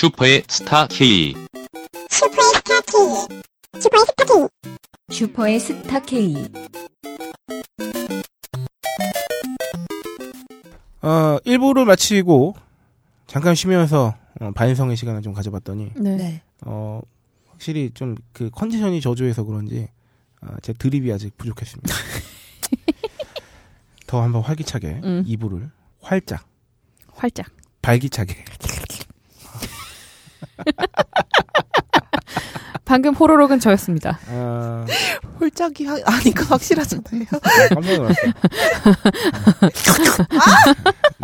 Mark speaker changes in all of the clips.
Speaker 1: 슈퍼의 스타 K.
Speaker 2: 슈퍼의 스타 K. 슈퍼의 스타 K.
Speaker 3: 슈퍼의 스타 K.
Speaker 4: 어, 1부를 마치고 잠깐 쉬면서 어, 반성의 시간을 좀 가져봤더니
Speaker 5: 네.
Speaker 6: 네.
Speaker 4: 어, 확실히 좀 그 컨디션이 저조해서 그런지 어, 제 드립이 아직 부족했습니다. 더 한번 활기차게
Speaker 5: 음.
Speaker 4: 2부를 활짝
Speaker 5: 활짝.
Speaker 4: 발기차게
Speaker 5: 방금 호로록은 저였습니다.
Speaker 4: 아,
Speaker 6: 홀짝이 하, 아니까 확실하잖아요.
Speaker 4: 깜짝 놀랐어요.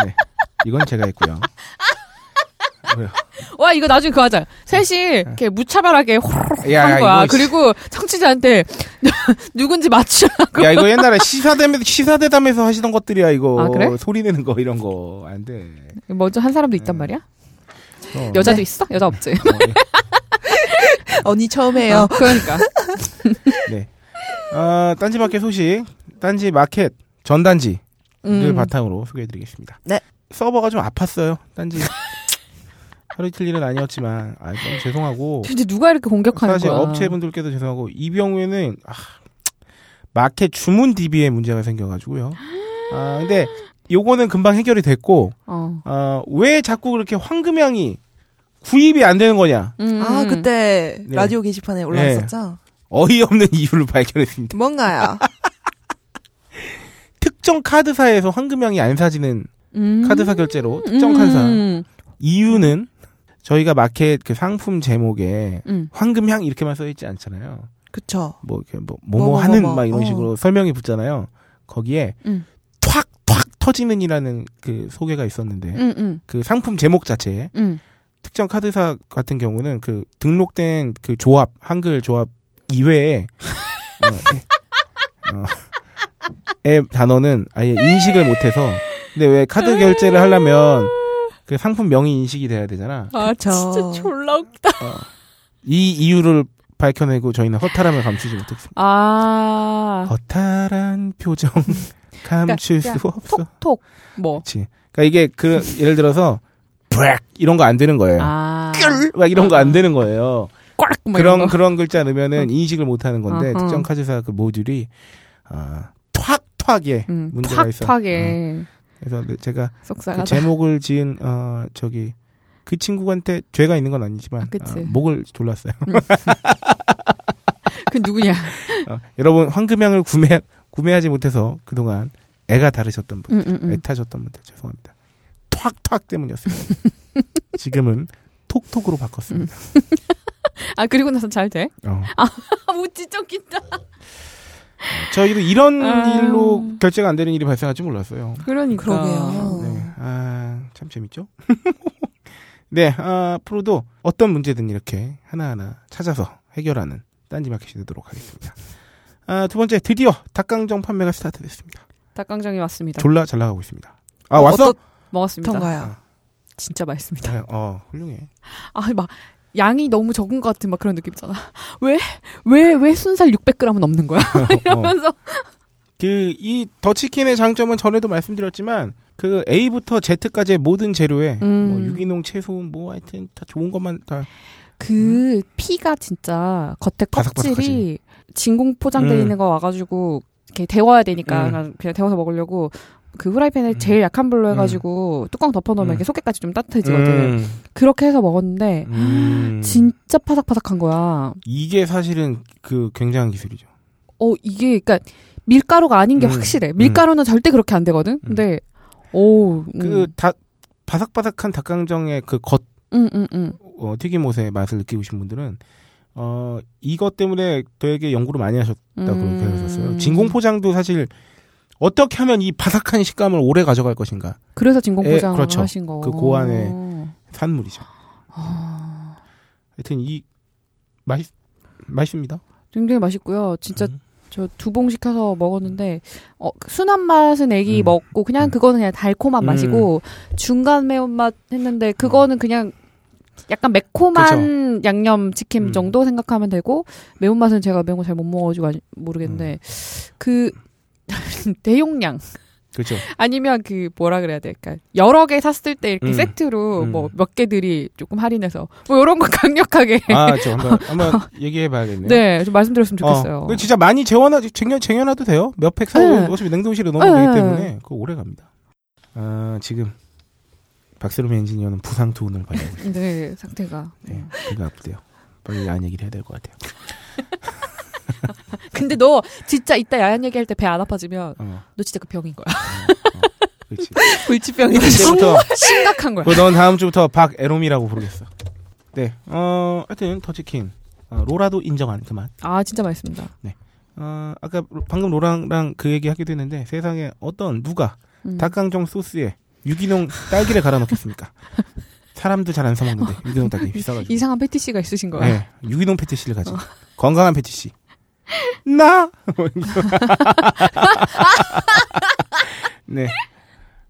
Speaker 4: 네, 이건 제가 했고요.
Speaker 5: 와 이거 나중에 그거 하자. 셋이 이렇게 무차별하게 호로록
Speaker 4: 야,
Speaker 5: 한
Speaker 4: 야,
Speaker 5: 거야. 그리고 청취자한테 누군지 맞추라고.
Speaker 4: 야 이거 옛날에 시사대담 시사대담에서 하시던 것들이야 이거
Speaker 5: 아, 그래?
Speaker 4: 소리 내는 거 이런 거 안 돼.
Speaker 5: 먼저 한 사람도 있단 말이야?
Speaker 4: 어.
Speaker 5: 여자도
Speaker 6: 네.
Speaker 5: 있어? 여자 없지?
Speaker 4: 어, 예.
Speaker 6: 언니 처음 해요.
Speaker 5: 어, 그러니까.
Speaker 4: 네. 어, 딴지 마켓 소식, 딴지 마켓 전단지를
Speaker 5: 음.
Speaker 4: 바탕으로 소개해드리겠습니다.
Speaker 6: 네.
Speaker 4: 서버가 좀 아팠어요. 딴지. 하루 이틀 일은 아니었지만, 아, 좀 죄송하고.
Speaker 5: 근데 누가 이렇게 공격하는
Speaker 4: 사실
Speaker 5: 거야?
Speaker 4: 업체분들께도 죄송하고, 이 경우에는, 아, 마켓 주문 DB에 문제가 생겨가지고요. 아, 근데, 요거는 금방 해결이 됐고,
Speaker 5: 어.
Speaker 4: 어, 왜 자꾸 그렇게 황금향이 구입이 안 되는 거냐?
Speaker 5: 음,
Speaker 6: 아,
Speaker 5: 음.
Speaker 6: 그때
Speaker 4: 네.
Speaker 6: 라디오 게시판에 올라왔었죠?
Speaker 4: 어이없는 이유를 발견했습니다.
Speaker 6: 뭔가요?
Speaker 4: 특정 카드사에서 황금향이 안 사지는
Speaker 5: 음.
Speaker 4: 카드사 결제로 특정 카드사
Speaker 5: 음.
Speaker 4: 이유는 저희가 마켓 그 상품 제목에
Speaker 5: 음.
Speaker 4: 황금향 이렇게만 써 있지 않잖아요.
Speaker 6: 그쵸.
Speaker 4: 뭐 이렇게 뭐
Speaker 6: 뭐뭐
Speaker 4: 뭐뭐 하는
Speaker 6: 뭐뭐.
Speaker 4: 막 이런
Speaker 6: 어.
Speaker 4: 식으로 설명이 붙잖아요. 거기에
Speaker 5: 음.
Speaker 4: 탁탁 터지는이라는 그 소개가 있었는데
Speaker 5: 음, 음,
Speaker 4: 그 상품 제목 자체에
Speaker 5: 음.
Speaker 4: 특정 카드사 같은 경우는 그 등록된 그 조합 한글 조합 이외에 어, 에, 어, 의 단어는 아예 인식을 못해서 근데 왜 카드 결제를 하려면 그 상품 명의 인식이 돼야 되잖아.
Speaker 5: 아. 진짜 졸라 웃다.
Speaker 4: 이 이유를 밝혀내고 저희는 허탈함을 감추지 못했습니다.
Speaker 5: 아.
Speaker 4: 허탈한 표정 감출 수
Speaker 5: 그러니까
Speaker 4: 없어.
Speaker 5: 톡톡. 뭐.
Speaker 4: 그렇지. 그러니까 이게 그 예를 들어서 브렉 이런 거 안 되는 거예요.
Speaker 5: 아.
Speaker 4: 막 이런 거 안 되는 거예요.
Speaker 5: 꽉! 뭐
Speaker 4: 그런. 그런 글자 넣으면은 인식을 못 하는 건데
Speaker 5: 어허.
Speaker 4: 특정 카드사 그 모듈이 아 탁탁에
Speaker 5: 음,
Speaker 4: 문제가 있어.
Speaker 5: 팍팍에.
Speaker 4: 그래서 네, 제가 그. 제목을 지은 어 저기 그 친구한테 죄가 있는 건 아니지만
Speaker 5: 아.
Speaker 4: 어, 목을 졸랐어요.
Speaker 5: 그 누구냐?
Speaker 4: 어, 여러분 황금향을 구매 구매하지 못해서 그동안 애가 다르셨던 분,
Speaker 5: 음, 음, 음.
Speaker 4: 애타셨던 분들 죄송합니다. 탁탁 때문이었습니다. 지금은 톡톡으로 바꿨습니다.
Speaker 5: 아, 그리고 나서 잘 돼?
Speaker 4: 어.
Speaker 5: 아, 웃지 쫓긴다.
Speaker 4: 저희도 이런
Speaker 5: 아.
Speaker 4: 일로 결제가 안 되는 일이 발생할 줄 몰랐어요.
Speaker 5: 그러니까.
Speaker 6: 그러게요.
Speaker 4: 네, 아, 참 재밌죠? 네, 아, 앞으로도 어떤 문제든 이렇게 하나하나 찾아서 해결하는 딴지 마켓이 되도록 하겠습니다. 아, 두 번째, 드디어 닭강정 판매가 스타트됐습니다.
Speaker 5: 닭강정이 왔습니다.
Speaker 4: 졸라 잘 나가고 있습니다. 아, 왔어?
Speaker 5: 먹었습니다.
Speaker 6: 어떻던가요?
Speaker 5: 진짜 맛있습니다.
Speaker 4: 아, 어, 훌륭해.
Speaker 5: 아, 막 양이 너무 적은 것 같은 막 그런 느낌 있잖아. 왜, 왜, 왜 순살 600g은 넘는 거야?
Speaker 4: 어,
Speaker 5: 이러면서.
Speaker 4: 그, 이 더치킨의 장점은 전에도 말씀드렸지만, 그 A부터 Z까지의 모든 재료에,
Speaker 5: 음.
Speaker 4: 뭐, 유기농, 채소, 뭐, 하여튼, 다 좋은 것만 다,
Speaker 5: 그 피가 진짜 겉에 껍질이
Speaker 4: 바삭바삭하지.
Speaker 5: 진공 포장돼
Speaker 4: 음.
Speaker 5: 있는 거 와가지고 이렇게 데워야 되니까
Speaker 4: 음.
Speaker 5: 그냥 데워서 먹으려고 그 후라이팬에 제일 약한 불로 해가지고 뚜껑 덮어놓으면
Speaker 4: 음.
Speaker 5: 이렇게 속에까지 좀 따뜻해지거든.
Speaker 4: 음,
Speaker 5: 그렇게 해서 먹었는데
Speaker 4: 음.
Speaker 5: 진짜 파삭파삭한 거야.
Speaker 4: 이게 사실은 그 굉장한 기술이죠.
Speaker 5: 어 이게 그러니까 밀가루가 아닌 게
Speaker 4: 음.
Speaker 5: 확실해. 밀가루는 절대 그렇게 안 되거든. 근데 오, 음.
Speaker 4: 그 다, 바삭바삭한 닭강정의 그 겉,
Speaker 5: 음, 음, 음.
Speaker 4: 어, 튀김옷의 맛을 느끼신 분들은, 어, 이것 때문에 되게 연구를 많이 하셨다고
Speaker 5: 음.
Speaker 4: 배우셨어요. 진공 포장도 사실, 어떻게 하면 이 바삭한 식감을 오래 가져갈 것인가.
Speaker 5: 그래서 진공
Speaker 4: 에,
Speaker 5: 포장을
Speaker 4: 그렇죠.
Speaker 5: 하신 거.
Speaker 4: 그 고안의 산물이죠.
Speaker 5: 아,
Speaker 4: 하여튼 이, 맛있, 맛있습니다.
Speaker 5: 굉장히 맛있고요. 진짜
Speaker 4: 음.
Speaker 5: 저두 봉 시켜서 먹었는데 어, 순한 맛은 애기
Speaker 4: 음.
Speaker 5: 먹고 그냥
Speaker 4: 음.
Speaker 5: 그거는 그냥 달콤한
Speaker 4: 음.
Speaker 5: 맛이고 중간 매운맛 했는데 그거는 그냥 약간 매콤한 양념 치킨
Speaker 4: 음.
Speaker 5: 정도 생각하면 되고 매운맛은 제가 매운 거 잘 못 먹어가지고 모르겠는데
Speaker 4: 음.
Speaker 5: 그 대용량
Speaker 4: 그렇죠.
Speaker 5: 아니면 그 뭐라 그래야 될까? 여러 개 샀을 때 이렇게
Speaker 4: 음.
Speaker 5: 세트로
Speaker 4: 음.
Speaker 5: 뭐몇 개들이 조금 할인해서 뭐 이런 거 강력하게
Speaker 4: 아, 저 한번 한번 얘기해 봐야겠네요.
Speaker 5: 네, 좀 말씀드렸으면 좋겠어요.
Speaker 4: 어, 그 진짜 많이 재워놔, 쟁여, 쟁여놔도 돼요. 몇 팩 사고,
Speaker 5: 네.
Speaker 4: 어차피 냉동실에 넣으면
Speaker 5: 네.
Speaker 4: 되기 때문에, 그거 오래 갑니다. 아, 지금, 박세롬 엔지니어는 부상 투혼을 있어요.
Speaker 5: 네, 상태가.
Speaker 4: 네, 배가 아프대요. 빨리 야한 얘기를 해야 될 것 같아요.
Speaker 5: 근데 너 진짜 이따 야한 얘기할 때 배 안 아파지면
Speaker 4: 어,
Speaker 5: 너 진짜 그 병인 거야.
Speaker 4: 어, 어, 그렇지.
Speaker 6: 불치병이다.
Speaker 4: 이제부터,
Speaker 5: 심각한 거야.
Speaker 4: 넌 다음 주부터 박에롬이라고 부르겠어. 네, 어, 하여튼, 터치킨. 어, 로라도 인정한 그 맛.
Speaker 5: 아, 진짜 맛있습니다.
Speaker 4: 어, 아까 방금 로랑랑 그 얘기 하기도 했는데, 세상에 어떤, 누가,
Speaker 5: 음.
Speaker 4: 닭강정 소스에 유기농 딸기를 갈아 넣겠습니까? 사람도 잘 안 사먹는데 유기농 딸기 비싸가지고.
Speaker 5: 이상한 패티시가 있으신 거야.
Speaker 4: 네, 유기농 패티시를 가진 건강한 패티시. 나. 네.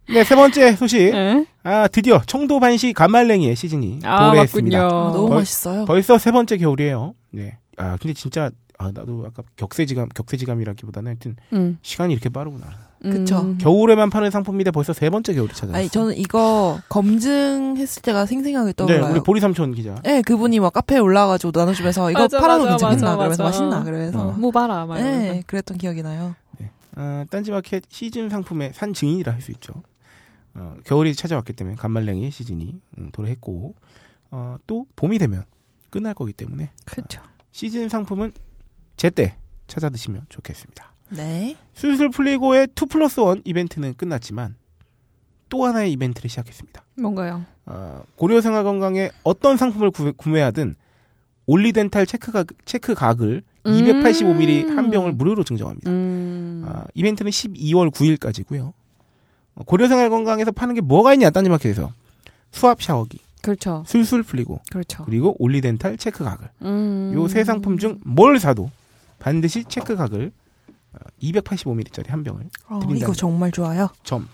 Speaker 4: 네, 세 번째 소식.
Speaker 5: 네.
Speaker 4: 아, 드디어 청도 반시 간말랭이의 시즌이
Speaker 5: 아,
Speaker 4: 도래했습니다.
Speaker 5: 맞군요.
Speaker 6: 너무
Speaker 4: 벌-
Speaker 6: 맛있어요.
Speaker 4: 벌써 세 번째 겨울이에요. 네. 아, 근데 진짜 아, 나도 아까 격세지감, 격세지감이라기보다는 하여튼
Speaker 5: 음.
Speaker 4: 시간이 이렇게 빠르구나.
Speaker 6: 그쵸.
Speaker 5: 음.
Speaker 4: 겨울에만 파는 상품인데 벌써 세 번째 겨울이 찾아왔어.
Speaker 6: 아니 저는 이거 검증했을 때가 생생하게
Speaker 4: 네,
Speaker 6: 떠올라요.
Speaker 4: 우리 보리 삼촌 기자.
Speaker 6: 네, 그분이 막 카페에 올라가지고 나눠주면서 이거
Speaker 5: 맞아,
Speaker 6: 팔아도
Speaker 5: 맞아,
Speaker 6: 괜찮겠나
Speaker 5: 맞아,
Speaker 6: 그러면서
Speaker 5: 맞아.
Speaker 6: 맛있나 그러면서
Speaker 4: 어.
Speaker 5: 뭐 봐라, 막
Speaker 6: 네. 그랬던 기억이 나요.
Speaker 4: 어, 딴지마켓 시즌 상품의 산 증인이라 할 수 있죠. 어, 겨울이 찾아왔기 때문에 간말랭이 시즌이 음, 도래했고 어, 또 봄이 되면 끝날 거기 때문에
Speaker 5: 그렇죠.
Speaker 4: 시즌 상품은 제때 찾아 드시면 좋겠습니다.
Speaker 6: 네.
Speaker 4: 술술 풀리고의 2 플러스 1 이벤트는 끝났지만 또 하나의 이벤트를 시작했습니다.
Speaker 5: 뭔가요?
Speaker 4: 어, 고려생활 건강에 어떤 상품을 구, 구매하든 올리덴탈 체크각, 체크각을
Speaker 5: 음.
Speaker 4: 285ml 한 병을 무료로 증정합니다.
Speaker 5: 음.
Speaker 4: 아, 이벤트는 12월 9일까지고요. 어, 고려생활 건강에서 파는 게 뭐가 있냐 딴지마켓에서 수압 샤워기,
Speaker 5: 그렇죠.
Speaker 4: 술술 풀리고
Speaker 5: 그렇죠.
Speaker 4: 그리고 올리덴탈 체크각을
Speaker 5: 음.
Speaker 4: 요세 상품 중 뭘 사도 반드시 체크각을 285ml짜리 한 병을
Speaker 6: 어,
Speaker 4: 드린다는
Speaker 6: 이거 정말 좋아요.
Speaker 4: 점.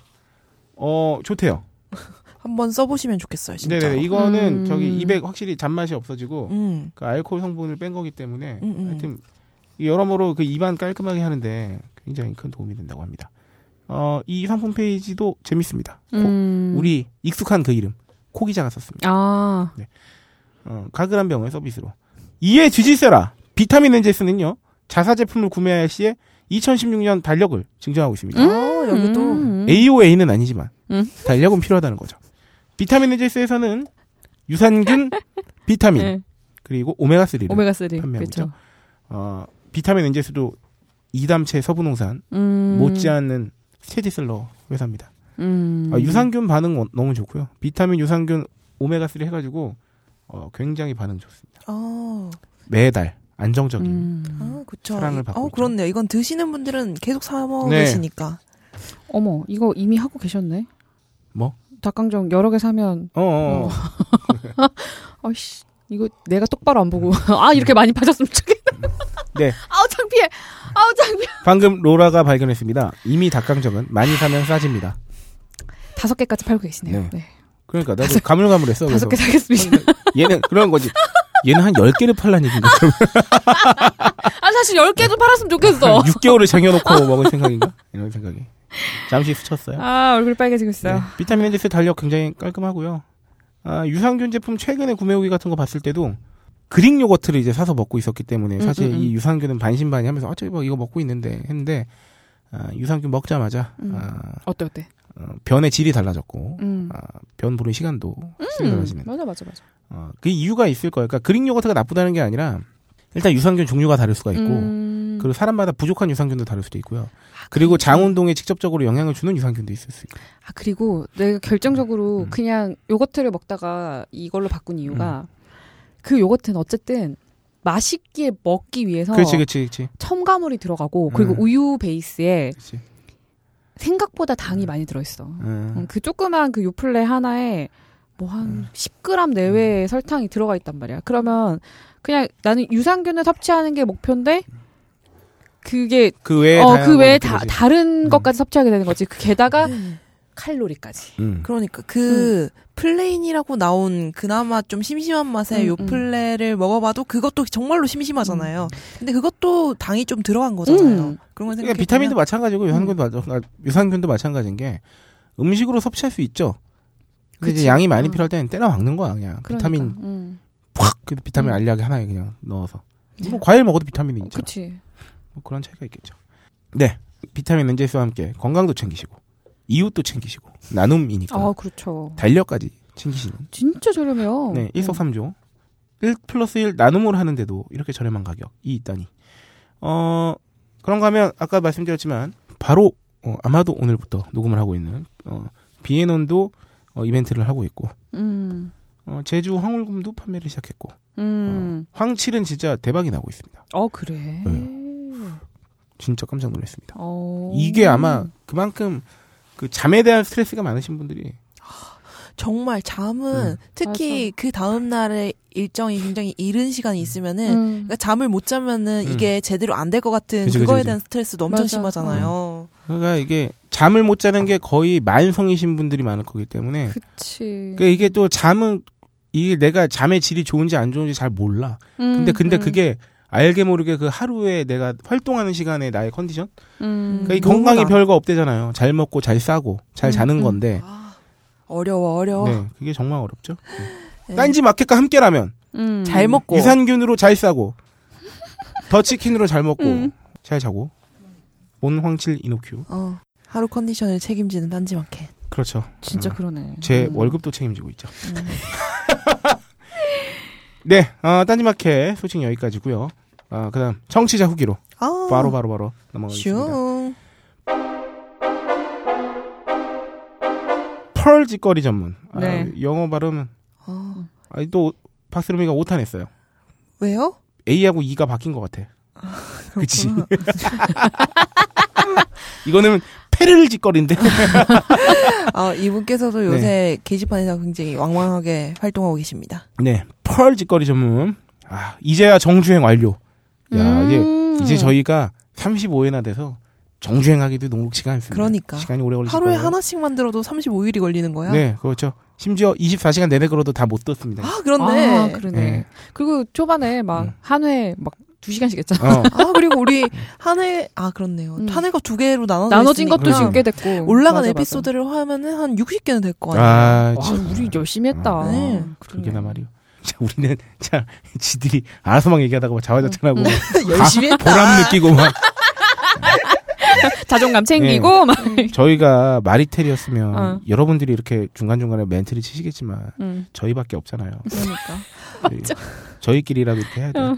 Speaker 4: 어 좋대요.
Speaker 6: 한번 써보시면 좋겠어요, 진짜.
Speaker 4: 네네 이거는
Speaker 5: 음.
Speaker 4: 저기 200 확실히 잔맛이 없어지고
Speaker 6: 음.
Speaker 4: 그 알코올 성분을 뺀 거기 때문에
Speaker 6: 음, 음.
Speaker 4: 하여튼 이 여러모로 그 입안 깔끔하게 하는데 굉장히 큰 도움이 된다고 합니다. 어, 이 상품 페이지도 재밌습니다. 코-
Speaker 5: 음.
Speaker 4: 우리 익숙한 그 이름 코 기자가 썼습니다.
Speaker 5: 아.
Speaker 4: 어, 가글 한 병을 서비스로. 이에 뒤질세라 비타민 엔제스는요 자사 제품을 구매할 시에 2016년 달력을 증정하고 있습니다.
Speaker 6: 아, 여기도.
Speaker 5: 음.
Speaker 4: AOA는 아니지만
Speaker 5: 음.
Speaker 4: 달력은 필요하다는 거죠. 비타민 엔제스에서는 유산균, 비타민
Speaker 5: 네.
Speaker 4: 그리고 오메가 3를
Speaker 5: 오메가 3.
Speaker 4: 판매하고. 있죠. 어, 비타민 엔제스도 이담체 서부농산
Speaker 5: 음.
Speaker 4: 못지않는 스테디셀러 회사입니다.
Speaker 5: 음.
Speaker 4: 아, 유산균 반응 어- 너무 좋고요. 비타민, 유산균, 오메가 3 해가지고 어, 굉장히 반응 좋습니다.
Speaker 6: 아,
Speaker 4: 매달 안정적인.
Speaker 5: 음.
Speaker 6: 아.
Speaker 4: 사랑을 받고
Speaker 6: 어,
Speaker 4: 있죠.
Speaker 6: 그렇네요. 이건 드시는 분들은 계속 사
Speaker 4: 네.
Speaker 6: 먹으시니까.
Speaker 5: 어머, 이거 이미 하고 계셨네.
Speaker 4: 뭐?
Speaker 5: 닭강정 여러 개 사면
Speaker 4: 어, 어, 어.
Speaker 5: 아이씨. 이거 내가 똑바로 안 보고 아 이렇게 많이 파셨으면 좋겠다.
Speaker 4: 네.
Speaker 5: 아우 창피해. 아우 창피해.
Speaker 4: 방금 로라가 발견했습니다. 이미 닭강정은 많이 사면 싸집니다.
Speaker 5: 다섯 개까지 팔고 계시네요.
Speaker 4: 네.
Speaker 5: 네.
Speaker 4: 그러니까 나도 가물가물했어.
Speaker 5: 다섯 개 사겠습니다.
Speaker 4: 얘는 그런 거지. 얘는 한 10개를 팔란 얘기인가?
Speaker 5: 아 사실 열개좀 팔았으면
Speaker 4: 한
Speaker 5: 좋겠어.
Speaker 4: 6개월을 쟁여놓고 먹을 생각인가? 이런 생각이. 잠시 스쳤어요.
Speaker 5: 아 얼굴 빨개지고 있어요.
Speaker 4: 네. 비타민 엔제스 달력 굉장히 깔끔하고요. 아, 유산균 제품 최근에 구매 후기 같은 거 봤을 때도 그릭 요거트를 이제 사서 먹고 있었기 때문에 사실
Speaker 5: 음, 음, 음.
Speaker 4: 이 유산균은 반신반의 하면서 아, 저기 뭐 이거 먹고 있는데 했는데 아, 유산균 먹자마자
Speaker 5: 음.
Speaker 4: 아,
Speaker 5: 어때 어때?
Speaker 4: 어, 변의 질이 달라졌고
Speaker 5: 음.
Speaker 4: 아, 변 부른 시간도 확실히 달라지는
Speaker 5: 맞아 맞아 맞아.
Speaker 4: 어, 그 이유가 있을 거예요. 그러니까 그릭 요거트가 나쁘다는 게 아니라 일단 유산균 종류가 다를 수가 있고
Speaker 5: 음.
Speaker 4: 그리고 사람마다 부족한 유산균도 다를 수도 있고요. 그리고 장 운동에 직접적으로 영향을 주는 유산균도 있을 수 있고.
Speaker 5: 아 그리고 내가 결정적으로
Speaker 4: 음.
Speaker 5: 그냥 요거트를 먹다가 이걸로 바꾼 이유가 그 요거트는 어쨌든 맛있게 먹기 위해서
Speaker 4: 그렇지, 그렇지, 그렇지.
Speaker 5: 첨가물이 들어가고 그리고
Speaker 4: 음.
Speaker 5: 우유 베이스에
Speaker 4: 그렇지.
Speaker 5: 생각보다 당이 많이 들어있어.
Speaker 4: 음.
Speaker 5: 음, 그 조그만 그 요플레 하나에 뭐한 10g 내외의 설탕이 들어가 있단 말이야. 그러면 그냥 나는 유산균을 섭취하는 게 목표인데 그게
Speaker 4: 그 외에
Speaker 5: 어 그 외에
Speaker 4: 걸
Speaker 5: 다. 다른
Speaker 4: 음.
Speaker 5: 것까지 섭취하게 되는 거지. 그 게다가
Speaker 6: 네.
Speaker 5: 칼로리까지.
Speaker 4: 음.
Speaker 6: 그러니까 그 plain이라고 나온 그나마 좀 심심한 맛의
Speaker 5: 음,
Speaker 6: 요플레를 먹어봐도 그것도 정말로 심심하잖아요. 근데 그것도 당이 좀 들어간 거잖아요.
Speaker 5: 음.
Speaker 6: 그런 걸
Speaker 4: 그러니까
Speaker 6: 생각해
Speaker 4: 비타민도 마찬가지고 유산균도 마찬가 유산균도 마찬가지인 게 음식으로 섭취할 수 있죠. 근데 이제
Speaker 5: 그치.
Speaker 4: 양이 많이
Speaker 5: 어.
Speaker 4: 필요할 때는 때려 막는 거야 그냥
Speaker 5: 그러니까.
Speaker 4: 비타민
Speaker 5: 음.
Speaker 4: 팍그 비타민
Speaker 5: 음.
Speaker 4: 알약에 하나에 그냥 넣어서 뭐 과일 먹어도 비타민이 있죠.
Speaker 5: 그치.
Speaker 4: 뭐 그런 차이가 있겠죠. 네 비타민 엔제스와 함께 건강도 챙기시고 이웃도 챙기시고 나눔이니까
Speaker 5: 아, 그렇죠.
Speaker 4: 달력까지 챙기시는
Speaker 5: 진짜 저렴해요.
Speaker 4: 네 일석삼조 1 플러스 1 나눔을 하는데도 이렇게 저렴한 가격이 있다니 어 그런가 하면 아까 말씀드렸지만 바로 어, 아마도 오늘부터 녹음을 하고 있는 어, 비에논도 어, 이벤트를 하고 있고
Speaker 5: 음.
Speaker 4: 어, 제주 황홀금도 판매를 시작했고
Speaker 5: 음.
Speaker 4: 황칠은 진짜 대박이 나고 있습니다.
Speaker 5: 어, 그래.
Speaker 4: 진짜 깜짝 놀랐습니다.
Speaker 5: 어.
Speaker 4: 이게 아마 그만큼 그 잠에 대한 스트레스가 많으신 분들이
Speaker 6: 정말 잠은
Speaker 4: 음.
Speaker 6: 특히 그 다음 날의 일정이 굉장히 이른 시간이 있으면은
Speaker 5: 음.
Speaker 6: 그러니까 잠을 못 자면은
Speaker 4: 음.
Speaker 6: 이게 제대로 안 될 것 같은
Speaker 4: 그치, 그치,
Speaker 6: 그거에
Speaker 4: 그치.
Speaker 6: 대한 스트레스도 엄청
Speaker 5: 맞아.
Speaker 6: 심하잖아요.
Speaker 4: 그러니까 이게 잠을 못 자는 게 거의 만성이신 분들이 많을 거기 때문에
Speaker 5: 그치.
Speaker 4: 그러니까 이게 또 잠은 이게 내가 잠의 질이 좋은지 안 좋은지 잘 몰라. 근데
Speaker 5: 음,
Speaker 4: 근데
Speaker 5: 음,
Speaker 4: 그게 알게 모르게 그 하루에 내가 활동하는 시간에 나의 컨디션?
Speaker 5: 음.
Speaker 4: 그러니까 이
Speaker 6: 너무나.
Speaker 4: 건강이 별거 없대잖아요. 잘 먹고 잘 싸고 잘
Speaker 5: 음,
Speaker 4: 자는
Speaker 5: 음.
Speaker 4: 건데.
Speaker 6: 아, 어려워 어려워.
Speaker 4: 네, 그게 정말 어렵죠.
Speaker 6: 네.
Speaker 4: 딴지 마켓과 함께라면
Speaker 5: 음.
Speaker 6: 잘 먹고
Speaker 4: 유산균으로 잘 싸고 더 치킨으로 잘 먹고
Speaker 5: 음.
Speaker 4: 잘 자고 온 황칠 이노큐.
Speaker 6: 어, 하루 컨디션을 책임지는 딴지 마켓.
Speaker 4: 그렇죠.
Speaker 5: 진짜
Speaker 4: 어,
Speaker 5: 그러네.
Speaker 4: 제
Speaker 5: 음.
Speaker 4: 월급도 책임지고 있죠.
Speaker 5: 음.
Speaker 4: 네, 어, 딴지마켓 소식 여기까지고요. 아, 그다음 청취자 후기로
Speaker 6: 아,
Speaker 4: 바로 바로 바로 넘어가겠습니다.
Speaker 6: 슝.
Speaker 4: 펄 짓거리 전문. 아,
Speaker 5: 네.
Speaker 4: 영어 발음은
Speaker 6: 아,
Speaker 4: 아니 또 박스름이가 오타냈어요.
Speaker 6: 왜요?
Speaker 4: A하고 E가 바뀐 것 같아.
Speaker 6: 아,
Speaker 4: 그치. 이거는 페르를 짓거리인데.
Speaker 6: 아, 이분께서도
Speaker 4: 네.
Speaker 6: 요새 게시판에서 굉장히 왕왕하게 활동하고 계십니다.
Speaker 4: 네, 펄 짓거리 전문. 아, 이제야 정주행 완료. 야, 이제
Speaker 5: 음.
Speaker 4: 이제 저희가 35회나 돼서 정주행하기도 녹록치가 않습니다.
Speaker 6: 그러니까.
Speaker 4: 시간이 오래 걸리실
Speaker 6: 하루에
Speaker 4: 거예요.
Speaker 6: 하나씩 만 들어도 35일이 걸리는 거야?
Speaker 4: 네, 그렇죠. 심지어 24시간 내내 걸어도 다못 떴습니다.
Speaker 6: 아, 그렇네.
Speaker 5: 아, 그러네.
Speaker 4: 네.
Speaker 5: 그리고 초반에 막
Speaker 4: 음.
Speaker 5: 한 회 막 두 시간씩 했잖아.
Speaker 4: 어,
Speaker 6: 아, 그리고 우리 한 해, 아, 그렇네요.
Speaker 5: 음.
Speaker 6: 한 해가 두 개로 나눠져
Speaker 5: 나눠진 것도
Speaker 6: 있으니까
Speaker 5: 지금 꽤 됐고.
Speaker 6: 올라간
Speaker 5: 맞아, 맞아.
Speaker 6: 에피소드를 하면은 한 60개는 될 거 아니에요.
Speaker 4: 아,
Speaker 5: 와,
Speaker 4: 참.
Speaker 5: 우리 열심히 했다.
Speaker 6: 네.
Speaker 4: 그러게나 말이요. 자, 우리는, 자, 지들이 알아서 막 얘기하다가 막 자화자찬하고,
Speaker 5: 음.
Speaker 4: 막
Speaker 6: 열심히
Speaker 4: 가-
Speaker 6: 했다.
Speaker 4: 보람 느끼고 막.
Speaker 5: 자존감
Speaker 4: 네.
Speaker 5: 챙기고 막.
Speaker 4: 저희가 마리텔이었으면,
Speaker 5: 어.
Speaker 4: 여러분들이 이렇게 중간중간에 멘트를 치시겠지만,
Speaker 5: 음.
Speaker 4: 저희밖에 없잖아요.
Speaker 6: 그러니까.
Speaker 4: 저희, 저희 끼리라도 이렇게 해야 돼 요.
Speaker 5: 어.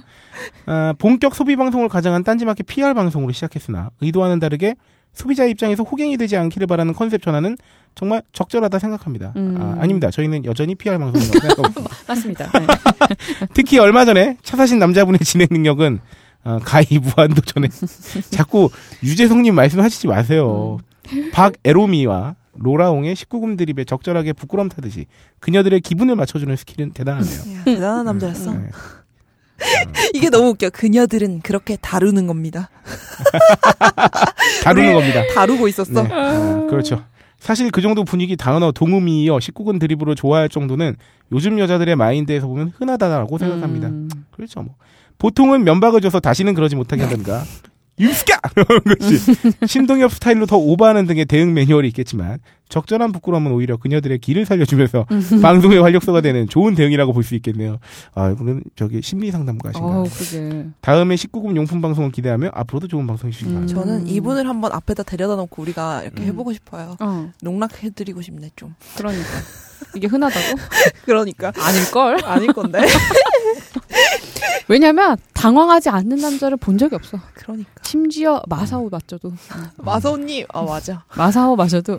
Speaker 4: 아, 본격 소비 방송을 가장한 딴지마켓 PR 방송으로 시작했으나, 의도와는 다르게 소비자 입장에서 호갱이 되지 않기를 바라는 컨셉 전환은 정말 적절하다 생각합니다.
Speaker 5: 음.
Speaker 4: 아, 아닙니다. 저희는 여전히 PR 방송이라고 생각하고 있습니다.
Speaker 5: 맞습니다. 네.
Speaker 4: 특히 얼마 전에 차 사신 남자분의 진행 능력은 어, 가히 무한도전에 자꾸 유재석님 말씀하시지 마세요. 박에로미와 로라옹의 19금 드립에 적절하게 부끄럼 타듯이 그녀들의 기분을 맞춰주는 스킬은 대단하네요.
Speaker 6: 야, 대단한 남자였어.
Speaker 4: 네.
Speaker 6: 이게 너무 웃겨. 그녀들은 그렇게 다루는 겁니다.
Speaker 4: 다루는 겁니다.
Speaker 6: 다루고 있었어.
Speaker 4: 네. 아, 그렇죠. 사실 그 정도 분위기 단어 동음이어 19금 드립으로 좋아할 정도는 요즘 여자들의 마인드에서 보면 흔하다라고 생각합니다.
Speaker 5: 음.
Speaker 4: 그렇죠. 뭐 보통은 면박을 줘서 다시는 그러지 못하게 한다든가 유스까 이런 것이 신동엽 스타일로 더 오버하는 등의 대응 매뉴얼이 있겠지만 적절한 부끄러움은 오히려 그녀들의 길을 살려주면서 방송의 활력소가 되는 좋은 대응이라고 볼 수 있겠네요. 아 이분은 저기 심리 상담가신가.
Speaker 5: 어, 그게.
Speaker 4: 다음에 19금 용품 방송을 기대하며 앞으로도 좋은 방송 해주시기
Speaker 5: 음.
Speaker 4: 바랍니다.
Speaker 6: 저는 이분을 한번 앞에다 데려다 놓고 우리가 이렇게
Speaker 5: 음.
Speaker 6: 해보고 싶어요.
Speaker 5: 어,
Speaker 6: 농락해드리고 싶네, 좀.
Speaker 5: 그러니까. 이게 흔하다고?
Speaker 6: 그러니까.
Speaker 5: 아닐 걸?
Speaker 6: 아닐 건데.
Speaker 5: 왜냐면, 당황하지 않는 남자를 본 적이 없어.
Speaker 6: 그러니까.
Speaker 5: 심지어 마사오 맞춰도.
Speaker 6: 마사오님, 아, 맞아.
Speaker 5: 마사오 마셔도.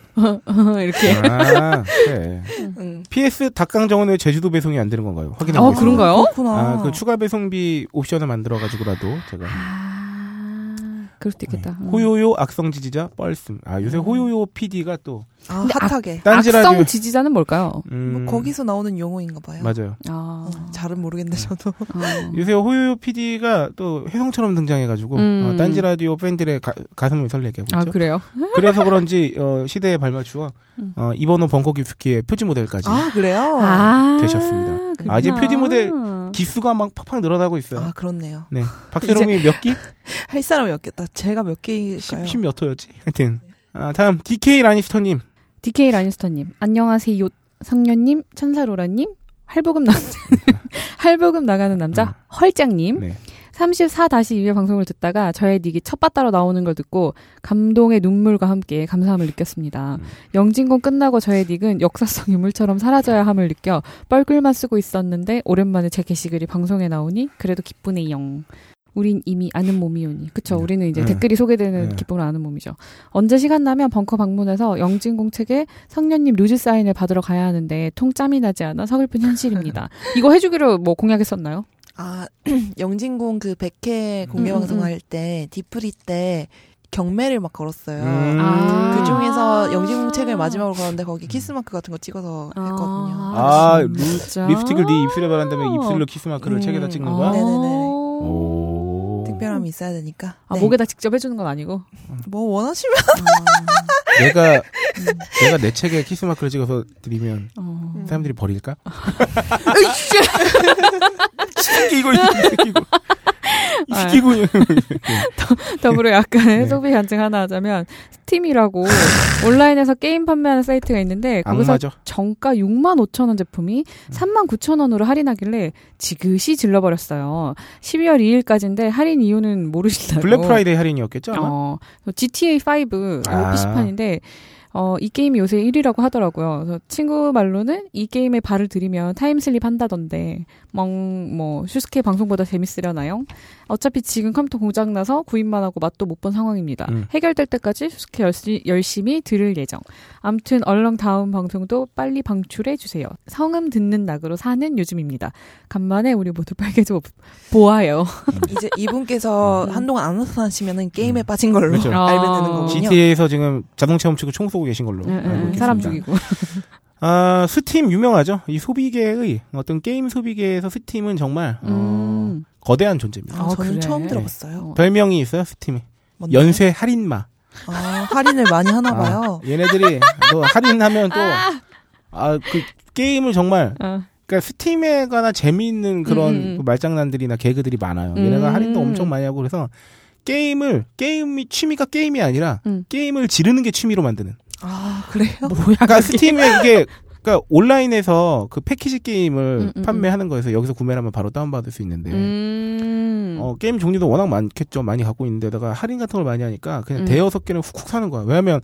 Speaker 5: 이렇게.
Speaker 4: 아, 그래.
Speaker 6: 응.
Speaker 4: PS 닭강정은 왜 제주도 배송이 안 되는 건가요? 확인해
Speaker 5: 어,
Speaker 4: 보겠습니다.
Speaker 5: 그런가요?
Speaker 6: 그렇구나.
Speaker 4: 아, 그 추가 배송비 옵션을 만들어 가지고라도 제가
Speaker 5: 아, 그럴 수도 있겠다. 음.
Speaker 4: 호요요 악성 지지자 뻘씀. 아 요새 호요요 PD가 또
Speaker 6: 아, 핫하게.
Speaker 4: 딴지
Speaker 5: 악성
Speaker 4: 라디오
Speaker 5: 지지자는 뭘까요?
Speaker 4: 음,
Speaker 6: 뭐 거기서 나오는 용어인가 봐요.
Speaker 4: 맞아요.
Speaker 5: 아,
Speaker 6: 어, 잘은 모르겠는데 저도.
Speaker 5: 어.
Speaker 4: 요새 호요요 PD가 또 혜성처럼 등장해가지고
Speaker 5: 음.
Speaker 4: 어, 딴지 라디오 팬들의 가, 가슴을 설레게 하고
Speaker 5: 아
Speaker 4: 있죠.
Speaker 5: 그래요?
Speaker 4: 그래서 그런지 어, 시대에 발맞추어
Speaker 5: 음.
Speaker 4: 어, 이번호 벙커 기프키의 표지 모델까지
Speaker 6: 아, 그래요?
Speaker 5: 아
Speaker 4: 되셨습니다.
Speaker 5: 그렇구나.
Speaker 4: 아, 이제 표지 모델 기수가 막 팍팍 늘어나고 있어요.
Speaker 6: 아, 그렇네요.
Speaker 4: 네, 박세롬이 몇 기?
Speaker 6: 할 사람이 없겠다. 제가 몇 개일까요?
Speaker 4: 10, 몇 호였지? 하여튼 아, 다음 DK 라니스터님.
Speaker 5: DK 라니스터님 안녕하세요. 성년님, 천사로라님, 할보금 남자, 할보금 나가는 남자, 헐짱님.
Speaker 4: 네.
Speaker 5: 34-2회 방송을 듣다가 저의 닉이 첫바따로 나오는 걸 듣고 감동의 눈물과 함께 감사함을 느꼈습니다.
Speaker 4: 음.
Speaker 5: 영진공 끝나고 저의 닉은 역사성 유물처럼 사라져야 함을 느껴 뻘글만 쓰고 있었는데 오랜만에 제 게시글이 방송에 나오니 그래도 기쁘네요. 우린 이미 아는 몸이오니. 그쵸.
Speaker 4: 네.
Speaker 5: 우리는 이제
Speaker 4: 네.
Speaker 5: 댓글이 소개되는
Speaker 4: 네.
Speaker 5: 기쁨을 아는 몸이죠. 언제 시간 나면 벙커 방문해서 영진공 책에 성년님 루즈 사인을 받으러 가야 하는데 통 짬이 나지 않아 서글픈 현실입니다. 이거 해주기로 뭐 공약했었나요?
Speaker 6: 아, 영진공 그 100회 공개
Speaker 5: 음, 음,
Speaker 6: 방송
Speaker 5: 음.
Speaker 6: 할때 뒤풀이 때 경매를 막 걸었어요.
Speaker 4: 음.
Speaker 5: 아.
Speaker 6: 그 중에서 영진공 책을 마지막으로 걸었는데 거기 키스마크 같은 거 찍어서 했거든요.
Speaker 4: 아, 루-
Speaker 5: 진짜?
Speaker 4: 립스틱을 네 입술에 바른 다음에 입술로 키스 마크를
Speaker 6: 음.
Speaker 4: 책에다 찍는
Speaker 6: 아.
Speaker 4: 거야?
Speaker 6: 네네네.
Speaker 4: 오.
Speaker 6: 특별함이 있어야 되니까.
Speaker 5: 아,
Speaker 6: 네.
Speaker 5: 목에다 직접 해주는 건 아니고.
Speaker 6: 뭐 원하시면
Speaker 4: 내가 내가 내 책에 키스 마크를 찍어서 드리면
Speaker 5: 어.
Speaker 4: 사람들이 버릴까? 시키고 시키고
Speaker 5: 아.
Speaker 4: 시키고
Speaker 5: 더불어 약간의
Speaker 4: 네.
Speaker 5: 소비 간증 하나 하자면 스팀이라고 온라인에서 게임 판매하는 사이트가 있는데 거기서
Speaker 4: 악마죠.
Speaker 5: 정가 6만 5천 원 제품이 3만 9천 원으로 할인하길래 지그시 질러버렸어요. 12월 2일까지인데 할인 이유는 모르시다고.
Speaker 4: 블랙 프라이데이 할인이었겠죠? 아마?
Speaker 5: 어, GTA 5
Speaker 4: 아.
Speaker 5: PC판인데 어, 이 게임이 요새 1위라고 하더라고요. 그래서 친구 말로는 이 게임에 발을 들이면 time slip 한다던데, 멍, 뭐, 슈스케 방송보다 재밌으려나요? 어차피 지금 컴퓨터 고장나서 구입만 하고 맛도 못 본 상황입니다.
Speaker 4: 음.
Speaker 5: 해결될 때까지 슈스케 열시, 열심히 들을 예정. 암튼 얼렁 다음 방송도 빨리 방출해 주세요. 성음 듣는 낙으로 사는 요즘입니다. 간만에 우리 모두 빨개져 보아요.
Speaker 6: 이제 이분께서
Speaker 5: 음.
Speaker 6: 한동안 안 나타나시면은 게임에 빠진 걸로
Speaker 4: 그렇죠.
Speaker 6: 알면 되는
Speaker 5: 아.
Speaker 6: 거군요.
Speaker 4: GTA에서 지금 자동차 훔치고 총 쏘고 계신 걸로
Speaker 5: 응, 응,
Speaker 4: 알고
Speaker 5: 응,
Speaker 4: 있습니다.
Speaker 5: 사람 죽이고.
Speaker 4: 아, 스팀 유명하죠. 이 소비계의 어떤 게임 소비계에서 스팀은 정말 어,
Speaker 5: 음.
Speaker 4: 거대한 존재입니다.
Speaker 6: 아,
Speaker 5: 아,
Speaker 6: 저는
Speaker 5: 그래?
Speaker 6: 처음 들어봤어요.
Speaker 5: 어.
Speaker 4: 별명이 있어요, 스팀에.
Speaker 6: 뭔데요?
Speaker 4: 연쇄 할인마.
Speaker 6: 아, 할인을 많이 하나 봐요.
Speaker 4: 아, 얘네들이 또 할인하면 또 아, 그 게임을 정말
Speaker 5: 어.
Speaker 4: 그러니까 스팀에 관한 재미있는 그런
Speaker 5: 음, 음.
Speaker 4: 그 말장난들이나 개그들이 많아요. 얘네가
Speaker 5: 음.
Speaker 4: 할인도 엄청 많이 하고 그래서 게임을 게임이 취미가 게임이 아니라
Speaker 5: 음.
Speaker 4: 게임을 지르는 게 취미로 만드는.
Speaker 6: 아, 그래요?
Speaker 5: 뭐야,
Speaker 4: 그러니까 스팀에 이게 그러니까 온라인에서 그 패키지 게임을
Speaker 5: 음, 음,
Speaker 4: 판매하는 거에서 여기서 구매를 하면 바로 다운받을 수 있는데
Speaker 5: 음.
Speaker 4: 어, 게임 종류도 워낙 많겠죠. 많이 갖고 있는데다가 할인 같은 걸 많이 하니까 그냥
Speaker 5: 음.
Speaker 4: 대여섯 개는 훅훅 사는 거야. 왜냐하면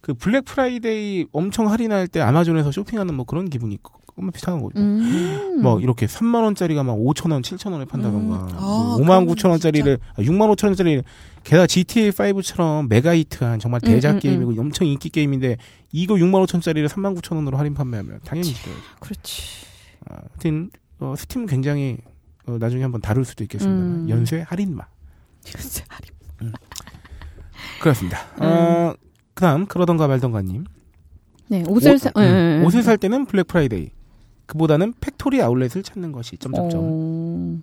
Speaker 4: 그 블랙 프라이데이 엄청 할인할 때 아마존에서 쇼핑하는 뭐 그런 기분이 조금 비슷한 거죠.
Speaker 5: 음.
Speaker 4: 뭐 이렇게 3만 원짜리가 막 5천 원, 7천 원에 판다던가
Speaker 6: 음.
Speaker 4: 뭐
Speaker 6: 아,
Speaker 4: 5만
Speaker 6: 그러면
Speaker 4: 9천 원짜리를 아, 6만 5천 원짜리 게다가 GTA 5처럼 mega hit한 정말 대작
Speaker 5: 음, 음,
Speaker 4: 게임이고 엄청 인기 게임인데 이거 6만 5천 원짜리를 3만 9천 원으로 할인 판매하면 당연히 질러요.
Speaker 5: 그렇지.
Speaker 4: 아, 하여튼 어, 스팀 굉장히 어, 나중에 한번 다룰 수도 있겠습니다.
Speaker 5: 음.
Speaker 4: 연쇄 할인마.
Speaker 5: 진짜 할인.
Speaker 4: 그렇습니다.
Speaker 5: 음.
Speaker 4: 어, 그다음 그러던가 말던가님.
Speaker 5: 네, 옷을
Speaker 4: 옷,
Speaker 5: 사,
Speaker 4: 음,
Speaker 5: 예, 예.
Speaker 4: 옷을 살 때는 블랙 프라이데이. 그보다는 factory 아울렛을 찾는 것이 점점점.
Speaker 5: 어...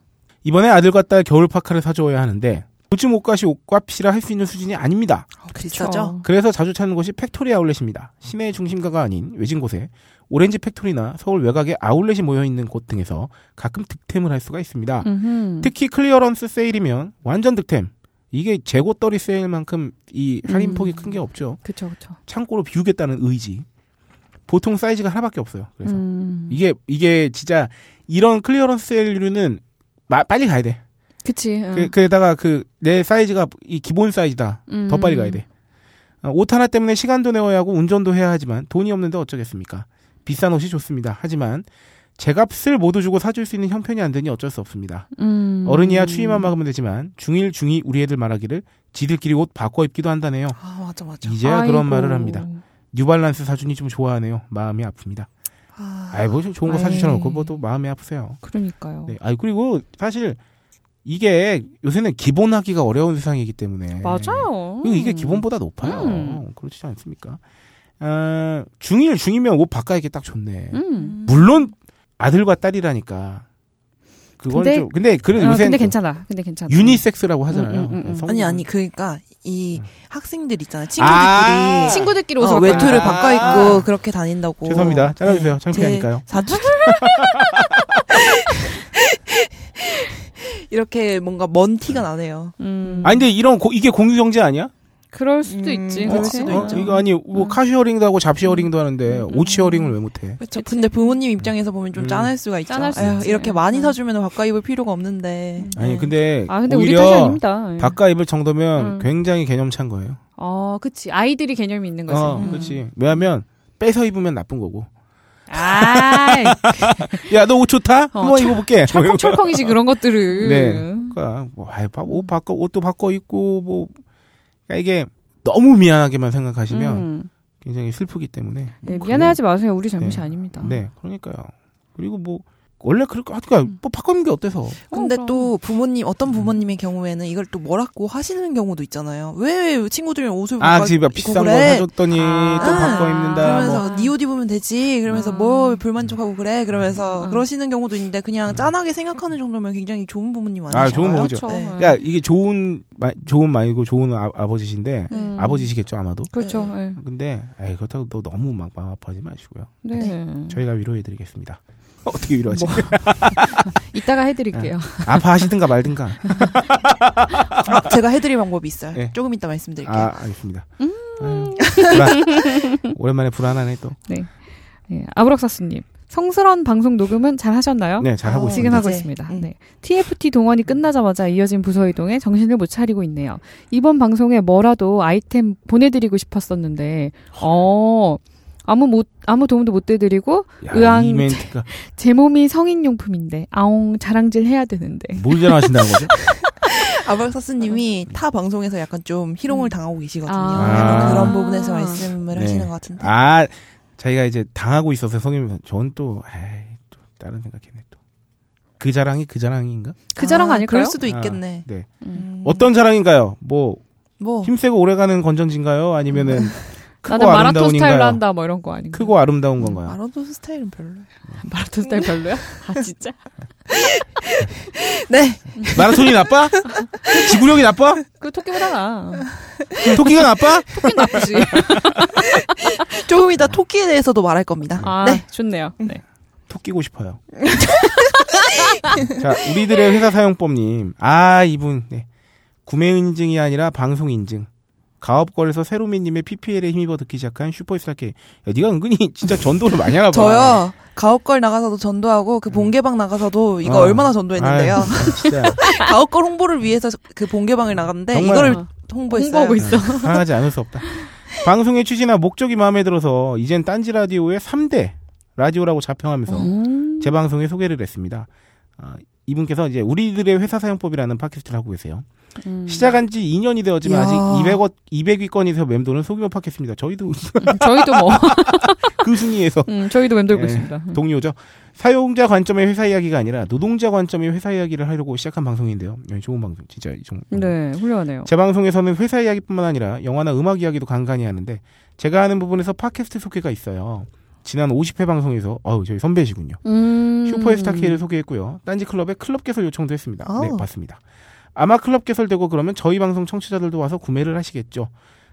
Speaker 4: 이번에 아들과 딸 겨울 파카를 사줘야 하는데 요즘 옷값이 옷값이라 할 수 있는 수준이 아닙니다.
Speaker 6: 비싸죠?
Speaker 4: 그래서 자주 찾는 곳이 factory 아울렛입니다. 시내 중심가가 아닌 외진 곳에 오렌지 팩토리나 서울 외곽에 아울렛이 모여 있는 곳 등에서 가끔 득템을 할 수가 있습니다.
Speaker 5: 음흠.
Speaker 4: 특히 clearance 세일이면 완전 득템. 이게 재고 떨이 세일만큼 이 할인폭이
Speaker 5: 음.
Speaker 4: 큰게 없죠.
Speaker 5: 그쵸, 그쵸.
Speaker 4: 창고를 비우겠다는 의지. 보통 사이즈가 하나밖에 없어요. 그래서
Speaker 5: 음.
Speaker 4: 이게 이게 진짜 이런 clearance 세일류는 마- 빨리 가야 돼.
Speaker 5: 그치. 응.
Speaker 4: 그, 게다가 그 내 사이즈가 이 기본 사이즈다.
Speaker 5: 음.
Speaker 4: 더 빨리 가야 돼. 어, 옷 하나 때문에 시간도 내어야 하고 운전도 해야 하지만 돈이 없는데 어쩌겠습니까? 비싼 옷이 좋습니다. 하지만 제값을 모두 주고 사줄 수 있는 형편이 안 되니 어쩔 수 없습니다.
Speaker 5: 음.
Speaker 4: 어른이야 추위만 막으면 되지만 중1, 중2 우리 애들 말하기를 지들끼리 옷 바꿔 입기도 한다네요.
Speaker 6: 아, 맞아, 맞아.
Speaker 4: 이제야
Speaker 5: 아이고.
Speaker 4: 그런 말을 합니다. 뉴발란스 사준이 좀 좋아하네요. 마음이 아픕니다.
Speaker 6: 아,
Speaker 4: 아이 뭐 좋은 거. 사주셔놓고 뭐 또 마음이 아프세요.
Speaker 5: 그러니까요.
Speaker 4: 네. 아이 그리고 사실 이게 요새는 기본하기가 어려운 세상이기 때문에
Speaker 5: 맞아요.
Speaker 4: 이게 기본보다 높아요.
Speaker 5: 음.
Speaker 4: 그렇지 않습니까? 아, 중1, 중2면 옷 바꿔입기 딱 좋네.
Speaker 5: 음.
Speaker 4: 물론 아들과 딸이라니까. 그건
Speaker 5: 근데-
Speaker 4: 좀 근데 그래
Speaker 5: 어,
Speaker 4: 요새
Speaker 5: 근데 괜찮아. 근데 괜찮아.
Speaker 4: 유니섹스라고 하잖아요.
Speaker 5: 음, 음, 음, 음.
Speaker 6: 아니 아니 그러니까 이
Speaker 4: 음.
Speaker 6: 학생들 있잖아요. 친구들끼리
Speaker 4: 아,
Speaker 5: 친구들끼리
Speaker 6: 어,
Speaker 5: 옷을
Speaker 6: 외투를
Speaker 4: 아.
Speaker 6: 바꿔 입고 그렇게 다닌다고.
Speaker 4: 죄송합니다. 잘라주세요.
Speaker 6: 네.
Speaker 4: 창피하니까요.
Speaker 6: 제 사촌 이렇게 뭔가 먼 티가 나네요.
Speaker 5: 음.
Speaker 4: 아니 근데 이런 고- 이게 공유 경제 아니야?
Speaker 5: 그럴 수도
Speaker 6: 음,
Speaker 5: 있지.
Speaker 6: 그럴
Speaker 5: 그렇지?
Speaker 6: 수도
Speaker 4: 어?
Speaker 6: 있죠.
Speaker 4: 이거 아니 뭐
Speaker 5: 음.
Speaker 4: 카시어링도 하고 잡시어링도 하는데
Speaker 5: 음, 음,
Speaker 4: 옷시어링을 왜 못해?
Speaker 6: 그렇죠. 근데 부모님 입장에서 보면 좀
Speaker 4: 음.
Speaker 6: 짠할 수가 있죠.
Speaker 5: 짠할 수
Speaker 6: 에휴,
Speaker 5: 있지.
Speaker 6: 이렇게 많이
Speaker 5: 음.
Speaker 6: 사주면 바꿔 입을 필요가 없는데.
Speaker 4: 아니
Speaker 6: 네.
Speaker 4: 근데
Speaker 5: 아 근데 우리
Speaker 4: 오히려
Speaker 5: 아닙니다. 예.
Speaker 4: 바꿔 입을 정도면
Speaker 5: 음.
Speaker 4: 굉장히 개념 찬 거예요.
Speaker 5: 어, 그치. 아이들이 개념이 있는 거지.
Speaker 4: 어,
Speaker 5: 음.
Speaker 4: 그렇지. 왜냐하면 빼서 입으면 나쁜 거고.
Speaker 5: 아,
Speaker 4: 야, 너 옷 좋다?
Speaker 5: 어,
Speaker 4: 한번 입어볼게.
Speaker 5: 철컹철컹이지 그런 것들을.
Speaker 4: 네. 그러니까 뭐, 아이, 옷 바꿔, 옷도 바꿔 입고 뭐 그러니까 이게 너무 미안하게만 생각하시면
Speaker 5: 음.
Speaker 4: 굉장히 슬프기 때문에.
Speaker 5: 네,
Speaker 4: 뭐
Speaker 5: 미안해하지 마세요. 우리 잘못이
Speaker 4: 네.
Speaker 5: 아닙니다.
Speaker 4: 네, 그러니까요. 그리고 뭐 원래 그럴 거, 그러니까 뭐 바꾸는 게 어때서?
Speaker 6: 근데
Speaker 5: 어,
Speaker 6: 또 부모님 어떤
Speaker 4: 음.
Speaker 6: 부모님의 경우에는 이걸 또 뭐라고 하시는 경우도 있잖아요. 왜 친구들이랑 옷을
Speaker 4: 아,
Speaker 6: 바꿔
Speaker 4: 집에 비싼 거
Speaker 6: 그래?
Speaker 4: 사줬더니
Speaker 5: 아.
Speaker 4: 또 바꿔 입는다.
Speaker 6: 그러면서
Speaker 4: 뭐.
Speaker 6: 네옷 입으면 되지. 그러면서
Speaker 5: 아.
Speaker 6: 뭘 불만족하고 그래. 그러면서
Speaker 5: 음.
Speaker 6: 그러시는 경우도 있는데 그냥 짠하게 생각하는 정도면 굉장히 좋은 부모님 아니신가요?
Speaker 4: 아, 좋은 부모죠.
Speaker 5: 그렇죠.
Speaker 6: 네.
Speaker 4: 그러니까 이게 좋은 마- 좋은 말고 좋은 아, 아버지신데
Speaker 5: 음.
Speaker 4: 아버지시겠죠 아마도.
Speaker 5: 그렇죠. 네.
Speaker 4: 근데 에이, 그렇다고 또 너무 막 마음 아파하지 마시고요.
Speaker 5: 네.
Speaker 4: 저희가 위로해드리겠습니다. 어떻게 위로하지?
Speaker 5: 뭐. 이따가 해드릴게요.
Speaker 4: 아파하시든가 말든가.
Speaker 6: 아, 제가 해드릴 방법이 있어요.
Speaker 4: 네.
Speaker 6: 조금 이따 말씀드릴게요.
Speaker 4: 아, 알겠습니다.
Speaker 5: 음.
Speaker 4: 아유, 불안. 오랜만에 불안하네 또.
Speaker 5: 네, 아브락사스님. 성스러운 방송 녹음은 잘 하셨나요?
Speaker 4: 네, 잘 하고
Speaker 6: 어.
Speaker 5: 지금 하고 있습니다.
Speaker 6: 음.
Speaker 5: 네. TFT 동원이 끝나자마자 이어진 부서 이동에 정신을 못 차리고 있네요. 이번 방송에 뭐라도 아이템 보내드리고 싶었었는데, 어, 아무 못, 아무 도움도 못 돼드리고,
Speaker 4: 야,
Speaker 5: 의왕-
Speaker 4: 이 멘트가
Speaker 5: 제 몸이 성인용품인데, 아옹, 자랑질 해야 되는데.
Speaker 4: 뭘 잘하신다는 거죠?
Speaker 6: 아발사스님이 타 방송에서 약간 좀 희롱을
Speaker 5: 음.
Speaker 6: 당하고 계시거든요.
Speaker 5: 아.
Speaker 6: 약간 그런 부분에서 말씀을
Speaker 4: 네.
Speaker 6: 하시는 것 같은데.
Speaker 4: 아, 자기가 이제 당하고 있어서 성이면 저는 또, 에이, 또 다른 생각했네 또. 그 자랑이 그 자랑인가?
Speaker 5: 그 자랑
Speaker 6: 아,
Speaker 5: 아닐까요?
Speaker 6: 그럴 수도 있겠네.
Speaker 4: 아, 네.
Speaker 5: 음.
Speaker 4: 어떤 자랑인가요? 뭐
Speaker 6: 뭐
Speaker 4: 힘세고 오래가는 건전지인가요? 아니면은 크고
Speaker 5: 나는 마라톤 스타일로? 한다, 뭐 이런 거 아닌가?
Speaker 4: 크고 아름다운 건가요?
Speaker 6: 마라톤 스타일은 별로예요.
Speaker 5: 마라톤 스타일 별로야? 아, 진짜?
Speaker 6: 네.
Speaker 4: 마라톤이 나빠? 지구력이 나빠?
Speaker 5: 그 토끼보다 나.
Speaker 4: 토끼가 나빠?
Speaker 5: 토끼 나쁘지.
Speaker 6: 조금 이따 토끼에 대해서도 말할 겁니다.
Speaker 5: 아,
Speaker 6: 네.
Speaker 5: 좋네요. 네.
Speaker 4: 토끼고 싶어요. 자, 우리들의 회사 사용법님. 아, 이분, 네. 구매 인증이 아니라 방송 인증. 가업거래소 세로미님의 PPL에 힘입어 듣기 시작한 슈퍼스타 K. 야, 네가 은근히 진짜 전도를 많이 하나 봐.
Speaker 6: 저요. 가옥걸 나가서도 전도하고 그 본개방 나가서도 이거
Speaker 4: 어.
Speaker 6: 얼마나 전도했는데요. 가옥걸 홍보를 위해서 그 본개방을 나갔는데. 이거를
Speaker 5: 어.
Speaker 6: 홍보했어요.
Speaker 5: 홍보하고 있어.
Speaker 4: 사랑하지 않을 수 없다. 방송의 취지나 목적이 마음에 들어서 이젠 딴지 라디오의 3대 라디오라고 자평하면서
Speaker 5: 음.
Speaker 4: 제 방송에 소개를 했습니다. 아, 이분께서 이제 우리들의 회사 사용법이라는 팟캐스트를 하고 계세요.
Speaker 5: 음.
Speaker 4: 시작한 지 2년이 되었지만
Speaker 6: 이야.
Speaker 4: 아직 200억, 200위권에서 맴도는 소규모 팟캐스트입니다. 저희도
Speaker 5: 음, 저희도 뭐,
Speaker 4: 그 순위에서
Speaker 5: 음, 저희도 맴돌고
Speaker 4: 예,
Speaker 5: 있습니다. 음.
Speaker 4: 동료죠. 사용자 관점의 회사 이야기가 아니라 노동자 관점의 회사 이야기를 하려고 시작한 방송인데요. 예, 좋은 방송, 진짜 좀.
Speaker 5: 네, 훌륭하네요.
Speaker 4: 제 방송에서는 회사 이야기뿐만 아니라 영화나 음악 이야기도 간간히 하는데 제가 하는 부분에서 팟캐스트 소개가 있어요. 지난 50회 방송에서 어우 저희 선배시군요.
Speaker 5: 음.
Speaker 4: 슈퍼스타 K를 소개했고요. 딴지 클럽에 클럽 개설 요청도 했습니다. 네,
Speaker 6: 어.
Speaker 4: 봤습니다. 아마 클럽 개설되고 그러면 저희 방송 청취자들도 와서 구매를 하시겠죠.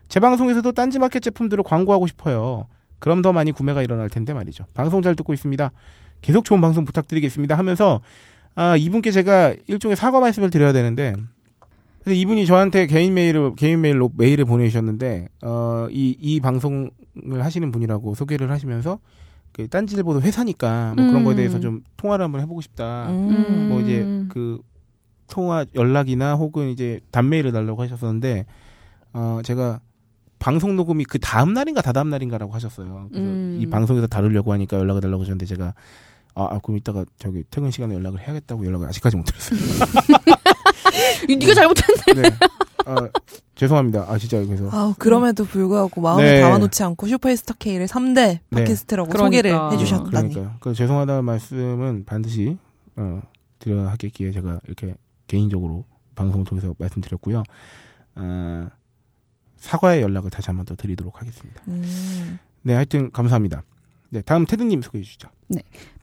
Speaker 4: 제 방송에서도 딴지 마켓 제품들을 광고하고 싶어요. 그럼 더 많이 구매가 일어날 텐데 말이죠. 방송 잘 듣고 있습니다. 계속 좋은 방송 부탁드리겠습니다 하면서 아, 이분께 제가 일종의 사과 말씀을 드려야 되는데 근데 이분이 저한테 개인 메일을 개인 메일로 메일을 보내주셨는데 어이이 이 방송을 하시는 분이라고 소개를 하시면서 그 딴지일보도 회사니까 뭐 그런 거에
Speaker 5: 음.
Speaker 4: 대해서 좀 통화를 한번 해보고 싶다.
Speaker 6: 음.
Speaker 4: 뭐 이제 그 통화 연락이나 혹은 이제 단메일을 달라고 하셨었는데 어 제가 방송 녹음이 그 다음 날인가 다다음 날인가라고 하셨어요. 그래서
Speaker 5: 음.
Speaker 4: 이 방송에서 다루려고 하니까 연락을 달라고 하셨는데 제가 아, 아, 그럼 이따가 저기 퇴근 시간에 연락을 해야겠다고 연락을 아직까지 못 드렸어요.
Speaker 5: 이- 네가 잘못했네.
Speaker 4: 네. 아, 죄송합니다. 아 진짜 그래서
Speaker 6: 아우, 그럼에도 불구하고 마음에
Speaker 4: 네.
Speaker 6: 담아놓지 않고 슈퍼스타 K를 3대
Speaker 4: 네.
Speaker 6: 팟캐스트라고
Speaker 5: 그러니까.
Speaker 6: 소개를
Speaker 5: 어,
Speaker 6: 해주셨다니.
Speaker 4: 그러니까요. 그 죄송하다는 말씀은 반드시 어, 드려야 하겠기에 제가 이렇게 개인적으로 방송을 통해서 말씀드렸고요. 어, 사과의 연락을 다시 한 번 더 드리도록 하겠습니다.
Speaker 6: 음.
Speaker 4: 네, 하여튼 감사합니다. 네, 다음 테드님 소개해 주시죠.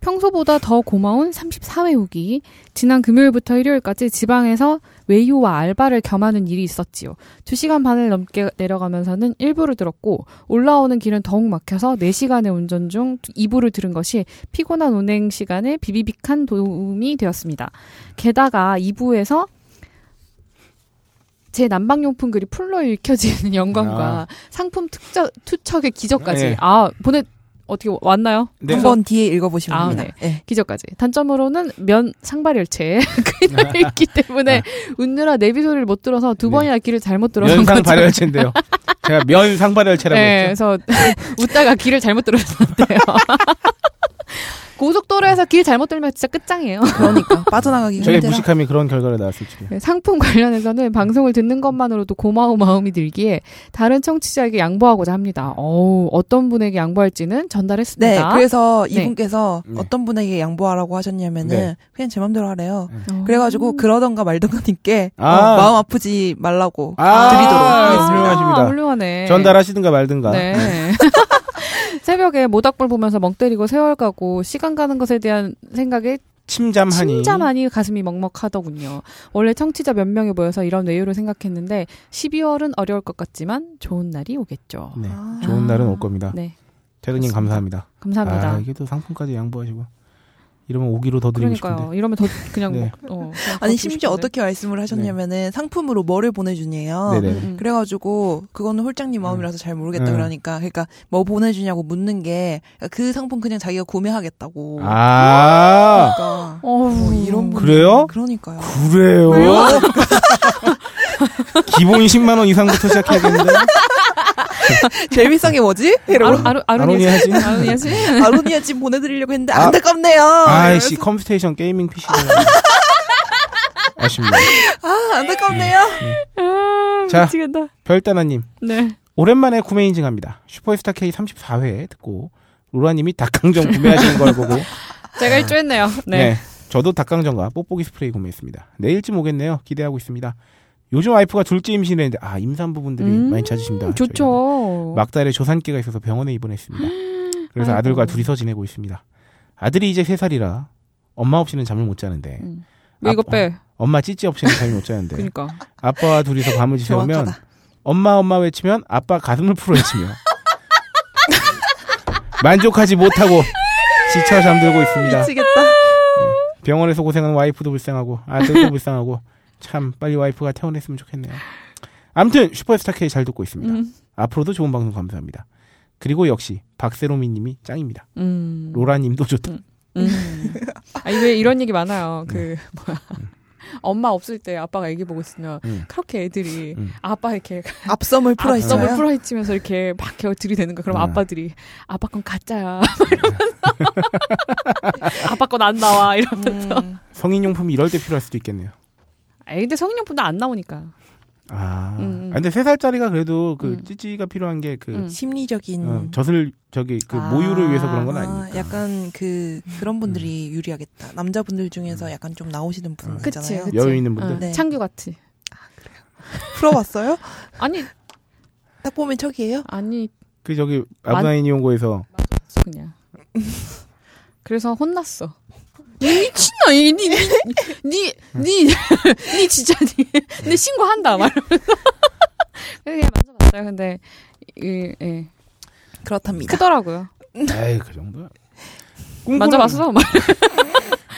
Speaker 5: 평소보다 더 고마운 34회 후기. 지난 금요일부터 일요일까지 지방에서 외유와 알바를 겸하는 일이 있었지요. 2시간 반을 넘게 내려가면서는 1부를 들었고 올라오는 길은 더욱 막혀서 4시간의 운전 중 2부를 들은 것이 피곤한 운행 시간에 비비빅한 도움이 되었습니다. 게다가 2부에서 제 난방용품 글이 풀로 읽혀지는 영광과
Speaker 4: 아.
Speaker 5: 상품 특적, 투척의 기적까지.
Speaker 4: 네.
Speaker 5: 아, 보내, 어떻게 왔나요?
Speaker 4: 네.
Speaker 6: 한번 뒤에 읽어보시면
Speaker 5: 아,
Speaker 6: 됩니다. 네.
Speaker 5: 기적까지. 단점으로는 면 상발열체 있기 때문에 웃느라 내비 소리를 못 들어서 두
Speaker 4: 네.
Speaker 5: 번이나 길을 잘못 들어간
Speaker 4: 면상
Speaker 5: 거죠.
Speaker 4: 발열체인데요. 제가 면 상 발열체라고
Speaker 5: 네,
Speaker 4: 했죠.
Speaker 5: 그래서 웃다가 길을 잘못 들어갔는데요. 고속도로에서 길 잘못 들면 진짜 끝장이에요.
Speaker 6: 그러니까 빠져나가기
Speaker 4: 저의
Speaker 6: 힘들어.
Speaker 4: 무식함이 그런 결과를 낳았을 줄이야.
Speaker 5: 네, 상품 관련해서는 방송을 듣는 것만으로도 고마운 마음이 들기에 다른 청취자에게 양보하고자 합니다. 어우, 어떤 분에게 양보할지는
Speaker 6: 네,
Speaker 5: 전달했습니다.
Speaker 6: 그래서
Speaker 5: 네.
Speaker 6: 이분께서
Speaker 4: 네.
Speaker 6: 어떤 분에게 양보하라고 하셨냐면은
Speaker 4: 네.
Speaker 6: 그냥 제 맘대로 하래요.
Speaker 5: 어.
Speaker 6: 그래가지고 그러던가 말던가 님께
Speaker 4: 아.
Speaker 6: 어, 마음 아프지 말라고
Speaker 4: 아,
Speaker 6: 드리도록
Speaker 4: 아,
Speaker 6: 하겠습니다.
Speaker 4: 훌륭하십니다.
Speaker 5: 훌륭하네.
Speaker 4: 전달하시든가 말든가.
Speaker 5: 네. 새벽에 모닥불 보면서 멍 때리고 세월 가고 시간 가는 것에 대한 생각에
Speaker 4: 침잠하니.
Speaker 5: 침잠하니 가슴이 먹먹하더군요. 원래 청취자 몇 명이 모여서 이런 외유를 생각했는데 12월은 어려울 것 같지만 좋은 날이 오겠죠.
Speaker 4: 네,
Speaker 6: 아.
Speaker 4: 좋은 날은 올 겁니다.
Speaker 5: 네, 그렇습니다.
Speaker 4: 감사합니다.
Speaker 5: 감사합니다.
Speaker 4: 아, 이게 또 상품까지 양보하시고. 이러면 오기로 더 드리고
Speaker 5: 그러니까요.
Speaker 4: 싶은데.
Speaker 5: 이러면 더 그냥
Speaker 4: 네.
Speaker 5: 뭐, 어, 그냥
Speaker 6: 아니
Speaker 5: 더
Speaker 6: 심지어
Speaker 5: 싶은데.
Speaker 6: 어떻게 말씀을 하셨냐면은 상품으로 뭐를 보내주네요.
Speaker 4: 네네.
Speaker 5: 음.
Speaker 6: 그래가지고 그거는 홀장님 마음이라서 잘 모르겠다
Speaker 4: 음.
Speaker 6: 그러니까 그러니까 뭐 보내주냐고 묻는 게 그 상품 그냥 자기가 구매하겠다고.
Speaker 4: 아,
Speaker 6: 그러니까
Speaker 5: 어우,
Speaker 6: 뭐 이런 분
Speaker 4: 그래요?
Speaker 6: 그러니까요.
Speaker 4: 그래요? 기본 10만 원 이상부터 시작해야겠는데.
Speaker 6: 비싼 게 뭐지? 이러고
Speaker 5: 아루, 아루,
Speaker 4: 아로니아 씨?
Speaker 5: 아로니아 씨?
Speaker 6: 아로니아 즙 보내드리려고 했는데
Speaker 4: 아.
Speaker 6: 안타깝네요.
Speaker 4: 아이씨, 컴스테이션 gaming PC. 아쉽네.
Speaker 6: 아 안타깝네요.
Speaker 5: 아,
Speaker 4: 자.
Speaker 5: 미치겠다.
Speaker 4: 별다나님,
Speaker 5: 네.
Speaker 4: 오랜만에 구매 인증합니다. 슈퍼스타 K 34회 듣고, 로라님이 닭강정 구매하시는 걸 보고,
Speaker 5: 제가 일조했네요.
Speaker 4: 네.
Speaker 5: 네.
Speaker 4: 저도 닭강정과 뽁뽁이 스프레이 구매했습니다. 내일쯤 오겠네요. 기대하고 있습니다. 요즘 와이프가 둘째 임신했는데, 아, 임산부분들이
Speaker 5: 음,
Speaker 4: 많이 찾으십니다.
Speaker 5: 좋죠.
Speaker 4: 막달에 조산기가 있어서 병원에 입원했습니다. 그래서
Speaker 5: 아이고.
Speaker 4: 아들과 둘이서 지내고 있습니다. 아들이 이제 3살이라 엄마 없이는 잠을 못 자는데
Speaker 5: 음. 왜 이거
Speaker 4: 아,
Speaker 5: 빼?
Speaker 4: 엄마 찌찌 없이는 잠이 못 자는데
Speaker 5: 그니까.
Speaker 4: 아빠와 둘이서 밤을 지새우면. 엄마 엄마 외치면 아빠 가슴을 풀어헤치며 만족하지 못하고 지쳐 잠들고 있습니다.
Speaker 6: 미치겠다.
Speaker 4: 병원에서 고생하는 와이프도 불쌍하고 아들도 불쌍하고 참 빨리 와이프가 퇴원했으면 좋겠네요. 아무튼 슈퍼스타 K 잘 듣고 있습니다.
Speaker 5: 음.
Speaker 4: 앞으로도 좋은 방송 감사합니다. 그리고 역시 박세로미님이 짱입니다.
Speaker 5: 음.
Speaker 4: 로라님도 좋다.
Speaker 5: 음. 아니 왜 이런 얘기 많아요. 그 뭐야. 엄마 없을 때 아빠가 애기 보고 있으면
Speaker 4: 음.
Speaker 5: 그렇게 애들이
Speaker 4: 음.
Speaker 5: 아빠 이렇게
Speaker 6: 앞섬을 풀어
Speaker 5: 앞섬을
Speaker 6: 있어요.
Speaker 5: 풀어 헤치면서 이렇게 막 이렇게 들이대는 거. 그럼
Speaker 4: 음.
Speaker 5: 아빠들이 아빠 건 가짜야. 아빠 건 안 나와 이러면서.
Speaker 6: 음,
Speaker 4: 성인용품이 이럴 때 필요할 수도 있겠네요.
Speaker 5: 아 근데 성인용품도 안 나오니까.
Speaker 4: 아,
Speaker 5: 음.
Speaker 4: 아, 근데 세 살짜리가 그래도 그
Speaker 5: 음.
Speaker 4: 찌찌가 필요한 게그
Speaker 5: 음.
Speaker 6: 심리적인
Speaker 4: 어, 젖을 저기 그
Speaker 6: 아,
Speaker 4: 모유를 위해서 그런 건 아니니까.
Speaker 6: 약간 그 그런 분들이 유리하겠다. 남자분들 중에서 약간 좀 나오시는 분
Speaker 4: 음.
Speaker 5: 그치,
Speaker 6: 있잖아요.
Speaker 5: 그치.
Speaker 4: 여유 있는 분들.
Speaker 5: 어,
Speaker 6: 네.
Speaker 5: 창규 같이.
Speaker 6: 풀어봤어요?
Speaker 5: 아니
Speaker 6: 딱 보면 척이에요?
Speaker 5: 아니
Speaker 4: 그 저기 아브나인 이용고에서
Speaker 5: 그냥. 그래서 혼났어. 니 미친나 니니니니니 니 진짜 니내 신고한다 말하면서. 그래서 그냥 만져봤어요. 근데 이, 예,
Speaker 6: 그렇답니다.
Speaker 5: 크더라고요.
Speaker 4: 에이 그 정도야. 꿈꾸는,
Speaker 5: 만져봤어. 막.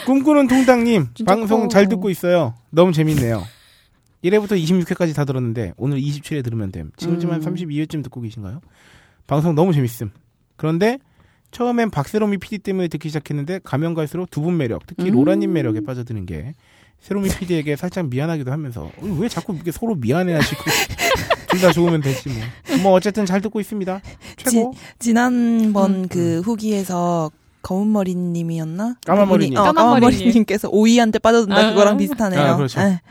Speaker 4: 꿈꾸는 통당님 방송
Speaker 5: 커.
Speaker 4: 잘 듣고 있어요. 너무 재밌네요. 1회부터 26회까지 다 들었는데 오늘 27회 들으면 됨. 지금쯤 한
Speaker 5: 음.
Speaker 4: 32회쯤 듣고 계신가요? 방송 너무 재밌음. 그런데 처음엔 박세롬이 PD 때문에 듣기 시작했는데 가면 갈수록 두 분 매력, 특히
Speaker 5: 음.
Speaker 4: 로라님 매력에 빠져드는 게 세롬이 PD에게 살짝 미안하기도 하면서 어, 왜 자꾸 이렇게 서로 미안해하시고 둘 다 좋으면 되지 뭐. 뭐 어쨌든 잘 듣고 있습니다. 최고.
Speaker 6: 지 난번
Speaker 5: 음.
Speaker 6: 그 후기에서 검은머리님이었나?
Speaker 4: 까만머리님.
Speaker 6: 그분이- 어,
Speaker 5: 까만머리님.
Speaker 6: 까만머리님께서 오이한테 빠져든다
Speaker 5: 아,
Speaker 6: 그거랑
Speaker 5: 아.
Speaker 6: 비슷하네요.
Speaker 4: 아, 그렇죠.
Speaker 6: 네.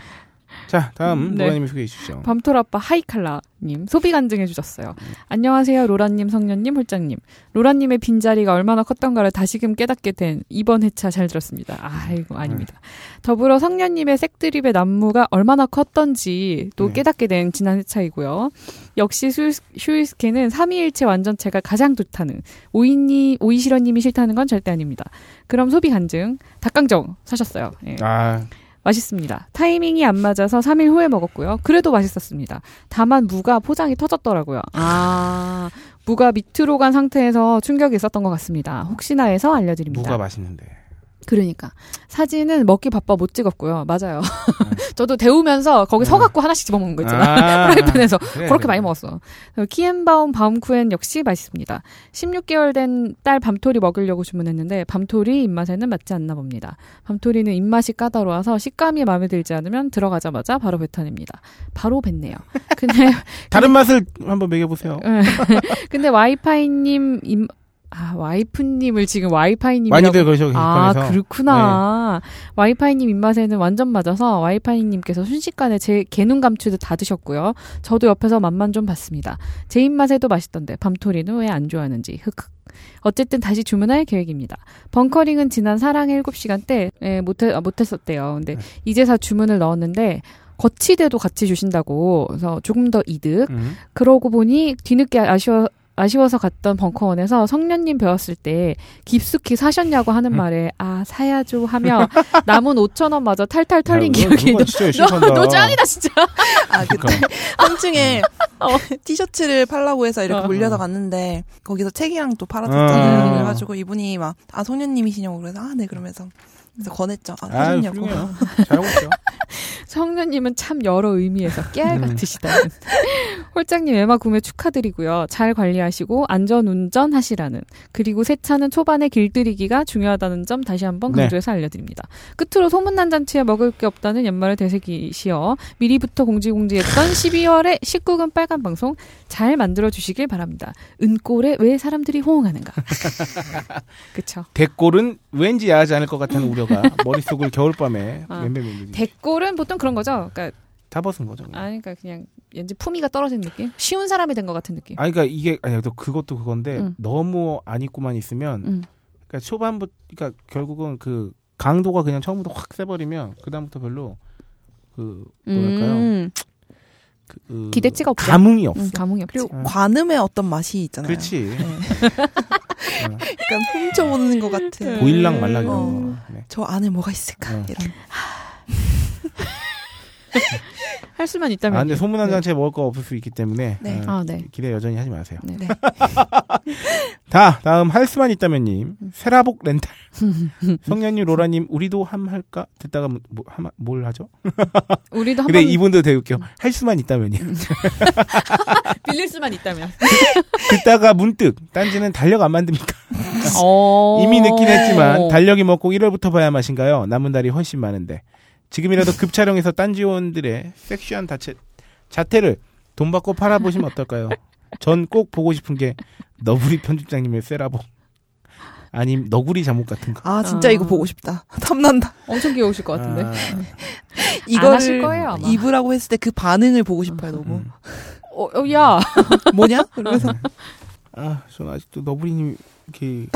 Speaker 4: 자, 다음
Speaker 5: 네.
Speaker 4: 로라님이 소개해 주시죠.
Speaker 5: 밤토라빠 하이칼라님 소비 간증해 주셨어요. 안녕하세요 로라님 성년님 홀장님. 로라님의 빈자리가 얼마나 컸던가를 다시금 깨닫게 된 이번 회차 잘 들었습니다. 아이고 아닙니다. 더불어 성년님의 색드립의 난무가 얼마나 컸던지 또
Speaker 4: 네.
Speaker 5: 깨닫게 된 지난 회차이고요. 역시 슈- 슈이스케는 삼위일체 완전체가 가장 좋다는 오이니 오이시러님이 싫다는 건 절대 아닙니다. 그럼 소비 간증 닭강정 사셨어요. 예.
Speaker 4: 아,
Speaker 5: 맛있습니다. 타이밍이 안 맞아서 3일 후에 먹었고요. 그래도 맛있었습니다. 다만 무가 포장이 터졌더라고요. 아, 무가 밑으로 간 상태에서 충격이 있었던 것 같습니다. 혹시나 해서 알려드립니다.
Speaker 4: 무가 맛있는데.
Speaker 5: 그러니까 사진은 먹기 바빠 못 찍었고요. 맞아요. 저도 데우면서 거기
Speaker 4: 네.
Speaker 5: 서갖고 하나씩 집어먹는 거 있잖아.
Speaker 4: 아,
Speaker 5: 프라이팬에서
Speaker 4: 그래,
Speaker 5: 그렇게
Speaker 4: 그래.
Speaker 5: 많이 먹었어. 키엔바움 바움쿠엔 역시 맛있습니다. 16개월 된 딸 밤토리 먹으려고 주문했는데 밤토리 입맛에는 맞지 않나 봅니다. 밤토리는 입맛이 까다로워서 식감이 마음에 들지 않으면 들어가자마자 바로 뱉어냅니다. 바로 뱉네요. 근데
Speaker 4: 다른 맛을 한번 먹여보세요.
Speaker 5: 근데 와이파이님 입 아, 와이프님을 지금 와이파이님이라고
Speaker 4: 많이들 그러셔
Speaker 5: 아. 그렇구나. 와이파이님 입맛에는 완전 맞아서 와이파이님께서 순식간에 제 개눈 감추듯 다 드셨고요. 저도 옆에서 맛만 좀 봤습니다. 제 입맛에도 맛있던데 밤토리는 왜 안 좋아하는지 흑흑. 어쨌든 다시 주문할 계획입니다. 벙커링은 지난 사랑의 7시간 때 예, 못해, 아, 못했었대요. 근데
Speaker 4: 네.
Speaker 5: 이제서 주문을 넣었는데 거치대도 같이 주신다고 그래서 조금 더 이득.
Speaker 4: 음.
Speaker 5: 그러고 보니 뒤늦게 아쉬워 아쉬워서 갔던 벙커원에서 성년님 배웠을 때 깊숙이 사셨냐고 하는 말에 아 사야죠 하며 남은 5천 원마저 탈탈 털린
Speaker 4: 야,
Speaker 5: 기억이 너,
Speaker 4: 산다.
Speaker 5: 너 짱이다 진짜.
Speaker 6: 아, 그때
Speaker 4: 그러니까.
Speaker 6: 3층에 티셔츠를 팔라고 해서 이렇게
Speaker 5: 어.
Speaker 6: 몰려서 갔는데 거기서 책이랑 또 팔았었잖아요.
Speaker 4: 음.
Speaker 6: 그래가지고 이분이 막아 소년님이시냐고 그래서 아 네 그러면서 그래서 권했죠. 아
Speaker 4: 아,
Speaker 6: 사셨냐고.
Speaker 4: 잘하고 있죠.
Speaker 5: 성년님은 참 여러 의미에서 깨알
Speaker 4: 음.
Speaker 5: 같으시다. 홀장님 외마 구매 축하드리고요. 잘 관리하시고 안전 운전 하시라는 그리고 새 차는 초반에 길들이기가 중요하다는 점 다시 한번
Speaker 4: 네.
Speaker 5: 강조해서 알려드립니다. 끝으로 소문난 잔치에 먹을 게 없다는 연말을 되새기시어 미리부터 공지공지했던 12월의 19금 빨간 방송 잘 만들어 주시길 바랍니다. 은꼴에 왜 사람들이 호응하는가? 그쵸.
Speaker 4: 대꼴은 왠지 야하지 않을 것 같다는 우려가 머릿속을 겨울밤에
Speaker 5: 아.
Speaker 4: 맴매매매
Speaker 5: 대꼴은 보통 그런 거죠. 그러니까
Speaker 4: 다 벗은 거죠.
Speaker 5: 아니 그러니까 그냥 왠지 품위가 떨어진 느낌? 쉬운 사람이 된 것 같은 느낌.
Speaker 4: 아니 그러니까 이게 아니 또 그것도 그건데
Speaker 5: 응.
Speaker 4: 너무 안 입고만 있으면
Speaker 5: 응.
Speaker 4: 그러니까 초반부터 그러니까 결국은 그 강도가 그냥 처음부터 확 세버리면 그 다음부터 별로 그 뭐랄까요
Speaker 5: 음,
Speaker 4: 그, 그
Speaker 5: 기대치가 없죠.
Speaker 4: 감흥이 없어.
Speaker 5: 음, 감흥이 없지.
Speaker 6: 그리고
Speaker 4: 음.
Speaker 6: 관음의 어떤 맛이 있잖아요.
Speaker 4: 그렇지.
Speaker 6: 약간 훔쳐보는 것 같은.
Speaker 4: 보일랑 말랑 이런
Speaker 6: 어.
Speaker 4: 거. 네.
Speaker 6: 저 안에 뭐가 있을까?
Speaker 4: 어.
Speaker 6: 이런.
Speaker 5: 할 수만 있다면.
Speaker 4: 아 근데 소문난
Speaker 5: 네.
Speaker 4: 잔치에 먹을 거 없을 수 있기 때문에
Speaker 6: 네.
Speaker 4: 어,
Speaker 5: 아, 네.
Speaker 4: 기대 여전히 하지 마세요.
Speaker 5: 네.
Speaker 6: 네.
Speaker 4: 다 다음 할 수만 있다면님
Speaker 5: 음.
Speaker 4: 세라복 렌탈 성년님 로라님 우리도 함 할까 듣다가 뭐, 뭐, 함- 뭘 하죠?
Speaker 5: 우리도
Speaker 4: 근데
Speaker 5: 한번
Speaker 4: 이분도 되게 웃겨 할 수만 있다면요
Speaker 5: 빌릴 수만 있다면.
Speaker 4: 듣다가 문득 딴지는 달력 안 만듭니까?
Speaker 5: 어.
Speaker 4: 이미 늦긴 했지만 달력이 먹고 1월부터 봐야 맛인가요? 남은 달이 훨씬 많은데 지금이라도 급촬영해서 딴지원들의 섹시한 다체, 자태를 돈 받고 팔아보시면 어떨까요? 전 꼭 보고 싶은 게 너구리 편집장님의 세라복 아님 너구리 잠옷 같은 거.
Speaker 6: 아 진짜
Speaker 5: 아.
Speaker 6: 이거 보고 싶다. 탐난다.
Speaker 5: 엄청 귀여우실 것 같은데.
Speaker 4: 아,
Speaker 6: 이거를
Speaker 5: 거예요.
Speaker 6: 입으라고 했을 때 그 반응을 보고 싶어요. 너무
Speaker 4: 음.
Speaker 5: 어, 어, 야.
Speaker 6: 뭐냐? 그러면서
Speaker 4: 아, 저는 아직도 너구리님 이렇게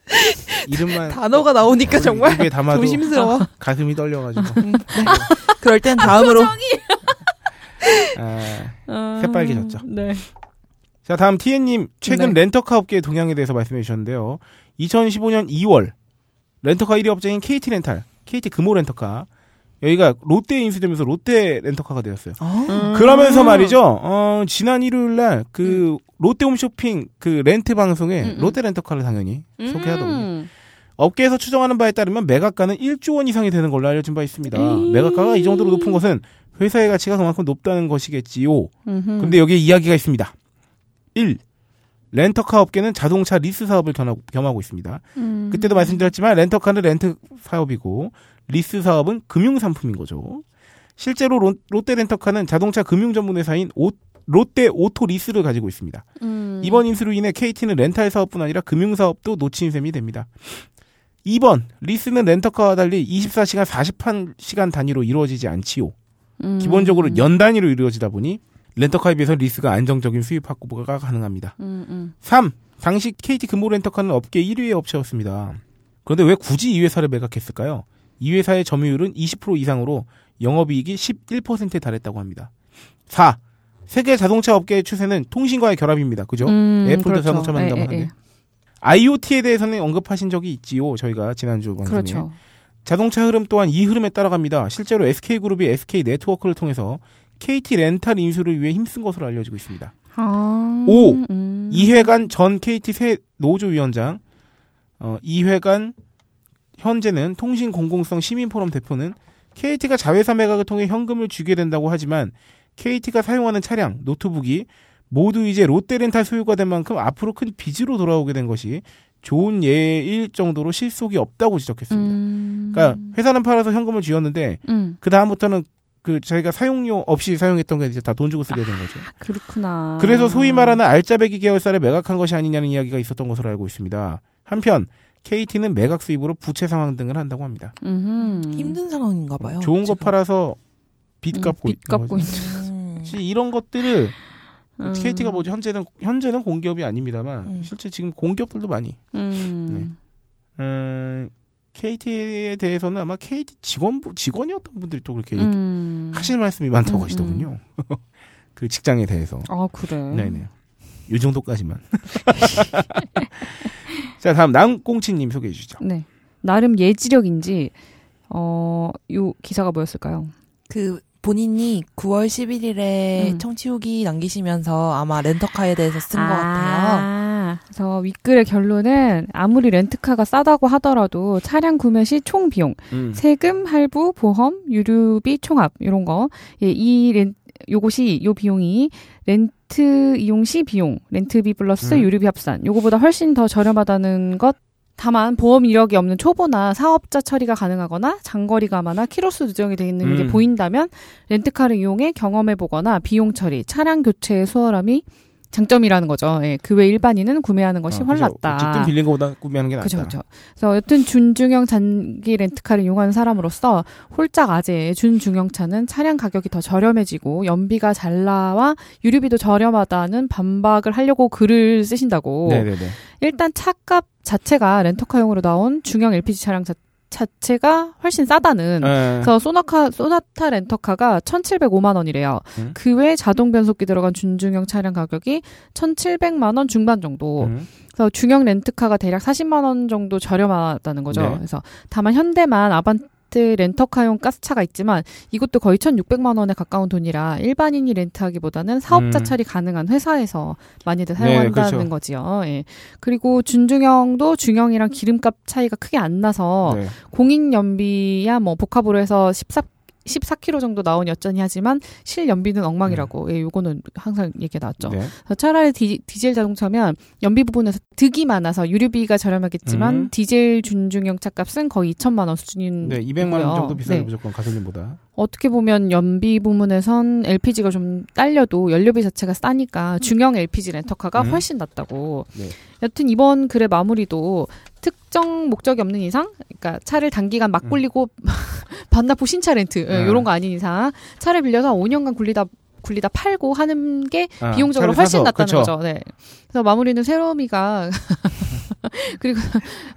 Speaker 4: 이름만
Speaker 6: 단어가 나오니까 정말
Speaker 4: 입에 담아도
Speaker 6: 조심스러워.
Speaker 4: 가슴이 떨려가지고
Speaker 6: 음, 네. 그럴 땐 다음으로
Speaker 4: 아,
Speaker 5: 어,
Speaker 4: 새빨개졌죠.
Speaker 5: 네.
Speaker 4: 자, 다음 TN님, 최근
Speaker 5: 네.
Speaker 4: 렌터카 업계의 동향에 대해서 말씀해 주셨는데요. 2015년 2월, 렌터카 1위 업체인 KT 렌탈, KT 금호 렌터카, 여기가 롯데에 인수되면서 롯데 렌터카가 되었어요.
Speaker 6: 아,
Speaker 4: 그러면서 말이죠, 어, 지난 일요일 날, 그, 롯데 홈쇼핑, 그 렌트 방송에
Speaker 5: 음, 음.
Speaker 4: 롯데 렌터카를 당연히 소개하더군요.
Speaker 5: 음.
Speaker 4: 업계에서 추정하는 바에 따르면 매각가는 1조 원 이상이 되는 걸로 알려진 바 있습니다.
Speaker 5: 에이.
Speaker 4: 매각가가 이 정도로 높은 것은 회사의 가치가 그만큼 높다는 것이겠지요.
Speaker 5: 음흠.
Speaker 4: 근데 여기에 이야기가 있습니다. 1. 렌터카 업계는 자동차 리스 사업을 겸하고, 겸하고 있습니다.
Speaker 5: 음.
Speaker 4: 그때도 말씀드렸지만 렌터카는 렌트 사업이고 리스 사업은 금융 상품인 거죠. 실제로 로, 롯데 렌터카는 자동차 금융 전문 회사인 오- 롯데 오토 리스를 가지고 있습니다.
Speaker 5: 음.
Speaker 4: 이번 인수로 인해 KT는 렌탈 사업뿐 아니라 금융 사업도 놓친 셈이 됩니다. 2번 리스는 렌터카와 달리 24시간 48시간 단위로 이루어지지 않지요.
Speaker 5: 음.
Speaker 4: 기본적으로 연 단위로 이루어지다 보니 렌터카에 비해서 리스가 안정적인 수입 확보가 가능합니다.
Speaker 5: 음, 음.
Speaker 4: 3. 당시 KT 금호 렌터카는 업계 1위의 업체였습니다. 그런데 왜 굳이 이 회사를 매각했을까요? 이 회사의 점유율은 20% 이상으로 영업이익이 11%에 달했다고 합니다. 4. 세계 자동차 업계의 추세는 통신과의 결합입니다. 그죠?
Speaker 5: 음,
Speaker 4: 애플도
Speaker 5: 그렇죠.
Speaker 4: 자동차 만든다고 하는데.
Speaker 5: 예.
Speaker 4: IoT에 대해서는 언급하신 적이 있지요. 저희가 지난주 방송에.
Speaker 5: 그렇죠.
Speaker 4: 자동차 흐름 또한 이 흐름에 따라갑니다. 실제로 SK그룹이 SK 네트워크를 통해서 KT 렌탈 인수를 위해 힘쓴 것으로 알려지고 있습니다.
Speaker 5: 아,
Speaker 4: 오.
Speaker 5: 음.
Speaker 4: 이회관 전 KT 새 노조위원장, 어, 이회관 현재는 통신공공성 시민포럼 대표는 KT가 자회사 매각을 통해 현금을 주게 된다고 하지만 KT가 사용하는 차량, 노트북이 모두 이제 롯데렌탈 소유가 된 만큼 앞으로 큰 빚으로 돌아오게 된 것이 좋은 예일 정도로 실속이 없다고 지적했습니다.
Speaker 5: 음.
Speaker 4: 그러니까 회사는 팔아서 현금을 쥐었는데
Speaker 5: 음.
Speaker 4: 그 다음부터는 그 저희가 사용료 없이 사용했던 게 이제 다 돈 주고 쓰게 된 거죠.
Speaker 5: 그렇구나.
Speaker 4: 그래서 소위 말하는 알짜배기 계열사를 매각한 것이 아니냐는 이야기가 있었던 것으로 알고 있습니다. 한편 KT는 매각 수입으로 부채 상황 등을 한다고 합니다.
Speaker 5: 음흠.
Speaker 6: 힘든 상황인가 봐요.
Speaker 4: 좋은 거
Speaker 6: 지금.
Speaker 4: 팔아서 빚
Speaker 5: 음,
Speaker 4: 갚고
Speaker 5: 빚
Speaker 4: 있는
Speaker 5: 갚고
Speaker 4: 거죠.
Speaker 5: 있는.
Speaker 6: 음.
Speaker 4: 사실 이런 것들을
Speaker 5: 음.
Speaker 4: KT가 뭐죠? 현재는 현재는 공기업이 아닙니다만
Speaker 6: 음.
Speaker 4: 실제 지금 공기업들도 많이
Speaker 5: 음.
Speaker 4: 음, KT에 대해서는 아마 KT 직원부 직원이었던 분들이 또 그렇게
Speaker 5: 음.
Speaker 4: 하실 말씀이 많다고
Speaker 5: 음,
Speaker 4: 하시더군요. 그 직장에 대해서.
Speaker 5: 아 그래.
Speaker 4: 네네. 이 정도까지만. 자, 다음 남꽁치님 소개해 주시죠.
Speaker 5: 네. 나름 예지력인지 어, 요 기사가 뭐였을까요?
Speaker 6: 그 본인이 9월 11일에
Speaker 5: 음.
Speaker 6: 청취 후기 남기시면서 아마 렌터카에 대해서 쓴것 같아요.
Speaker 5: 아, 그래서 윗글의 결론은 아무리 렌트카가 싸다고 하더라도 차량 구매 시 총 비용,
Speaker 4: 음.
Speaker 5: 세금, 할부, 보험, 유류비 총합 이런 거. 예, 이 렌, 요것이 요 비용이 렌트 이용 시 비용, 렌트비 플러스
Speaker 4: 음.
Speaker 5: 유류비 합산. 요거보다 훨씬 더 저렴하다는 것. 다만 보험 이력이 없는 초보나 사업자 처리가 가능하거나 장거리 가마나 키로수 누정이 되어 있는 게
Speaker 4: 음.
Speaker 5: 보인다면 렌트카를 이용해 경험해 보거나 비용 처리, 차량 교체의 수월함이 장점이라는 거죠. 예, 그외 일반인은 구매하는 것이
Speaker 4: 어, 그죠.
Speaker 5: 훨랐다.
Speaker 4: 어쨌든 빌린 거보다 구매하는 게 낫다.
Speaker 5: 그죠, 그죠. 그래서 여튼 준중형 장기 렌트카를 이용하는 사람으로서 홀짝 아재의 준중형차는 차량 가격이 더 저렴해지고 연비가 잘 나와 유류비도 저렴하다는 반박을 하려고 글을 쓰신다고.
Speaker 4: 네네네.
Speaker 5: 일단 차값 자체가 렌터카용으로 나온 중형 LPG 차량 자, 자체가 훨씬 싸다는.
Speaker 4: 네.
Speaker 5: 그래서 소나카 소나타 렌터카가 1,705만 원이래요.
Speaker 4: 음.
Speaker 5: 그외 자동 변속기 들어간 준중형 차량 가격이 1,700만 원 중반 정도.
Speaker 4: 음.
Speaker 5: 그래서 중형 렌트카가 대략 40만 원 정도 저렴하다는 거죠.
Speaker 4: 네.
Speaker 5: 그래서 다만 현대만 아반 떼 렌터카용 가스차가 있지만 이것도 거의 1,600만 원에 가까운 돈이라 일반인이 렌트하기보다는 사업자
Speaker 4: 음.
Speaker 5: 처리 가능한 회사에서 많이들
Speaker 4: 네,
Speaker 5: 사용한다는
Speaker 4: 그렇죠.
Speaker 5: 거지요. 예. 그리고 준중형도 중형이랑 기름값 차이가 크게 안 나서
Speaker 4: 네.
Speaker 5: 공인 연비야 뭐 복합으로 해서 14 14km 정도 나오니 여전히 하지만 실 연비는 엉망이라고. 예, 요거는 항상 얘기가 나왔죠.
Speaker 4: 네.
Speaker 5: 차라리 디, 디젤 자동차면 연비 부분에서 득이 많아서 유류비가 저렴하겠지만
Speaker 4: 음.
Speaker 5: 디젤 준중형 차값은 거의 2천만 원 수준인
Speaker 4: 네, 200만 원. 정도 비싸요
Speaker 5: 네.
Speaker 4: 무조건 가솔린보다.
Speaker 5: 어떻게 보면 연비 부분에선 LPG가 좀 딸려도 연료비 자체가 싸니까 중형 LPG 렌터카가
Speaker 4: 음.
Speaker 5: 훨씬 낫다고.
Speaker 4: 네.
Speaker 5: 여튼 이번 글의 마무리도 특정 목적이 없는 이상, 그러니까 차를 단기간 막 굴리고 반납 후 신차 렌트
Speaker 4: 음.
Speaker 5: 이런 거 아닌 이상 차를 빌려서 5년간 굴리다 굴리다 팔고 하는 게
Speaker 4: 아,
Speaker 5: 비용적으로 훨씬 낫다는
Speaker 4: 그쵸.
Speaker 5: 거죠. 네. 그래서 마무리는 세로미가 그리고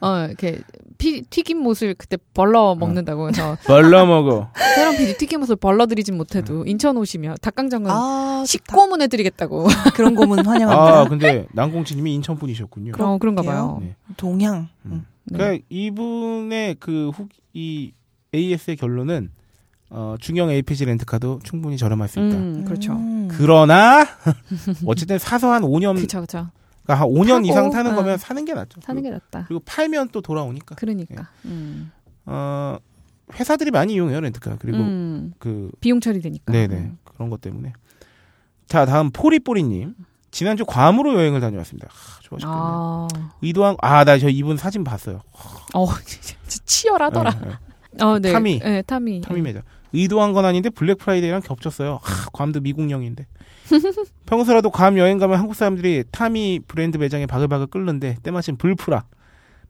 Speaker 5: 어 이렇게 피, 튀김못을 그때 벌러 먹는다고 해서
Speaker 4: 벌러 먹어.
Speaker 5: 세롬 PD 튀김옷을 벌러 드리진 못해도 인천 오시면 닭강정은
Speaker 6: 아.
Speaker 5: 식고문 해드리겠다고.
Speaker 6: 그런 고문 환영합니다.
Speaker 4: 아, 근데 남공치님이 인천 분이셨군요.
Speaker 5: 어, 그런가 봐요.
Speaker 4: 네.
Speaker 6: 동향.
Speaker 4: 음.
Speaker 6: 음.
Speaker 5: 네.
Speaker 4: 그러니까 이분의 그 후, 이 AS의 결론은 어, 중형 LPG 렌트카도 충분히 저렴할 수 있다.
Speaker 5: 음, 그렇죠.
Speaker 6: 음.
Speaker 4: 그러나 어쨌든 사서 한 5년,
Speaker 5: 그쵸, 그쵸.
Speaker 4: 그러니까 한 5년
Speaker 5: 타고,
Speaker 4: 이상 타는
Speaker 5: 어.
Speaker 4: 거면 사는 게 낫죠.
Speaker 5: 사는 게 낫다.
Speaker 4: 그리고 팔면 또 돌아오니까.
Speaker 5: 그러니까. 음.
Speaker 4: 어, 회사들이 많이 이용해요 렌트카. 그리고
Speaker 5: 음,
Speaker 4: 그
Speaker 5: 비용 처리되니까.
Speaker 4: 네네
Speaker 5: 음.
Speaker 4: 그런 것 때문에. 자 다음 포리뽀리님 지난주 괌으로 여행을 다녀왔습니다. 하, 좋아하셨겠네.
Speaker 5: 아,
Speaker 4: 의도한 아나 저 이분 사진 봤어요.
Speaker 5: 어, 진짜 치열하더라.
Speaker 4: 네, 네.
Speaker 5: 어, 네.
Speaker 4: 타미.
Speaker 5: 네, 타미.
Speaker 4: 타미 매장. 의도한 건 아닌데 블랙 프라이데이랑 겹쳤어요. 하, 괌도 미국령인데. 평소라도 괌 여행 가면 한국 사람들이 타미 브랜드 매장에 바글바글 끓는데 때마침 블프라.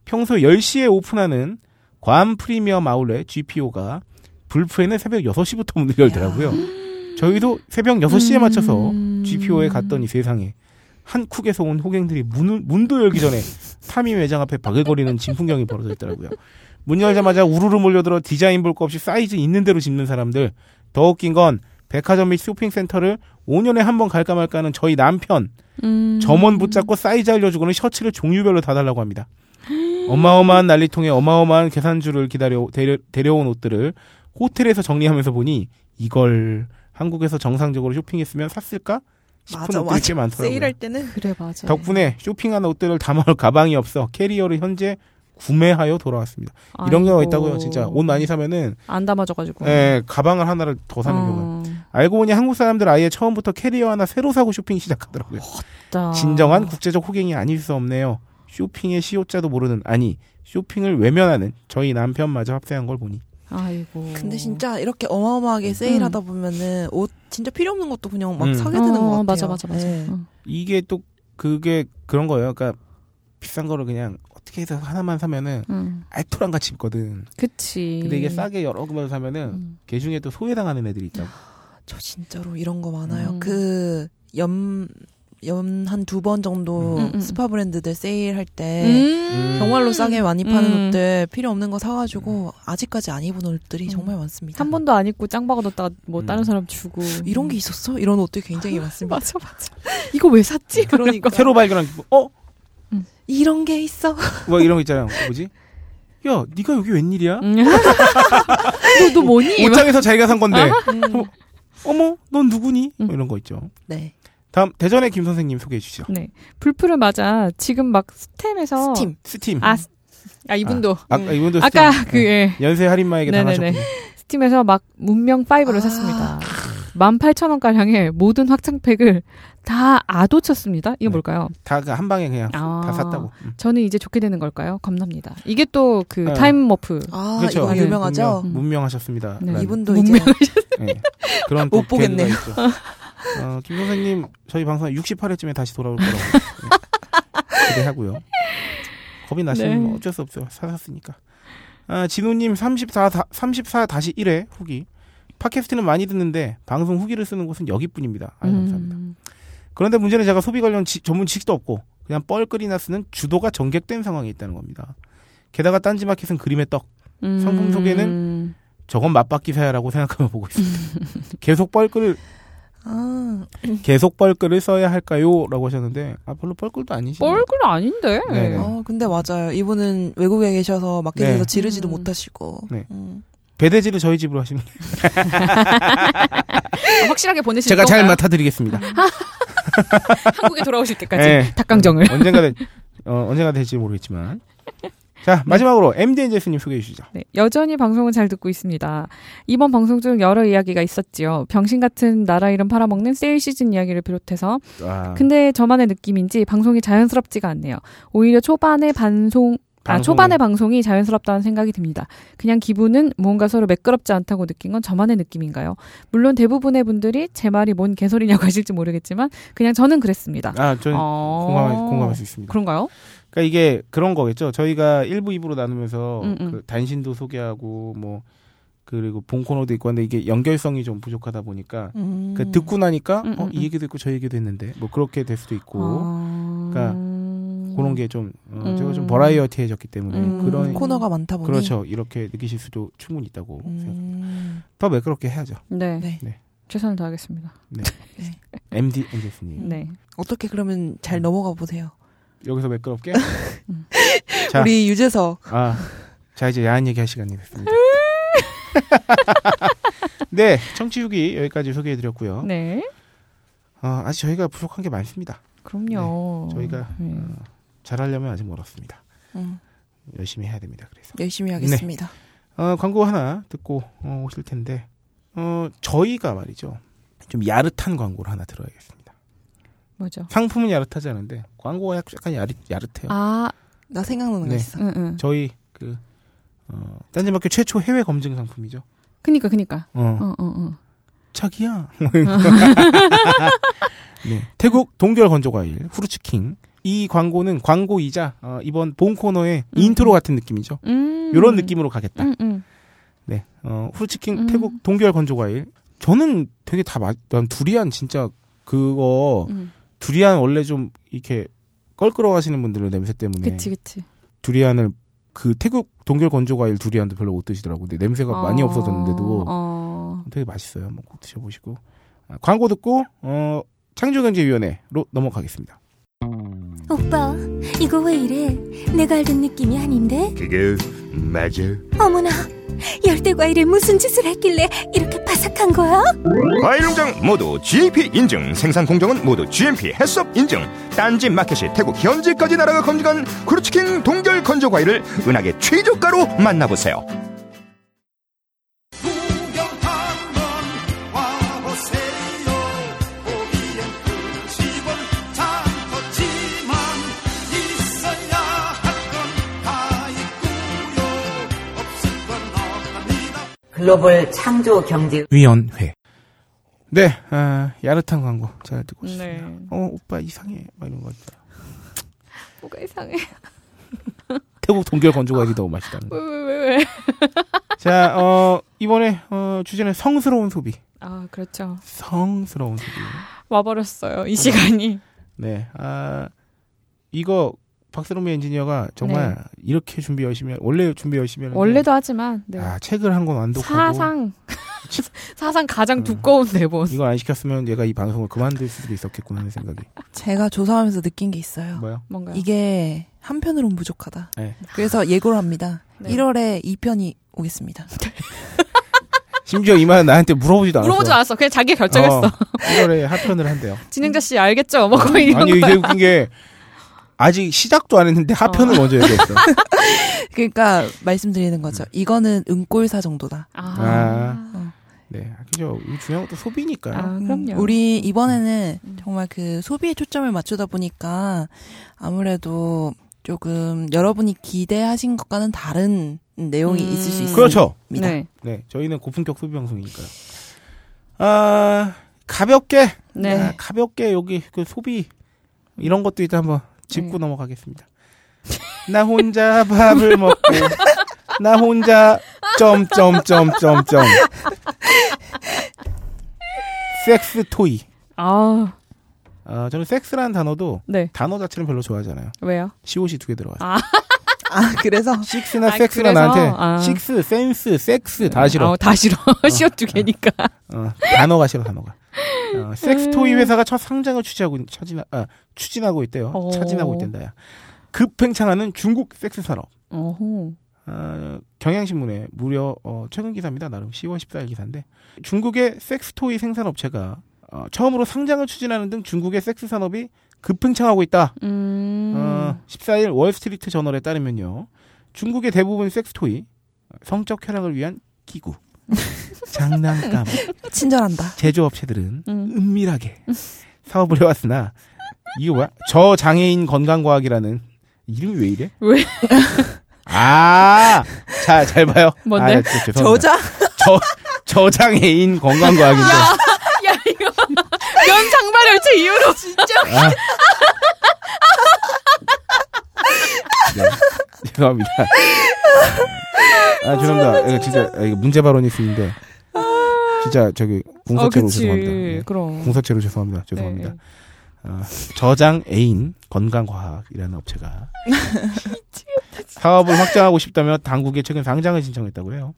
Speaker 4: 평소 10시에 오픈하는 괌 프리미엄 아울렛 GPO가 블프에는 새벽 6시부터 문을 열더라고요. 저희도 새벽 6시에 맞춰서
Speaker 5: 음.
Speaker 4: GPO에 갔더니 세상에 한국에서 온 호갱들이 문을, 문도 열기 전에 타미 매장 앞에 바글거리는 진풍경이 벌어져 있더라고요. 문 열자마자 우르르 몰려들어 디자인 볼 거 없이 사이즈 있는 대로 집는 사람들. 더 웃긴 건 백화점 및 쇼핑센터를 5년에 한 번 갈까 말까 하는 저희 남편.
Speaker 5: 음.
Speaker 4: 점원 붙잡고 사이즈 알려주고는 셔츠를 종류별로 다 달라고 합니다. 어마어마한 난리통에 어마어마한 계산줄을 기다려 데려, 데려온 옷들을 호텔에서 정리하면서 보니 이걸 한국에서 정상적으로 쇼핑했으면 샀을까 싶은
Speaker 6: 맞아,
Speaker 4: 옷들이 꽤
Speaker 6: 맞아.
Speaker 4: 많더라고요.
Speaker 6: 세일할 때는
Speaker 5: 그래 맞아.
Speaker 4: 덕분에 쇼핑한 옷들을 담아올 가방이 없어 캐리어를 현지 구매하여 돌아왔습니다. 이런 경우가
Speaker 5: 아이고.
Speaker 4: 있다고요. 진짜 옷 많이 사면은
Speaker 5: 안 담아져가지고.
Speaker 4: 예, 가방을 하나를 더 사는
Speaker 5: 어,
Speaker 4: 알고 보니 한국 사람들 아예 처음부터 캐리어 하나 새로 사고 쇼핑 시작하더라고요.
Speaker 5: 진짜.
Speaker 4: 진정한 국제적 호갱이 아닐 수 없네요. 쇼핑의 쇼자도 모르는 아니 쇼핑을 외면하는 저희 남편마저 합세한 걸 보니
Speaker 5: 아이고.
Speaker 6: 근데 진짜 이렇게 어마어마하게 세일하다 보면은 옷 진짜 필요 없는 것도 그냥 막
Speaker 4: 음.
Speaker 6: 사게 되는 것 같아요.
Speaker 5: 어, 맞아 맞아 맞아.
Speaker 6: 네.
Speaker 5: 어.
Speaker 4: 이게 또 그게 그런 거예요. 그러니까 비싼 거를 그냥 어떻게 해서 하나만 사면은
Speaker 5: 응.
Speaker 4: 알토랑 같이 입거든.
Speaker 5: 그치.
Speaker 4: 근데 이게 싸게 여러 번 사면은
Speaker 5: 음.
Speaker 4: 걔 중에 또 소외당하는 애들이 있다고.
Speaker 6: 저 진짜로 이런 거 많아요.
Speaker 5: 음.
Speaker 6: 그 연, 연 한 두 번 정도
Speaker 5: 음, 음.
Speaker 6: 스파 브랜드들 세일할 때
Speaker 5: 음.
Speaker 6: 정말로 싸게 많이 파는
Speaker 5: 음.
Speaker 6: 옷들 필요 없는 거 사가지고 아직까지 안 입은 옷들이 정말 많습니다.
Speaker 5: 한 번도 안 입고 짱 박아뒀다가 뭐
Speaker 4: 음.
Speaker 5: 다른 사람 주고.
Speaker 6: 이런 게 있었어? 이런 옷들 굉장히 많습니다.
Speaker 5: 맞아 맞아. 이거 왜 샀지?
Speaker 6: 그러니까
Speaker 4: 새로 발견한 거, 어?
Speaker 6: 이런 게 있어.
Speaker 4: 뭐 이런 거 있잖아요. 뭐지? 야, 네가 여기 웬일이야?
Speaker 5: 음. 너, 너 뭐니?
Speaker 4: 옷장에서 자기가 산 건데.
Speaker 6: 음.
Speaker 4: 어머, 넌 누구니?
Speaker 5: 음.
Speaker 4: 뭐 이런 거 있죠.
Speaker 6: 네.
Speaker 4: 다음 대전의 김 선생님 소개해 주시죠.
Speaker 5: 네. 블프를 맞아 지금 막 스템에서
Speaker 6: 스팀.
Speaker 4: 스팀.
Speaker 5: 아, 스- 아 이분도
Speaker 4: 아, 까 이분도
Speaker 5: 아까
Speaker 4: 스팀.
Speaker 5: 그 예.
Speaker 4: 연쇄 할인마에게
Speaker 5: 네네네.
Speaker 4: 당하셨군요.
Speaker 5: 스팀에서 막 문명 5를
Speaker 6: 아.
Speaker 5: 샀습니다. 18,000원 가량의 모든 확장팩을 다 아도 쳤습니다. 이게
Speaker 4: 네.
Speaker 5: 뭘까요?
Speaker 4: 다 한 방에 그냥
Speaker 5: 아.
Speaker 4: 다 샀다고. 음.
Speaker 5: 저는 이제 좋게 되는 걸까요? 겁납니다. 이게 또 그
Speaker 4: 네.
Speaker 5: time warp.
Speaker 6: 아,
Speaker 4: 그렇죠.
Speaker 6: 이거
Speaker 5: 네.
Speaker 6: 유명하죠?
Speaker 5: 음.
Speaker 4: 문명 하셨습니다.
Speaker 5: 네.
Speaker 6: 이분도
Speaker 5: 문명.
Speaker 6: 이제
Speaker 4: 네. 그런
Speaker 6: 못
Speaker 4: 또
Speaker 6: 보겠네요.
Speaker 4: 어, 김 선생님 저희 방송 68회쯤에 다시 돌아올 거라고 네. 기대하고요. 겁이 나시면
Speaker 5: 네.
Speaker 4: 뭐 어쩔 수 없어요. 사셨으니까. 아, 진우님 34, 34-1회 후기. 팟캐스트는 많이 듣는데 방송 후기를 쓰는 곳은 여기뿐입니다. 아유, 감사합니다.
Speaker 5: 음.
Speaker 4: 그런데 문제는 제가 소비 관련 지- 전문 지식도 없고 그냥 뻘끓이나 쓰는 주도가 정객된 상황에 있다는 겁니다. 게다가 딴지마켓은 그림의 떡.
Speaker 5: 음.
Speaker 4: 상품 소개는 저건 맞박기사야라고 생각하며 보고 있습니다. 계속 뻘글을
Speaker 6: 아,
Speaker 4: 계속 뻘글을 써야 할까요?라고 하셨는데 아 별로 뻘글도 아니시.
Speaker 5: 뻘글 아닌데.
Speaker 4: 네네.
Speaker 6: 어, 근데 맞아요. 이분은 외국에 계셔서 마켓에서
Speaker 4: 네.
Speaker 6: 지르지도
Speaker 5: 음.
Speaker 6: 못하시고.
Speaker 4: 네.
Speaker 6: 음.
Speaker 4: 배대지를 저희 집으로 하시면
Speaker 5: 아, 확실하게 보내실
Speaker 4: 제가 잘
Speaker 5: 건가요?
Speaker 4: 맡아드리겠습니다.
Speaker 5: 한국에 돌아오실 때까지
Speaker 4: 네.
Speaker 5: 닭강정을.
Speaker 4: 언젠가 될, 어, 언젠가 될지 모르겠지만. 자 마지막으로 MDN제스님 소개해 주시죠.
Speaker 5: 네, 여전히 방송을 잘 듣고 있습니다. 이번 방송 중 여러 이야기가 있었지요. 병신 같은 나라 이름 팔아먹는 세일 시즌 이야기를 비롯해서.
Speaker 4: 아,
Speaker 5: 근데 저만의 느낌인지 방송이 자연스럽지가 않네요. 오히려 초반에 반송, 아,
Speaker 4: 방송이-
Speaker 5: 초반의 방송이 자연스럽다는 생각이 듭니다. 그냥 기분은 뭔가 서로 매끄럽지 않다고 느낀 건 저만의 느낌인가요? 물론 대부분의 분들이 제 말이 뭔 개소리냐고 하실지 모르겠지만 그냥 저는 그랬습니다.
Speaker 4: 아 저는
Speaker 5: 어...
Speaker 4: 공감할, 공감할 수 있습니다.
Speaker 5: 그런가요?
Speaker 4: 그러니까 이게 그런 거겠죠. 저희가 1부, 2부로 나누면서
Speaker 5: 음, 음.
Speaker 4: 그 단신도 소개하고 뭐 그리고 본 코너도 있고 한데 이게 연결성이 좀 부족하다 보니까
Speaker 6: 음.
Speaker 4: 그 듣고 나니까
Speaker 5: 음,
Speaker 4: 어,
Speaker 5: 음,
Speaker 4: 이 얘기도 있고 저 얘기도 했는데 뭐 그렇게 될 수도 있고
Speaker 5: 아...
Speaker 4: 그러니까 그런 게좀 어, 제가 좀
Speaker 5: 음.
Speaker 4: 버라이어티해졌기 때문에
Speaker 5: 음.
Speaker 4: 그런
Speaker 6: 코너가 많다 보니.
Speaker 4: 그렇죠 이렇게 느끼실 수도 충분히 있다고 생각합니다.
Speaker 6: 음.
Speaker 4: 더 매끄럽게 해야죠.
Speaker 5: 네.
Speaker 6: 네.
Speaker 4: 네.
Speaker 5: 최선을 다하겠습니다.
Speaker 4: 네.
Speaker 6: 네.
Speaker 4: MD 엔제스님
Speaker 5: 네.
Speaker 6: 어떻게 그러면 잘 넘어가 보세요.
Speaker 4: 여기서 매끄럽게
Speaker 5: 음.
Speaker 4: 자,
Speaker 6: 우리 유재석.
Speaker 4: 아, 자 이제 야한 얘기 할 시간이 됐습니다. 네, 청취 후기 여기까지 소개해드렸고요.
Speaker 5: 네.
Speaker 4: 어, 아직 저희가 부족한 게 많습니다.
Speaker 5: 그럼요.
Speaker 4: 네, 저희가
Speaker 5: 네.
Speaker 4: 어, 잘하려면 아직 멀었습니다.
Speaker 6: 음,
Speaker 4: 열심히 해야 됩니다. 그래서
Speaker 6: 열심히 하겠습니다.
Speaker 4: 어, 광고 하나 듣고 어, 오실 텐데 어, 저희가 말이죠. 좀 야릇한 광고를 하나 들어야겠습니다.
Speaker 5: 뭐죠?
Speaker 4: 상품은 야릇하지 않은데 광고가 약- 약간 야릇, 야릇해요.
Speaker 5: 아,
Speaker 6: 나 생각나는
Speaker 4: 네.
Speaker 6: 거 있어.
Speaker 5: 응, 응.
Speaker 4: 저희 그 어, 딴지마켓 최초 해외 검증 상품이죠.
Speaker 5: 그니까, 그니까.
Speaker 4: 어,
Speaker 5: 어, 어, 어.
Speaker 4: 자기야. 네. 태국 동결 건조 과일 후르츠킹. 이 광고는 광고이자 어, 이번 본 코너의
Speaker 5: 음.
Speaker 4: 인트로 같은 느낌이죠.
Speaker 5: 음.
Speaker 4: 이런 느낌으로 가겠다.
Speaker 5: 음, 음.
Speaker 4: 네, 어, 후르츠킹
Speaker 5: 음.
Speaker 4: 태국 동결 건조과일. 저는 되게 다 맛, 난 두리안 진짜 그거,
Speaker 5: 음.
Speaker 4: 두리안 원래 좀 이렇게 껄끄러워 하시는 분들은 냄새 때문에.
Speaker 5: 그치 그치.
Speaker 4: 두리안을 그 태국 동결 건조과일 두리안도 별로 못 드시더라고요. 근데 냄새가 많이
Speaker 5: 어,
Speaker 4: 없어졌는데도
Speaker 5: 어.
Speaker 4: 되게 맛있어요. 한번 꼭 드셔보시고. 아, 광고 듣고, 어, 창조경제위원회로 넘어가겠습니다.
Speaker 1: 오빠, 이거 왜 이래? 내가 알던 느낌이 아닌데?
Speaker 7: 그게 맞아.
Speaker 1: 어머나, 열대 과일에 무슨 짓을 했길래 이렇게 바삭한 거야?
Speaker 7: 과일 농장 모두 GAP 인증, 생산 공정은 모두 GMP 해썹 인증. 딴지 마켓이 태국 현지까지 나라가 검증한 크루치킨 동결 건조 과일을 은하계 최저가로 만나보세요.
Speaker 8: 글로벌 창조 경제
Speaker 4: 위원회. 네, 아, 야릇한 광고 잘 듣고 있습니다.
Speaker 5: 네.
Speaker 4: 어, 오빠 이상해. 막 이런 거 있다.
Speaker 5: 뭐가 이상해.
Speaker 4: 태국 동결 건조과일이 너무 맛있다는 거.
Speaker 5: 왜왜왜 왜?
Speaker 4: 자, 어, 이번에, 어, 주제는 성스러운 소비.
Speaker 5: 아 그렇죠.
Speaker 4: 성스러운 소비.
Speaker 5: 와버렸어요 이 시간이.
Speaker 4: 네, 아, 이거, 박세롬 엔지니어가 정말 이렇게 준비 열심히, 하- 원래 준비 열심히 하는데.
Speaker 5: 원래도 하지만 네.
Speaker 4: 아, 책을 한 권 완독하고.
Speaker 5: 사상 사상 가장
Speaker 4: 음.
Speaker 5: 두꺼운 대본.
Speaker 4: 이거 안 시켰으면 얘가 이 방송을 그만둘 수도 있었겠구나 하는 생각이.
Speaker 6: 제가 조사하면서 느낀 게 있어요.
Speaker 4: 뭐요?
Speaker 5: 뭔가요?
Speaker 6: 이게 한편으로는 부족하다.
Speaker 4: 네.
Speaker 6: 그래서 예고를 합니다.
Speaker 5: 네.
Speaker 6: 1월에 2편이 오겠습니다.
Speaker 4: 심지어 이만 나한테 물어보지도 않았어.
Speaker 5: 물어보지 않았어. 그냥 자기가 결정했어.
Speaker 4: 1월에 합편을 한대요.
Speaker 5: 진행자 씨 알겠죠? 뭐 거의 이런
Speaker 4: 아니
Speaker 5: 거야.
Speaker 4: 이게 웃긴 게 아직 시작도 안 했는데 합편을
Speaker 5: 어.
Speaker 4: 먼저 얘기했어.
Speaker 6: 그러니까 말씀드리는 거죠. 이거는 은꼴사 정도다.
Speaker 5: 아.
Speaker 4: 네, 그죠. 이 중요한 것도 소비니까요.
Speaker 5: 아,
Speaker 6: 음,
Speaker 5: 그럼요.
Speaker 6: 우리 이번에는
Speaker 5: 음.
Speaker 6: 정말 그 소비에 초점을 맞추다 보니까 아무래도 조금 여러분이 기대하신 것과는 다른 내용이
Speaker 5: 음.
Speaker 6: 있을 수 있습니다.
Speaker 4: 그렇죠.
Speaker 5: 네.
Speaker 4: 네, 저희는 고품격 소비 방송이니까요. 아 가볍게,
Speaker 5: 네.
Speaker 4: 아, 가볍게 여기 그 소비 이런 것도 일단 한번 짚고
Speaker 5: 네.
Speaker 4: 넘어가겠습니다. 나 혼자 밥을 먹고 나 혼자 점점점점점 섹스 토이.
Speaker 5: 아,
Speaker 4: 아 저는 섹스라는 단어도
Speaker 5: 네.
Speaker 4: 단어 자체는 별로 좋아하잖아요.
Speaker 5: 왜요?
Speaker 4: COC 두개 들어가요.
Speaker 5: 아,
Speaker 6: 아 그래서
Speaker 4: 식스나
Speaker 5: 아,
Speaker 4: 섹스나
Speaker 5: 그래서?
Speaker 4: 나한테
Speaker 5: 아.
Speaker 4: 식스, 센스, 섹스 다 싫어.
Speaker 5: 어, 다 싫어. 시옷 두 개니까.
Speaker 4: 어, 단어가 싫어 단어가. 어, 섹스토이 회사가 첫 상장을 추진하고 있- 추진 아, 추진하고 있대요.
Speaker 5: 어.
Speaker 4: 차진하고 있댄다야. 급팽창하는 중국 섹스 산업.
Speaker 5: 어허.
Speaker 4: 어, 경향신문에 무려 어, 최근 기사입니다. 나름 10월 14일 기사인데 중국의 섹스토이 생산업체가 어, 처음으로 상장을 추진하는 등 중국의 섹스 산업이 급팽창하고 있다.
Speaker 5: 음.
Speaker 4: 어, 14일 월스트리트 저널에 따르면요. 중국의 대부분 섹스토이 성적 쾌락을 위한 기구, 장난감,
Speaker 6: 친절한다.
Speaker 4: 제조업체들은
Speaker 5: 음.
Speaker 4: 은밀하게 사업을 해왔으나 이게 뭐야? 저 장애인 건강과학이라는 이름이 왜 이래?
Speaker 5: 왜?
Speaker 4: 아, 자, 잘 봐요.
Speaker 5: 뭔데?
Speaker 4: 아, 죄송합니다.
Speaker 6: 저자
Speaker 4: 저, 저장애인 건강과학인데.
Speaker 5: 야, 이거. 면 장발열차 이후로 진짜.
Speaker 4: 아. 네, 죄송합니다. 아, 죄송합니다. 이거 진짜, 아, 이거 문제 발언이 있는데. 진짜 저기,
Speaker 5: 어,
Speaker 4: 공서체로
Speaker 5: 그치.
Speaker 4: 죄송합니다. 네.
Speaker 5: 그럼.
Speaker 4: 공서체로 죄송합니다. 죄송합니다.
Speaker 5: 네.
Speaker 4: 어, 저장 애인 건강과학이라는 업체가 사업을 확장하고 싶다며 당국에 최근 상장을 신청했다고 해요.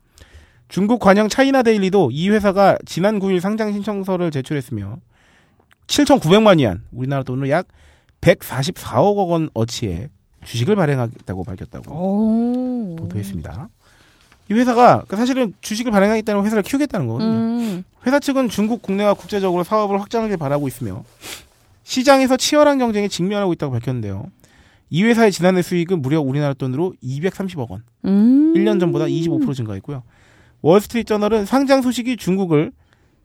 Speaker 4: 중국 관영 차이나 데일리도 이 회사가 지난 9일 상장 신청서를 제출했으며 7,900만 위안, 우리나라 돈으로 약 144억 원 어치의 주식을 발행하겠다고 밝혔다고
Speaker 5: 오.
Speaker 4: 보도했습니다. 이 회사가 그 사실은 주식을 발행하겠다는 회사를 키우겠다는 거거든요.
Speaker 5: 음.
Speaker 4: 회사 측은 중국 국내와 국제적으로 사업을 확장하길 바라고 있으며 시장에서 치열한 경쟁에 직면하고 있다고 밝혔는데요. 이 회사의 지난해 수익은 무려 우리나라 돈으로 230억 원,
Speaker 5: 음.
Speaker 4: 1년 전보다 25% 증가했고요. 월스트리트 저널은 상장 소식이 중국을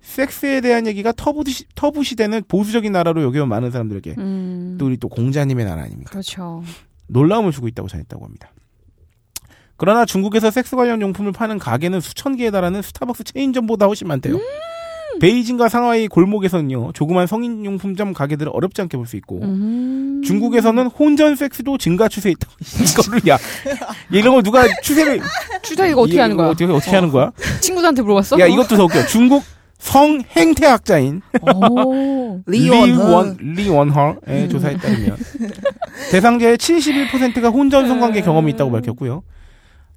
Speaker 4: 섹스에 대한 얘기가 터부시, 터부시되는 보수적인 나라로 여겨 많은 사람들에게
Speaker 5: 음.
Speaker 4: 또 우리 또 공자님의 나라 아닙니까?
Speaker 5: 그렇죠.
Speaker 4: 놀라움을 주고 있다고 전했다고 합니다. 그러나 중국에서 섹스 관련 용품을 파는 가게는 수천 개에 달하는 스타벅스 체인점보다 훨씬 많대요. 베이징과 상하이 골목에서는요 조그만 성인 용품점 가게들을 어렵지 않게 볼 수 있고
Speaker 5: 음.
Speaker 4: 중국에서는 혼전 섹스도 증가 추세에 있다. 이거를 야 이런 걸 누가 추세를
Speaker 5: 추자 이거 어떻게 하는 거야?
Speaker 4: 어떻게 어떻게 하는 거야?
Speaker 5: 친구들한테 물어봤어?
Speaker 4: 야 이것도 더 웃겨. 중국 성행태학자인
Speaker 5: 오.
Speaker 6: 리원허.
Speaker 4: 리원허의 조사에 따르면 대상자의 71%가 혼전 성관계 경험이 있다고 밝혔고요.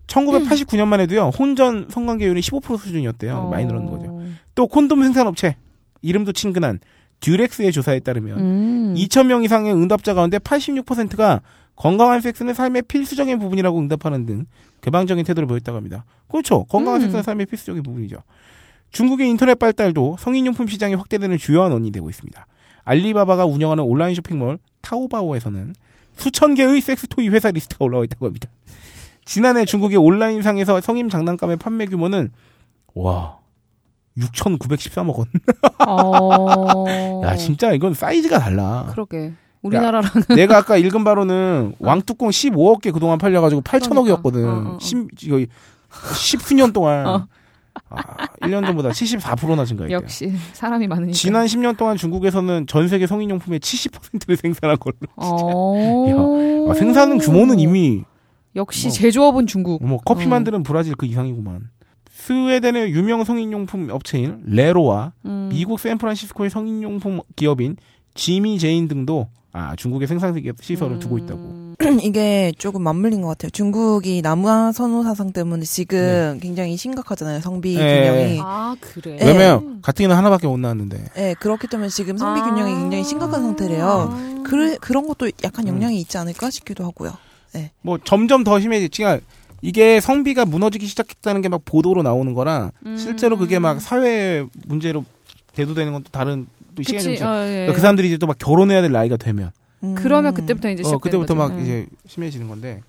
Speaker 4: 1989년만 해도요 혼전 성관계율이 15% 수준이었대요. 많이 늘었는 거죠. 또 콘돔 생산업체 이름도 친근한 듀렉스의 조사에 따르면
Speaker 5: 음.
Speaker 4: 2,000명 이상의 응답자 가운데 86%가 건강한 섹스는 삶의 필수적인 부분이라고 응답하는 등 개방적인 태도를 보였다고 합니다. 그렇죠. 건강한
Speaker 5: 음.
Speaker 4: 섹스는 삶의 필수적인 부분이죠. 중국의 인터넷 발달도 성인용품 시장이 확대되는 주요한 원인이 되고 있습니다. 알리바바가 운영하는 온라인 쇼핑몰 타오바오에서는 수천 개의 sex toy 회사 리스트가 올라와 있다고 합니다. 지난해 중국의 온라인상에서 성인 장난감의 판매 규모는 와 6,913억 원.
Speaker 5: 어.
Speaker 4: 야 진짜 이건 사이즈가 달라.
Speaker 5: 그러게. 우리나라랑
Speaker 4: 내가 아까 읽은 바로는 왕뚜껑 15억 개 그동안 팔려가지고 8천억이었거든.
Speaker 5: 그러니까. 어, 어, 어.
Speaker 4: 10, 이거 10수년 동안.
Speaker 5: 어.
Speaker 4: 아, 1년 전보다 74%나 증가했대요.
Speaker 5: 역시 사람이 많으니까.
Speaker 4: 지난 10년 동안 중국에서는 전 세계 성인용품의 70%를 생산한 걸로.
Speaker 5: 어.
Speaker 4: 아, 생산 규모는 이미
Speaker 5: 역시
Speaker 4: 뭐.
Speaker 5: 제조업은 중국.
Speaker 4: 뭐 커피
Speaker 5: 어.
Speaker 4: 만드는 브라질 그 이상이구만. 스웨덴의 유명 성인용품 업체인 레로와
Speaker 5: 음.
Speaker 4: 미국 샌프란시스코의 성인용품 기업인 Jimmyjane 등도 아 중국에 생산 시설을 두고 있다고.
Speaker 5: 음.
Speaker 6: 이게 조금 맞물린 것 같아요. 중국이 남아 선호 사상 때문에 지금 굉장히 심각하잖아요. 성비
Speaker 4: 네.
Speaker 6: 균형이.
Speaker 5: 아 그래.
Speaker 6: 네.
Speaker 4: 왜냐면 가뜩이나 하나밖에 못 나왔는데.
Speaker 6: 네, 그렇기 때문에 지금 성비
Speaker 5: 아.
Speaker 6: 균형이 굉장히 심각한 상태래요. 그, 그런 것도 약간
Speaker 4: 음.
Speaker 6: 영향이 있지 않을까 싶기도 하고요.
Speaker 4: 뭐 점점 더 심해지지만 이게 성비가 무너지기 시작했다는 게 막 보도로 나오는 거랑
Speaker 5: 음.
Speaker 4: 실제로 그게 막 사회 문제로 대두되는 건 또 다른 또 시간이 좀
Speaker 5: 어, 예.
Speaker 4: 그 사람들이 이제 또 막 결혼해야 될 나이가 되면
Speaker 6: 음.
Speaker 5: 그러면 그때부터 이제
Speaker 4: 어 그때부터
Speaker 5: 거죠.
Speaker 4: 막
Speaker 5: 음.
Speaker 4: 이제 심해지는 건데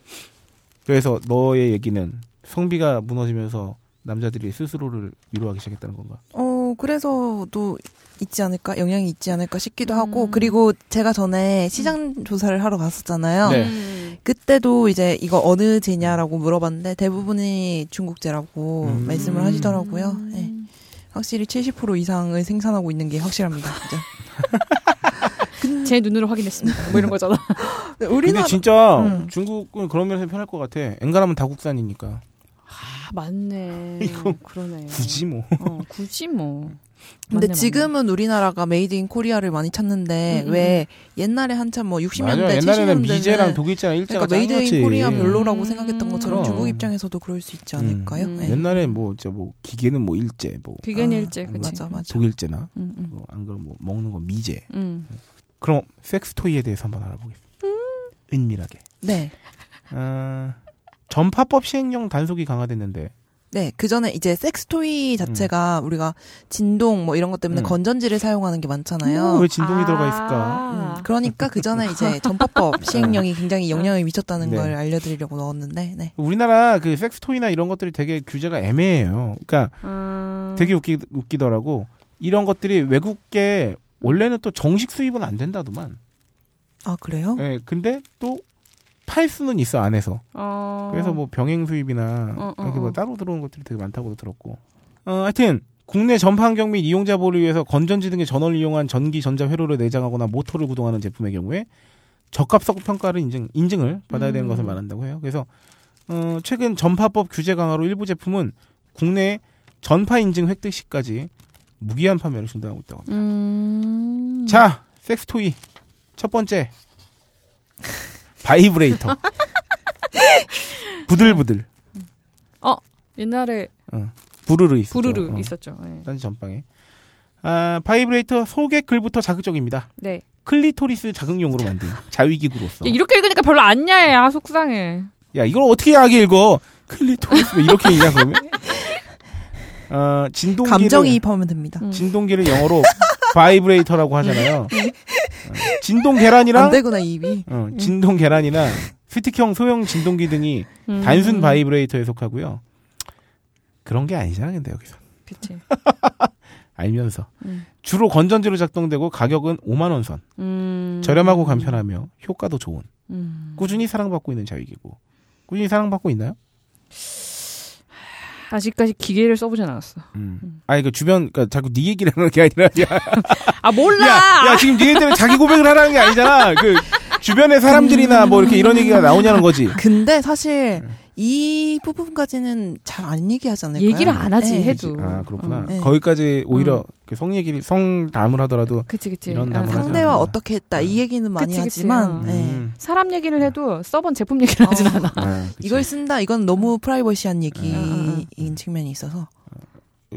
Speaker 4: 그래서 너의 얘기는 성비가 무너지면서 남자들이 스스로를 위로하기 시작했다는 건가?
Speaker 6: 어, 그래서도 있지 않을까? 영향이 있지 않을까 싶기도 하고,
Speaker 5: 음.
Speaker 6: 그리고 제가 전에 시장 조사를 하러 갔었잖아요.
Speaker 4: 네.
Speaker 5: 음.
Speaker 6: 그때도 이제 이거 어느 제냐라고 물어봤는데 대부분이 중국제라고
Speaker 4: 음.
Speaker 6: 말씀을 하시더라고요. 네. 확실히 70% 이상을 생산하고 있는 게 확실합니다. 진짜.
Speaker 5: 제 눈으로 확인했습니다. 뭐 이런 거잖아.
Speaker 6: 근데
Speaker 4: 근데
Speaker 6: 우리나라
Speaker 4: 진짜
Speaker 6: 음.
Speaker 4: 중국은 그런 면에서 편할 것 같아. 엔간하면 다 국산이니까
Speaker 5: 아, 맞네.
Speaker 4: 이거
Speaker 5: 그러네.
Speaker 4: 굳이 뭐.
Speaker 5: 어, 굳이 뭐.
Speaker 6: 근데
Speaker 5: 맞네,
Speaker 6: 지금은 우리나라가 made in Korea를 많이 찾는데
Speaker 5: 음, 음,
Speaker 6: 왜 옛날에 한참 뭐 60년대,
Speaker 4: 맞아. 옛날에는
Speaker 6: 70년대는
Speaker 4: 미제랑 독일제랑 일제가
Speaker 6: 그러니까 made. in Korea
Speaker 5: 별로-
Speaker 6: 별로라고
Speaker 5: 음.
Speaker 6: 생각했던 것처럼
Speaker 4: 그럼.
Speaker 6: 중국 입장에서도 그럴 수 있지 않을까요?
Speaker 5: 음.
Speaker 6: 네.
Speaker 4: 옛날에 뭐 진짜 뭐 기계는 뭐 일제 뭐
Speaker 5: 비견
Speaker 6: 아,
Speaker 5: 일제 그치.
Speaker 6: 맞아, 맞아.
Speaker 4: 독일제나
Speaker 5: 음, 음.
Speaker 4: 뭐안 그러면 뭐 먹는 건 미제.
Speaker 5: 음.
Speaker 4: 그럼 섹스 토이에 대해서 한번 알아보겠습니다. 은밀하게.
Speaker 6: 네.
Speaker 4: 아, 전파법 시행령 단속이 강화됐는데
Speaker 6: 네, 그 전에 이제 섹스토이 자체가 우리가 진동 뭐 이런 것 때문에
Speaker 4: 음.
Speaker 6: 건전지를 사용하는 게 많잖아요.
Speaker 4: 왜 진동이 들어가
Speaker 5: 아.
Speaker 4: 있을까?
Speaker 6: 음, 그러니까 그 전에 이제 전파법 시행령이 굉장히 영향을 미쳤다는
Speaker 4: 네.
Speaker 6: 걸 알려드리려고 넣었는데, 네.
Speaker 4: 우리나라 그 섹스 토이나 이런 것들이 되게 규제가 애매해요. 그러니까
Speaker 5: 음.
Speaker 4: 되게 웃기, 웃기더라고. 이런 것들이 외국계 원래는 또 정식 수입은 안 된다더만.
Speaker 6: 아 그래요?
Speaker 4: 예, 근데 또 팔 수는 있어 안에서.
Speaker 5: 어.
Speaker 4: 그래서 뭐 병행 수입이나
Speaker 5: 어, 어,
Speaker 4: 이렇게 뭐
Speaker 5: 어.
Speaker 4: 따로 들어오는 것들이 되게 많다고도 들었고. 어, 하여튼 국내 전파 환경 및 이용자 보호를 위해서 건전지 등의 전원을 이용한 전기 전자 회로를 내장하거나 모터를 구동하는 제품의 경우에 적합성 평가를 인증 인증을 받아야 되는
Speaker 5: 음.
Speaker 4: 것을 말한다고 해요. 그래서 어, 최근 전파법 규제 강화로 일부 제품은 국내 전파 인증 획득 시까지 무기한 판매를 중단하고 있다고 합니다.
Speaker 5: 음.
Speaker 4: 자, sex toy 첫 번째 바이브레이터 부들부들
Speaker 5: 옛날에
Speaker 4: 부르르 있었죠.
Speaker 5: 부르르
Speaker 4: 어,
Speaker 5: 있었죠. 네.
Speaker 4: 딴지 전방에 아, 바이브레이터 소개 글부터 자극적입니다.
Speaker 5: 네.
Speaker 4: 클리토리스 자극용으로 만든 자위기구로서
Speaker 5: 야, 이렇게 읽으니까 별로 안 야해. 아, 속상해.
Speaker 4: 야 이걸 어떻게 야하게 읽어 클리토리스 왜 이렇게 읽냐 그러면 어, 진동기를
Speaker 6: 감정이입하면 됩니다.
Speaker 5: 음.
Speaker 4: 진동기를 영어로 바이브레이터라고 하잖아요.
Speaker 5: 음.
Speaker 4: 어, 진동 계란이랑
Speaker 6: 안 되구나 입이.
Speaker 4: 어, 진동 계란이나 스틱형 소형 진동기 등이
Speaker 5: 음.
Speaker 4: 단순 바이브레이터에 속하고요. 그런 게 아니잖아, 근데 여기서.
Speaker 5: 그치.
Speaker 4: 알면서.
Speaker 5: 음.
Speaker 4: 주로 건전지로 작동되고 가격은 5만 원 선.
Speaker 5: 음.
Speaker 4: 저렴하고 간편하며 효과도 좋은.
Speaker 5: 음.
Speaker 4: 꾸준히 사랑받고 있는 자위기구. 꾸준히 사랑받고 있나요?
Speaker 5: 아직까지 기계를 써보진 않았어.
Speaker 4: 음. 아니 그 주변 그러니까 자꾸 네 얘기를 하는 게 아니라 야,
Speaker 5: 아 몰라.
Speaker 4: 야, 야 지금 니네 때문에 자기 고백을 하라는 게 아니잖아. 그 주변의 사람들이나 뭐 이렇게 이런 얘기가 나오냐는 거지.
Speaker 6: 근데 사실 이 부분까지는 잘 안 얘기하지 않을까요?
Speaker 5: 얘기를 안 하지
Speaker 6: 네.
Speaker 5: 해도.
Speaker 4: 아 그렇구나.
Speaker 5: 어.
Speaker 6: 네.
Speaker 4: 거기까지 오히려 얘기를 성 담을 하더라도
Speaker 5: 그치 그치.
Speaker 4: 이런
Speaker 5: 아,
Speaker 6: 상대와. 어떻게 했다 이 얘기는 많이
Speaker 5: 그치.
Speaker 6: 하지만
Speaker 5: 어.
Speaker 6: 네.
Speaker 4: 음.
Speaker 5: 사람 얘기를 해도 써본 제품 얘기를 하진
Speaker 6: 어.
Speaker 5: 않아.
Speaker 4: 아.
Speaker 6: 이걸 쓴다 이건 너무 프라이버시한
Speaker 5: 음,
Speaker 6: 얘기인 측면이 있어서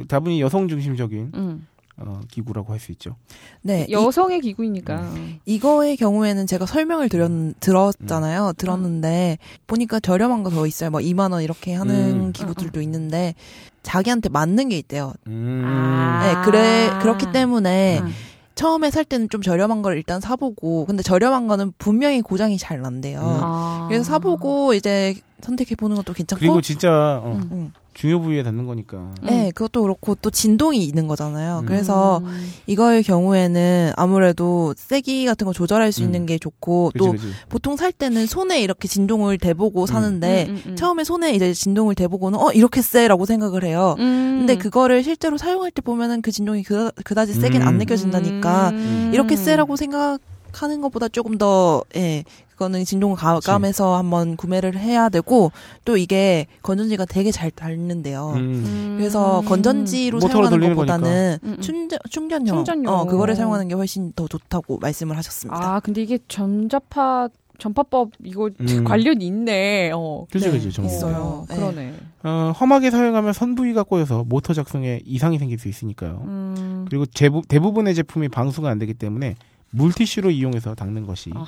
Speaker 4: 다분히 여성 중심적인
Speaker 5: 음.
Speaker 4: 어, 기구라고 할 수 있죠.
Speaker 6: 네 이,
Speaker 5: 여성의 기구이니까.
Speaker 6: 이거의 경우에는 제가 설명을 드렸, 들었잖아요 들었는데 보니까 저렴한 거 더 있어요 뭐 2만 원 이렇게 하는
Speaker 4: 음.
Speaker 6: 기구들도 있는데 자기한테 맞는 게 있대요
Speaker 4: 음.
Speaker 5: 아.
Speaker 6: 네 그래 그렇기 때문에
Speaker 5: 음.
Speaker 6: 처음에 살 때는 좀 저렴한 걸 일단 사보고 근데 저렴한 거는 분명히 고장이 잘 난대요
Speaker 5: 아.
Speaker 6: 그래서 사보고 이제 선택해 보는 것도 괜찮고
Speaker 4: 그리고 진짜 어,
Speaker 5: 음.
Speaker 6: 음.
Speaker 4: 중요 부위에 닿는 거니까.
Speaker 6: 네, 그것도 그렇고 또 진동이 있는 거잖아요.
Speaker 4: 음.
Speaker 6: 그래서
Speaker 5: 음.
Speaker 6: 이거의 경우에는 아무래도 세기 같은 거 조절할 수
Speaker 4: 음.
Speaker 6: 있는 게 좋고
Speaker 4: 그치,
Speaker 6: 또
Speaker 4: 그치.
Speaker 6: 보통 살 때는 손에 이렇게 진동을 대보고 사는데
Speaker 5: 음, 음, 음.
Speaker 6: 처음에 손에 이제 진동을 대보고는 어 이렇게 세라고 생각을 해요.
Speaker 5: 음.
Speaker 6: 근데 그거를 실제로 사용할 때 보면은 그 진동이 그다, 그다지 세긴 안
Speaker 4: 음.
Speaker 6: 느껴진다니까
Speaker 5: 음.
Speaker 6: 이렇게 세라고 생각 하는 것보다 조금 더 예. 그거는 진동 가감해서 한번 구매를 해야 되고 또 이게 건전지가 되게 잘 닳는데요.
Speaker 4: 음.
Speaker 5: 음.
Speaker 6: 그래서 건전지로
Speaker 4: 모터로
Speaker 6: 사용하는 것보다는.
Speaker 5: 음, 음.
Speaker 6: 충전 충전용,
Speaker 5: 충전용.
Speaker 6: 어 그거를 사용하는 게 훨씬 더 좋다고 말씀을 하셨습니다.
Speaker 5: 아 근데 이게 전자파 전파법 이거
Speaker 4: 음.
Speaker 5: 관련이 있네. 어.
Speaker 4: 그지
Speaker 6: 네,
Speaker 4: 그지 정보.
Speaker 6: 있어요.
Speaker 5: 어,
Speaker 6: 네.
Speaker 5: 그러네.
Speaker 4: 어, 험하게 사용하면 선부위가 꼬여서 모터 작성에 이상이 생길 수 있으니까요.
Speaker 5: 음.
Speaker 4: 그리고 제부, 대부분의 제품이 방수가 안 되기 때문에 물티슈로 이용해서 닦는 것이
Speaker 5: 아.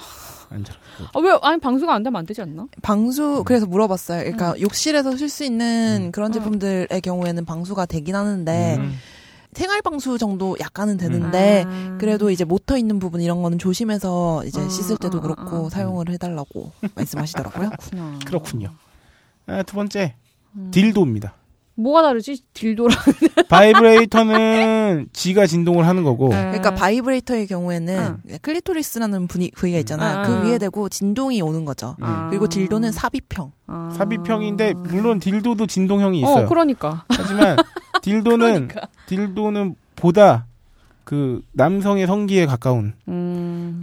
Speaker 4: 안전하고.
Speaker 5: 아, 왜 아니 방수가 안 되면 안 되지 않나?
Speaker 6: 방수 그래서 물어봤어요. 그러니까 욕실에서 쓸 수 있는
Speaker 4: 음.
Speaker 6: 그런
Speaker 5: 음.
Speaker 6: 제품들의 경우에는 방수가 되긴 하는데
Speaker 4: 음.
Speaker 6: 생활 방수 정도 약간은 되는데
Speaker 5: 아.
Speaker 6: 그래도 이제 모터 있는 부분 이런 거는 조심해서 이제
Speaker 5: 아,
Speaker 6: 씻을 때도
Speaker 5: 아,
Speaker 6: 그렇고. 사용을 해달라고 말씀하시더라고요.
Speaker 5: 그렇구나.
Speaker 4: 그렇군요. 아, 두 번째
Speaker 5: 음.
Speaker 4: 딜도입니다.
Speaker 5: 뭐가 다르지? 딜도랑.
Speaker 4: 바이브레이터는 지가 진동을 하는 거고
Speaker 5: 네.
Speaker 6: 그러니까 바이브레이터의 경우에는
Speaker 5: 응.
Speaker 6: 클리토리스라는 분이, 부위가 있잖아요.
Speaker 5: 응,
Speaker 6: 그
Speaker 5: 응.
Speaker 6: 위에 대고 진동이 오는 거죠.
Speaker 5: 아.
Speaker 6: 그리고 딜도는 삽입형.
Speaker 5: 아.
Speaker 4: 삽입형인데 물론 딜도도 진동형이 있어요.
Speaker 5: 어, 그러니까.
Speaker 4: 하지만 딜도는
Speaker 5: 그러니까.
Speaker 4: 딜도는 보다 그 남성의 성기에 가까운.
Speaker 5: 음.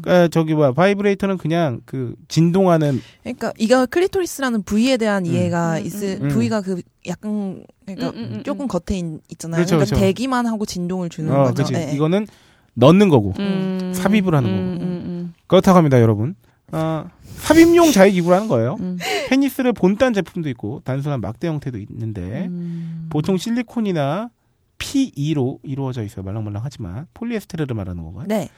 Speaker 4: 그러니까 저기 뭐야 바이브레이터는 그냥 그 진동하는
Speaker 6: 그러니까 이거 클리토리스라는 부위에 대한
Speaker 4: 음.
Speaker 6: 이해가
Speaker 5: 음,
Speaker 6: 있을
Speaker 4: 음.
Speaker 6: 부위가 그 약간 그러니까
Speaker 5: 음, 음, 음,
Speaker 6: 조금
Speaker 5: 음.
Speaker 6: 겉에 있, 있잖아요.
Speaker 4: 그렇죠,
Speaker 6: 그러니까
Speaker 4: 그렇죠.
Speaker 6: 대기만 하고 진동을 주는
Speaker 4: 어,
Speaker 6: 거죠. 예.
Speaker 4: 이거는 넣는 거고
Speaker 5: 음.
Speaker 4: 삽입을 하는
Speaker 5: 음,
Speaker 4: 거고.
Speaker 5: 음, 음,
Speaker 4: 그렇다고 합니다, 여러분. 어, 삽입용 자위기구라는 거예요.
Speaker 5: 음.
Speaker 4: 페니스를 본딴 제품도 있고 단순한 막대 형태도 있는데
Speaker 5: 음.
Speaker 4: 보통 실리콘이나 PE로 이루어져 있어요. 말랑말랑하지만 폴리에스테르를 말하는 거고요.
Speaker 6: 네.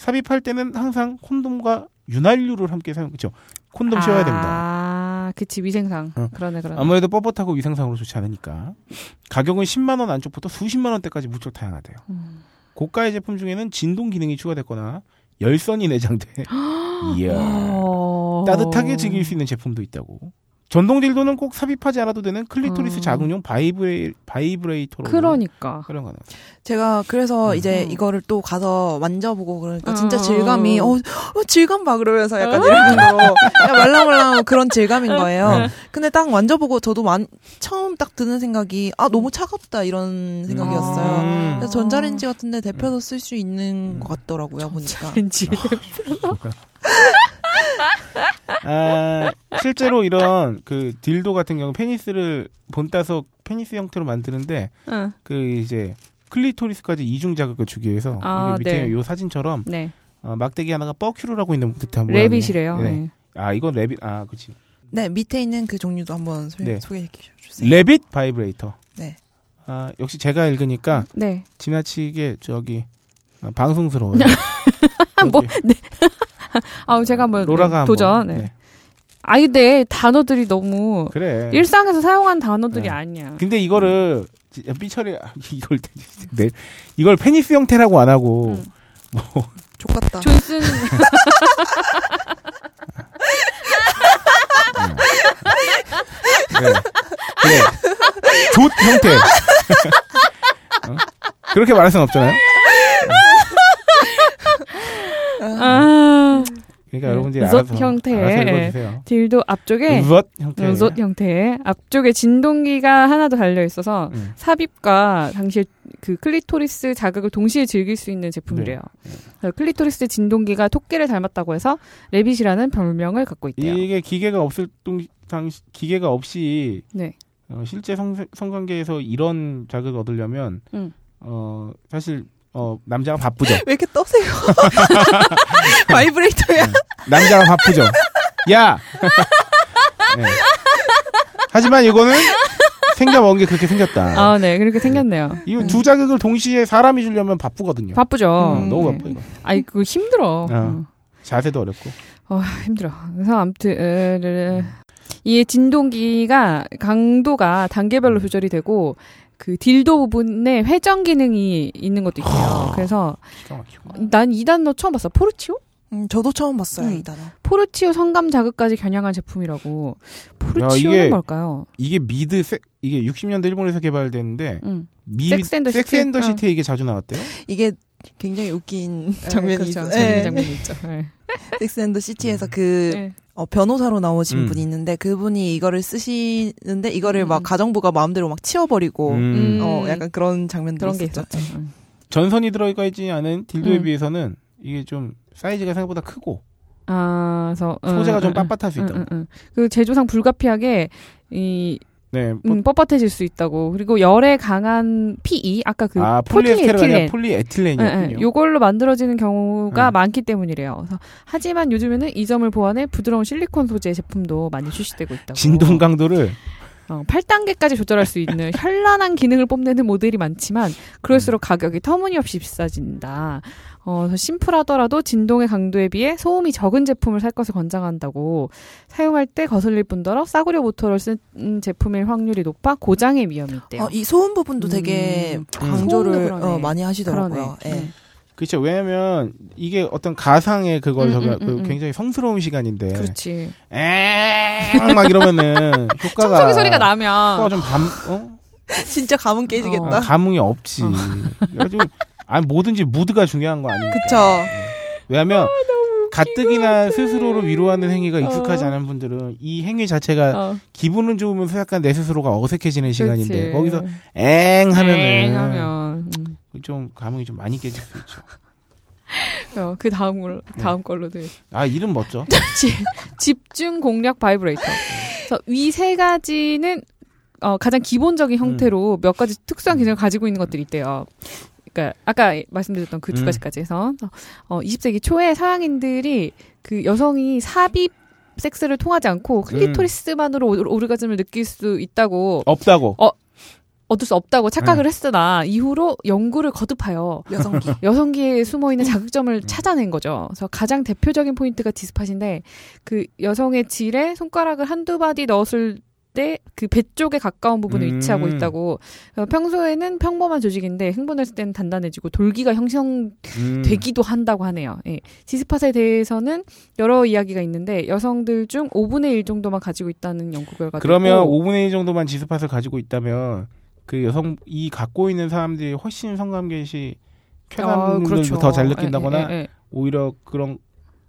Speaker 4: 삽입할 때는 항상 콘돔과 윤활유를 함께 사용. 그렇죠. 콘돔 씌워야 됩니다.
Speaker 5: 아, 그치 위생상.
Speaker 4: 어.
Speaker 5: 그러네 그러네.
Speaker 4: 아무래도 뻣뻣하고 위생상으로 좋지 않으니까. 가격은 10만 원 안쪽부터 수십만 원대까지 무척 다양하대요.
Speaker 5: 음.
Speaker 4: 고가의 제품 중에는 진동 기능이 추가됐거나 열선이 내장돼. 이야.
Speaker 5: 어.
Speaker 4: 따뜻하게 즐길 수 있는 제품도 있다고. 전동 딜도는 꼭 삽입하지 않아도 되는 클리토리스
Speaker 5: 음.
Speaker 4: 자극용 바이브레, 바이브레이터로
Speaker 5: 그러니까.
Speaker 4: 활용 가능.
Speaker 6: 제가 그래서
Speaker 4: 음.
Speaker 6: 이제
Speaker 5: 음.
Speaker 6: 이거를 또 가서 만져보고 그러니까
Speaker 5: 음,
Speaker 6: 진짜
Speaker 5: 음,
Speaker 6: 질감이
Speaker 5: 음.
Speaker 6: 어, 어 질감 봐 그러면서 약간 이런 거 약간 말랑말랑 그런 질감인 거예요. 근데 딱 만져보고 저도 만, 처음 딱 드는 생각이 아 너무 차갑다 이런 생각이었어요.
Speaker 4: 음.
Speaker 6: 그래서 전자레인지 같은데 데펴서 쓸 수 있는 것 같더라고요 보니까.
Speaker 5: 왠지.
Speaker 4: 아, 실제로 이런 그 딜도 같은 경우 페니스를 본따서 페니스 형태로 만드는데
Speaker 5: 응.
Speaker 4: 그 이제 클리토리스까지 이중 자극을 주기 위해서
Speaker 5: 아,
Speaker 4: 밑에
Speaker 5: 네.
Speaker 4: 이 사진처럼
Speaker 5: 네.
Speaker 4: 어, 막대기 하나가 fuck you를 하고 있는 듯한.
Speaker 5: rabbit이래요.
Speaker 4: 네.
Speaker 5: 네.
Speaker 4: 아 이건 rabbit 아 그렇지.
Speaker 6: 네 밑에 있는 그 종류도 한번 소,
Speaker 4: 네.
Speaker 6: 소개해 주세요.
Speaker 4: rabbit 바이브레이터.
Speaker 6: 네.
Speaker 4: 아 역시 제가 읽으니까
Speaker 5: 네.
Speaker 4: 지나치게 저기 어, 방송스러워요.
Speaker 5: 뭐, 네. 아, 제가 한번
Speaker 4: 로라가
Speaker 5: 네, 도전.
Speaker 4: 한번,
Speaker 5: 네. 아, 근데 단어들이 너무
Speaker 4: 그래.
Speaker 5: 일상에서 사용한 단어들이
Speaker 4: 네.
Speaker 5: 아니야.
Speaker 4: 근데 이거를 삐처리 아, 이걸 네, 이걸 페니스 형태라고 안 하고
Speaker 5: 음.
Speaker 4: 뭐
Speaker 6: 족같다.
Speaker 5: 존슨
Speaker 4: 그래 그래 조 형태 어? 그렇게 말할 순 없잖아요.
Speaker 5: 아.
Speaker 4: 아. 그러니까
Speaker 5: 네.
Speaker 4: 여러분들이 알아서
Speaker 5: 형태의 딜도 앞쪽에
Speaker 4: 음, 룻 형태
Speaker 5: 음, 룻 형태의 앞쪽에 진동기가 하나 더 달려 있어서
Speaker 4: 음.
Speaker 5: 삽입과 당시에 그 클리토리스 자극을 동시에 즐길 수 있는 제품이래요.
Speaker 4: 네.
Speaker 5: 네. 클리토리스 진동기가 토끼를 닮았다고 해서 rabbit이라는 별명을 갖고 있대요.
Speaker 4: 이게 기계가 없을 당시 기계가 없이
Speaker 5: 네.
Speaker 4: 어, 실제 성, 성관계에서 이런 자극을 얻으려면
Speaker 5: 음.
Speaker 4: 어 사실 어 남자가 바쁘죠.
Speaker 6: 왜 이렇게 떠세요? 바이브레이터야.
Speaker 4: 남자가 바쁘죠. 야. 네. 하지만 이거는 생겨먹은 게 그렇게 생겼다.
Speaker 5: 아, 네. 그렇게 생겼네요.
Speaker 4: 이거 두 자극을 동시에 사람이 주려면 바쁘거든요.
Speaker 5: 바쁘죠.
Speaker 4: 음, 너무
Speaker 5: 네.
Speaker 4: 바빠 이거.
Speaker 5: 아이, 그거 힘들어.
Speaker 4: 어. 자세도 어렵고.
Speaker 5: 어, 힘들어. 그래서 아무튼 으르르. 이 진동기가 강도가 단계별로 조절이 되고 그 딜도 부분에 회전 기능이 있는 것도 있대요. 그래서. 난이 단어 처음 봤어. 포르치오?
Speaker 6: 음, 저도 처음 봤어요,
Speaker 5: 음.
Speaker 6: 이 단어.
Speaker 5: 포르치오 성감 자극까지 겨냥한 제품이라고. 포르치오는
Speaker 4: 이게-
Speaker 5: 뭘까요?
Speaker 4: 이게 미드 세, 이게 60년대 일본에서 개발됐는데
Speaker 5: 응.
Speaker 4: 미
Speaker 5: 섹스 앤더 시티?
Speaker 4: 섹스 앤더 시티에 이게 자주 나왔대요.
Speaker 6: 이게 굉장히 웃긴 장면이
Speaker 5: 그렇죠.
Speaker 6: 있어요.
Speaker 5: 재밌는
Speaker 6: 네.
Speaker 5: 장면이 있죠. 네.
Speaker 6: 섹스앤더 시티에서 그
Speaker 5: 네.
Speaker 6: 어, 변호사로 나오신
Speaker 4: 음.
Speaker 6: 분이 있는데 그분이 이거를 쓰시는데 이거를
Speaker 5: 음.
Speaker 6: 막 가정부가 마음대로 막 치워버리고
Speaker 4: 음.
Speaker 6: 어 약간 그런 장면들이
Speaker 5: 그런 게
Speaker 6: 있었죠.
Speaker 5: 있었죠. 응.
Speaker 4: 전선이 들어가 있지 않은 딜도에
Speaker 5: 음.
Speaker 4: 비해서는 이게 좀 사이즈가 생각보다 크고
Speaker 5: 아, 그래서
Speaker 4: 소재가
Speaker 5: 응,
Speaker 4: 좀
Speaker 5: 응,
Speaker 4: 빳빳할 수
Speaker 5: 응,
Speaker 4: 있다.
Speaker 5: 그 제조상 불가피하게 이
Speaker 4: 네. 뭐-
Speaker 5: 음, 뻣뻣해질 수 있다고. 그리고 열에 강한 PE 아까 그
Speaker 4: 아
Speaker 5: 폴리에틸렌.
Speaker 4: 폴리에틸렌이었군요.
Speaker 5: 예, 예. 요걸로 만들어지는 경우가
Speaker 4: 음.
Speaker 5: 많기 때문이래요. 그래서 하지만 요즘에는 이 점을 보완해 부드러운 실리콘 소재 제품도 많이 출시되고 있다고.
Speaker 4: 진동 강도를
Speaker 5: 어, 8단계까지 조절할 수 있는 현란한 기능을 뽐내는 모델이 많지만 그럴수록 가격이 터무니없이 비싸진다. 어, 심플하더라도 진동의 강도에 비해 소음이 적은 제품을 살 것을 권장한다고 사용할 때 거슬릴 뿐더러 싸구려 모터를 쓴 제품일 확률이 높아 고장의 위험이 있대요.
Speaker 6: 어, 이 소음 부분도
Speaker 5: 음.
Speaker 6: 되게
Speaker 5: 음.
Speaker 6: 강조를. 어, 많이 하시더라고요. 예.
Speaker 5: 음.
Speaker 4: 그렇죠. 왜냐면 이게 어떤 가상의 그걸
Speaker 5: 음,
Speaker 4: 저가
Speaker 5: 음, 음,
Speaker 4: 그
Speaker 5: 음.
Speaker 4: 굉장히 성스러운 시간인데
Speaker 5: 그렇지.
Speaker 4: 엥막 이러면은 효과가
Speaker 5: 청소기 소리가
Speaker 4: 효과가
Speaker 5: 나면
Speaker 4: 좀감 어?
Speaker 6: 진짜 감은 깨지겠다.
Speaker 5: 어.
Speaker 4: 감흥이 없지. 그래가지고 아니 뭐든지 무드가 중요한 거 아닙니까?
Speaker 6: 그쵸.
Speaker 4: 왜냐하면 가뜩이나 스스로를 위로하는 행위가
Speaker 5: 어.
Speaker 4: 익숙하지 않은 분들은 이 행위 자체가
Speaker 5: 어,
Speaker 4: 기분은 좋으면서 약간 내 스스로가 어색해지는 시간인데
Speaker 5: 그렇지.
Speaker 4: 거기서 엥 하면은
Speaker 5: 엥 하면 음.
Speaker 4: 좀 감흥이 좀 많이 깨질 수 있죠.
Speaker 5: 어, 그 다음 걸 다음 걸로도
Speaker 4: 아 이름 멋져.
Speaker 5: 집중 공략 바이브레이터. 그래서 위세 가지는 어, 가장 기본적인 형태로 몇 가지 특수한 기능을 가지고 있는 것들이 있대요. 그러니까 아까 말씀드렸던 그두
Speaker 4: 음.
Speaker 5: 가지까지 해서 어, 20세기 초에 서양인들이 그 여성이 삽입 섹스를 통하지 않고 클리토리스만으로 오- 오르가즘을 느낄 수 있다고
Speaker 4: 없다고.
Speaker 5: 얻을 수 없다고 착각을
Speaker 4: 네.
Speaker 5: 했으나 이후로 연구를 거듭하여
Speaker 6: 여성기.
Speaker 5: 여성기에 숨어 있는 자극점을 찾아낸 거죠. 그래서 가장 대표적인 포인트가 G-spot인데 그 여성의 질에 손가락을 한두 마디 넣었을 때 그 배 쪽에 가까운 부분에
Speaker 4: 음.
Speaker 5: 위치하고 있다고. 그래서 평소에는 평범한 조직인데 흥분했을 때는 단단해지고 돌기가 형성되기도
Speaker 4: 음.
Speaker 5: 한다고 하네요. 예. 디스팟에 대해서는 여러 이야기가 있는데 여성들 중 5분의 1 정도만 가지고 있다는 연구 결과도
Speaker 4: 그러면
Speaker 5: 있고
Speaker 4: 5분의 1 정도만 G-spot을 가지고 있다면 그 여성 이 갖고 있는 사람들이 훨씬 성감개시 쾌감을
Speaker 5: 그렇죠.
Speaker 4: 더잘 느낀다거나
Speaker 5: 예, 예, 예.
Speaker 4: 오히려 그런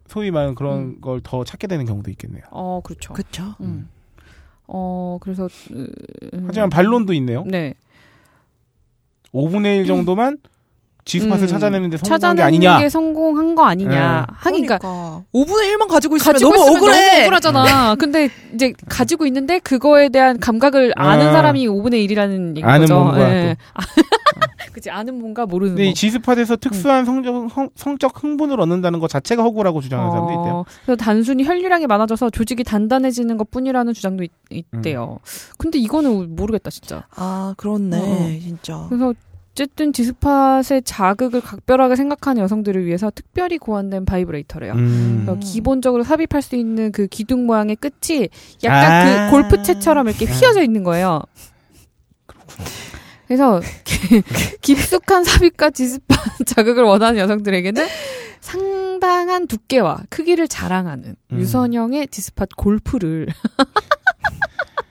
Speaker 4: 소위 말하는 그런 걸더 찾게 되는 경우도 있겠네요.
Speaker 5: 어, 그렇죠.
Speaker 6: 그쵸.
Speaker 5: 음. 어, 그래서 음,
Speaker 4: 하지만 반론도 있네요.
Speaker 5: 네.
Speaker 4: 5분의 1 정도만 지스팟을
Speaker 5: 음.
Speaker 4: 찾아내는데 성공한 게
Speaker 5: 찾아내는
Speaker 4: 아니냐.
Speaker 5: 게 성공한 거 아니냐.
Speaker 4: 네.
Speaker 5: 하긴 그러니까
Speaker 6: 그러니까 5분의 1만 가지고 있으면
Speaker 5: 가지고
Speaker 6: 너무
Speaker 5: 있으면
Speaker 6: 억울해.
Speaker 5: 너무 억울하잖아. 근데 이제 가지고 있는데 그거에 대한 감각을 아는
Speaker 4: 아.
Speaker 5: 사람이 5분의 1이라는 얘기인
Speaker 4: 아는. 뭔가
Speaker 5: 예. 아, 그치 아는 뭔가 모르는
Speaker 4: 근데 이
Speaker 5: 뭐.
Speaker 4: 지스팟에서 특수한 성적, 성, 성적 흥분을 얻는다는 것 자체가 허구라고 주장하는 사람도 있대요.
Speaker 5: 어, 그래서 단순히 혈류량이 많아져서 조직이 단단해지는 것 뿐이라는 주장도 있, 대요 근데 이거는 모르겠다, 진짜.
Speaker 6: 아, 그렇네.
Speaker 5: 어.
Speaker 6: 진짜.
Speaker 5: 그래서 어쨌든 지스팟의 자극을 각별하게 생각하는 여성들을 위해서 특별히 고안된 바이브레이터래요.
Speaker 4: 음.
Speaker 5: 기본적으로 삽입할 수 있는 그 기둥 모양의 끝이 약간
Speaker 4: 아.
Speaker 5: 그 골프채처럼 이렇게 휘어져 있는 거예요. 그래서 깊숙한 삽입과 G-spot 자극을 원하는 여성들에게는 상당한 두께와 크기를 자랑하는
Speaker 4: 음.
Speaker 5: 유선형의 G-spot 골프를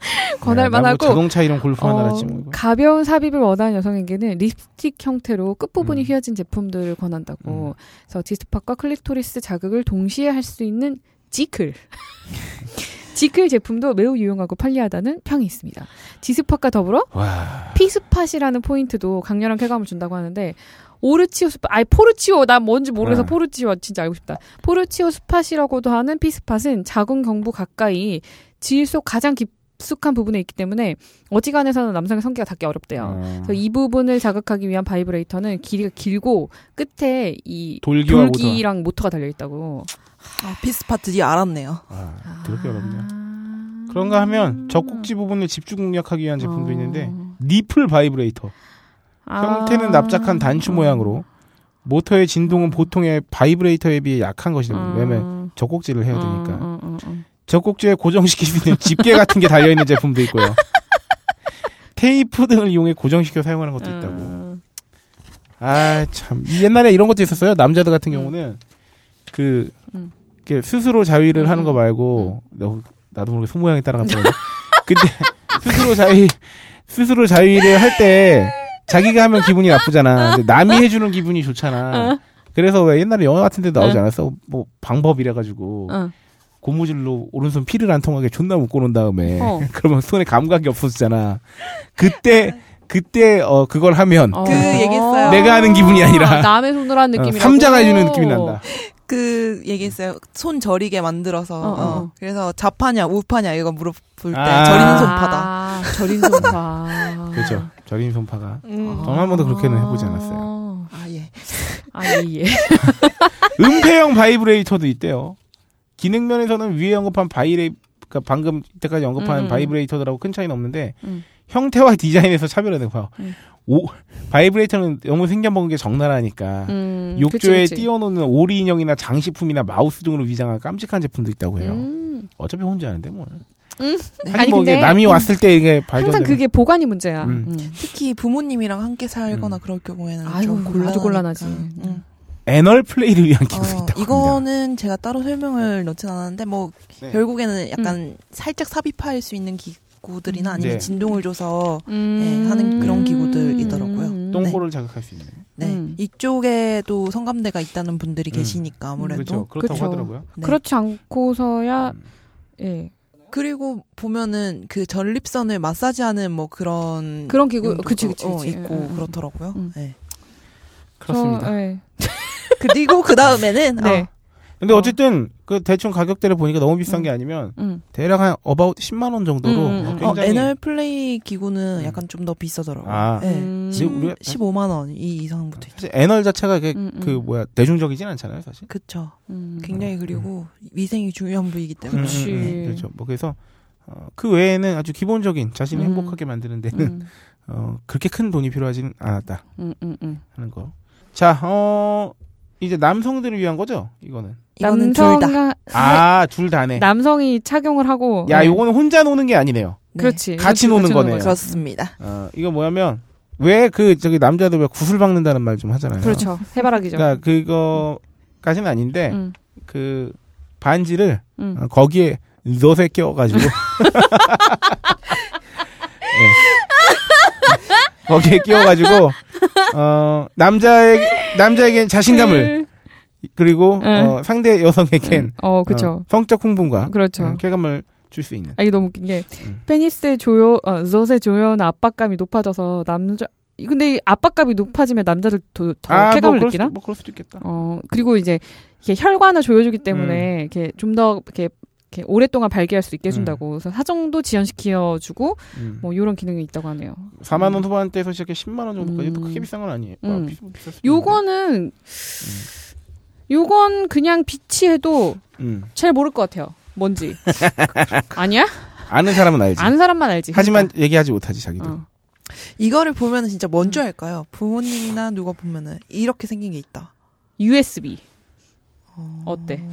Speaker 5: 권할만
Speaker 4: 야, 나뭐
Speaker 5: 하고
Speaker 4: 자동차 이런 골프 하나
Speaker 5: 어,
Speaker 4: 뭐. 이거.
Speaker 5: 가벼운 삽입을 원하는 여성에게는 립스틱 형태로 끝부분이
Speaker 4: 음.
Speaker 5: 휘어진 제품들을 권한다고.
Speaker 4: 음.
Speaker 5: 그래서 G-spot과 클리토리스 자극을 동시에 할 수 있는 G클. G클 제품도 매우 유용하고 편리하다는 평이 있습니다. G-spot과 더불어
Speaker 4: 와.
Speaker 5: P-spot이라는 포인트도 강렬한 쾌감을 준다고 하는데 오르치오 spot, 아니 포르치오 난 뭔지 모르겠어
Speaker 4: 네.
Speaker 5: 포르치오 진짜 알고 싶다. 포르치오 spot이라고도 하는 P-spot은 자궁 경부 가까이 질속 가장 깊숙한 부분에 있기 때문에 어지간해서는 남성의 성기가 닿기 어렵대요.
Speaker 4: 어.
Speaker 5: 그래서 이 부분을 자극하기 위한 바이브레이터는 길이가 길고 끝에 이 돌기랑 모터가 달려 있다고.
Speaker 6: 아, P-spot 드디어 알았네요.
Speaker 4: 아, 그렇게 어렵냐. 그런가 하면 젖꼭지 부분을 집중 공략하기 위한 제품도
Speaker 5: 어.
Speaker 4: 있는데 nipple 바이브레이터.
Speaker 5: 아.
Speaker 4: 형태는 납작한 단추 모양으로 모터의 진동은 보통의 바이브레이터에 비해 약한 것이다.
Speaker 5: 어.
Speaker 4: 왜냐면 젖꼭지를 해야 되니까.
Speaker 5: 어, 어, 어, 어.
Speaker 4: 젖꼭지에 있는 집게 같은 게 달려 있는 제품도 있고요. 테이프 등을 이용해 고정시켜 사용하는 것도 있다고.
Speaker 5: 어.
Speaker 4: 아, 참. 이 옛날에 이런 것도 있었어요. 남자들 같은 경우는 그,
Speaker 5: 음.
Speaker 4: 스스로 자위를
Speaker 5: 음,
Speaker 4: 하는 거
Speaker 5: 음.
Speaker 4: 말고, 너, 나도 모르게 손모양이 따라갔거든요. 근데 스스로 자위, 스스로 자위를 할 때 자기가 하면 기분이 나쁘잖아. 근데 남이 해주는 기분이 좋잖아. 그래서 왜 옛날에 영화 같은 데 나오지
Speaker 5: 어.
Speaker 4: 않았어? 뭐 방법이래가지고
Speaker 5: 어.
Speaker 4: 고무줄로 오른손 피를 안 통하게 존나 묶어놓은 다음에
Speaker 5: 어.
Speaker 4: 그러면 손에 감각이 없어지잖아. 그때 그때 어 그걸 하면
Speaker 5: 어.
Speaker 6: 그 얘기했어요.
Speaker 4: 내가 하는 기분이 아니라
Speaker 5: 남의 손으로 하는
Speaker 4: 어,
Speaker 5: 느낌이라고.
Speaker 4: 삼자가 해주는 느낌이 난다.
Speaker 6: 그 얘기했어요. 손 저리게 만들어서.
Speaker 5: 어, 어, 어.
Speaker 6: 어. 그래서 좌파냐 우파냐 이거 물어볼 때
Speaker 4: 아.
Speaker 6: 저리는 손파다.
Speaker 5: 아, 저린 손파.
Speaker 4: 그렇죠. 저린 손파가
Speaker 6: 음.
Speaker 4: 저는 한 번도 그렇게는 해보지 않았어요.
Speaker 6: 아 예.
Speaker 5: 아, 예, 예.
Speaker 4: 은폐형 바이브레이터도 있대요. 기능 면에서는 위에 언급한 바이레 그러니까 방금 이때까지 언급한
Speaker 5: 음.
Speaker 4: 바이브레이터들하고 큰 차이는 없는데
Speaker 5: 음.
Speaker 4: 형태와 디자인에서 차별화된 봐요.
Speaker 5: 음.
Speaker 4: 오 바이브레이터는 너무 생겨먹은 게 적나라하니까
Speaker 5: 음,
Speaker 4: 욕조에
Speaker 5: 그치, 그치.
Speaker 4: 띄워놓는 오리 인형이나 장식품이나 마우스 등으로 위장한 깜찍한 제품도 있다고 해요.
Speaker 5: 음.
Speaker 4: 어차피 혼자 하는데 뭐.
Speaker 5: 음. 아니,
Speaker 4: 뭐
Speaker 5: 근데
Speaker 4: 남이 왔을 때 이게 발견.
Speaker 5: 항상 그게 보관이 문제야.
Speaker 4: 음.
Speaker 5: 음.
Speaker 6: 특히 부모님이랑 함께 살거나
Speaker 4: 음.
Speaker 6: 그럴 경우에는
Speaker 5: 아유,
Speaker 6: 좀
Speaker 5: 아주
Speaker 6: 곤란하니까.
Speaker 5: 곤란하지.
Speaker 6: 음.
Speaker 4: anal play를 위한 기구도
Speaker 6: 어,
Speaker 4: 있다고 합니다.
Speaker 6: 이거는 제가 따로 설명을 넣진 않았는데 뭐
Speaker 4: 네.
Speaker 6: 결국에는 약간 살짝 삽입할 수 있는 기구들이나 아니면
Speaker 4: 네.
Speaker 6: 진동을 줘서
Speaker 5: 음.
Speaker 6: 하는 그런 기구들이더라고요.
Speaker 5: 음.
Speaker 4: 똥꼬를 자극할 수 있는.
Speaker 6: 네
Speaker 5: 음.
Speaker 6: 이쪽에도 성감대가 있다는 분들이
Speaker 4: 음.
Speaker 6: 계시니까 아무래도
Speaker 4: 그렇죠. 그렇다고
Speaker 5: 그쵸.
Speaker 4: 하더라고요.
Speaker 6: 네.
Speaker 5: 그렇지 않고서야
Speaker 4: 음.
Speaker 5: 예
Speaker 6: 그리고 보면은 그 전립선을 마사지하는 뭐 그런
Speaker 5: 그런 기구
Speaker 6: 용도가,
Speaker 5: 그치 그치,
Speaker 6: 어,
Speaker 5: 그치.
Speaker 6: 있고
Speaker 5: 음, 음.
Speaker 6: 그렇더라고요.
Speaker 5: 음.
Speaker 6: 네.
Speaker 4: 그렇습니다.
Speaker 5: 저, 예.
Speaker 6: 그리고 그 다음에는
Speaker 5: 네.
Speaker 4: 근데
Speaker 5: 어.
Speaker 4: 어쨌든 그 대충 가격대를 보니까 너무 비싼 게 아니면
Speaker 5: 음.
Speaker 4: 대략 한 about 10만 원 정도로
Speaker 5: 음, 음, 음.
Speaker 6: 어,
Speaker 4: 굉장히
Speaker 6: 애널 플레이 기구는
Speaker 4: 음.
Speaker 6: 약간 좀 더 비싸더라고요.
Speaker 4: 아.
Speaker 6: 네.
Speaker 5: 음.
Speaker 4: 지금 우리가
Speaker 6: 15만 원 이 이상부터 있죠.
Speaker 4: 사실 anal 자체가 이게
Speaker 5: 음, 음.
Speaker 4: 그 뭐야 대중적이진 않잖아요, 사실.
Speaker 6: 그쵸.
Speaker 5: 음.
Speaker 6: 굉장히 그리고 위생이 중요한 부위이기 때문에.
Speaker 4: 음, 음, 음. 그렇죠. 뭐 그래서 어, 그 외에는 아주 기본적인 자신을
Speaker 5: 음.
Speaker 4: 행복하게 만드는 데는
Speaker 5: 음.
Speaker 4: 어, 그렇게 큰 돈이 필요하지는 않았다
Speaker 5: 음, 음, 음.
Speaker 4: 하는 거. 자, 어 이제 남성들을 위한 거죠, 이거는.
Speaker 6: 이거는 둘 다.
Speaker 5: 남성과
Speaker 4: 아, 둘 다네.
Speaker 5: 남성이 착용을 하고
Speaker 4: 야,
Speaker 5: 네.
Speaker 4: 요거는 혼자 노는 게 아니네요.
Speaker 6: 네.
Speaker 5: 그렇지
Speaker 4: 같이 노는
Speaker 5: 같이
Speaker 4: 거네요.
Speaker 5: 거죠.
Speaker 6: 그렇습니다.
Speaker 4: 어, 이거 뭐냐면 왜 그 저기 남자들 왜 구슬 박는다는 말 좀 하잖아요.
Speaker 5: 그렇죠 해바라기죠
Speaker 4: 그러니까 그거까지는 아닌데
Speaker 5: 음,
Speaker 4: 그 반지를
Speaker 5: 음.
Speaker 4: 어, 거기에 넛에 끼워가지고 예. 거기에 끼워가지고 어 남자의 남자에겐 자신감을 그리고
Speaker 5: 음.
Speaker 4: 어, 상대 여성에겐
Speaker 5: 음. 어 그렇죠
Speaker 4: 어, 성적 흥분과
Speaker 5: 그렇죠
Speaker 4: 어, 쾌감을 줄 수 있는
Speaker 5: 아, 이게 너무 웃긴 게,
Speaker 4: 음.
Speaker 5: 페니스의 조여, 어, 젖의 조여나 압박감이 높아져서 남자, 근데 이 압박감이 높아지면 남자들 더, 더
Speaker 4: 아,
Speaker 5: 쾌감을
Speaker 4: 뭐 그럴
Speaker 5: 느끼나?
Speaker 4: 수도, 뭐 그럴 수도 있겠다.
Speaker 5: 어, 그리고 이제, 이렇게 혈관을 조여주기
Speaker 4: 음.
Speaker 5: 때문에, 이렇게 좀 더, 이렇게, 이렇게 오랫동안 발기할 수 있게 해준다고. 그래서 사정도 지연시켜주고,
Speaker 4: 음.
Speaker 5: 뭐, 요런 기능이 있다고 하네요.
Speaker 4: 4만 원 후반대에서 시작해 10만 원 정도까지도
Speaker 5: 음.
Speaker 4: 크게 비싼 건 아니에요.
Speaker 5: 음.
Speaker 4: 아,
Speaker 5: 요거는, 요건 그냥 비치해도.
Speaker 4: 음.
Speaker 5: 잘 모를 것 같아요. 뭔지. 아니야?
Speaker 4: 아는 사람은 알지.
Speaker 5: 아는 사람만 알지.
Speaker 4: 하지만 얘기하지 못하지 자기들.
Speaker 5: 어.
Speaker 6: 이거를 보면은 진짜
Speaker 5: 음.
Speaker 6: 뭔줄 알까요? 부모님이나 누가 보면은 이렇게 생긴 게 있다.
Speaker 5: USB. 어때?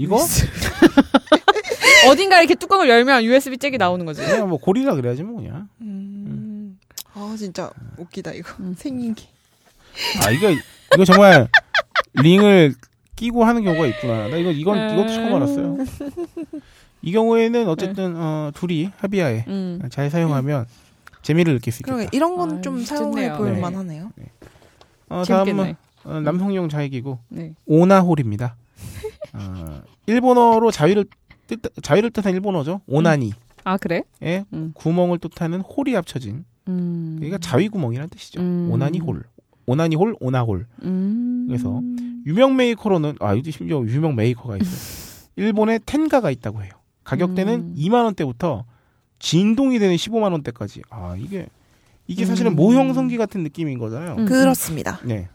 Speaker 6: 어.
Speaker 4: 이거
Speaker 5: 어딘가 이렇게 뚜껑을 열면 USB 잭이 나오는 거지.
Speaker 4: 그냥 뭐 고리라 그래야지 뭐 그냥.
Speaker 6: 음. 아 진짜 웃기다 이거
Speaker 5: 음.
Speaker 6: 생긴 게.
Speaker 4: 아 이거 이거 정말 링을 끼고 하는 경우가 있구나. 나 이거 이건
Speaker 5: 음.
Speaker 4: 이것도 처음 알았어요. 이 경우에는 어쨌든 어, 둘이 합의하에
Speaker 5: 음.
Speaker 4: 잘 사용하면 재미를 느낄 수 있겠다.
Speaker 6: 그러게 이런 건
Speaker 5: 아유,
Speaker 6: 좀
Speaker 5: 좋네요.
Speaker 6: 사용해 볼
Speaker 4: 네.
Speaker 6: 만하네요.
Speaker 4: 어, 다음은. 어, 남성용 자위기구
Speaker 5: 네.
Speaker 4: 오나홀입니다. 어, 일본어로 자위를 뜻 자위를 뜻한 일본어죠. 오나니에
Speaker 5: 아 그래? 음.
Speaker 4: 구멍을 뜻하는 hole이 합쳐진
Speaker 5: 음.
Speaker 4: 그러니까 자위 구멍이라는 뜻이죠.
Speaker 5: 음.
Speaker 4: 오나니 hole, 오나니 hole, 오나홀.
Speaker 5: 음.
Speaker 4: 그래서 유명 메이커로는 아 여기 심지어 유명 메이커가 있어요. 일본에 텐가가 있다고 해요. 가격대는
Speaker 5: 음.
Speaker 4: 2만 원대부터 진동이 되는 15만 원대까지. 아 이게 이게 사실은
Speaker 5: 음.
Speaker 4: 모형 성기 같은 느낌인 거잖아요.
Speaker 5: 음.
Speaker 6: 그렇습니다.
Speaker 4: 네.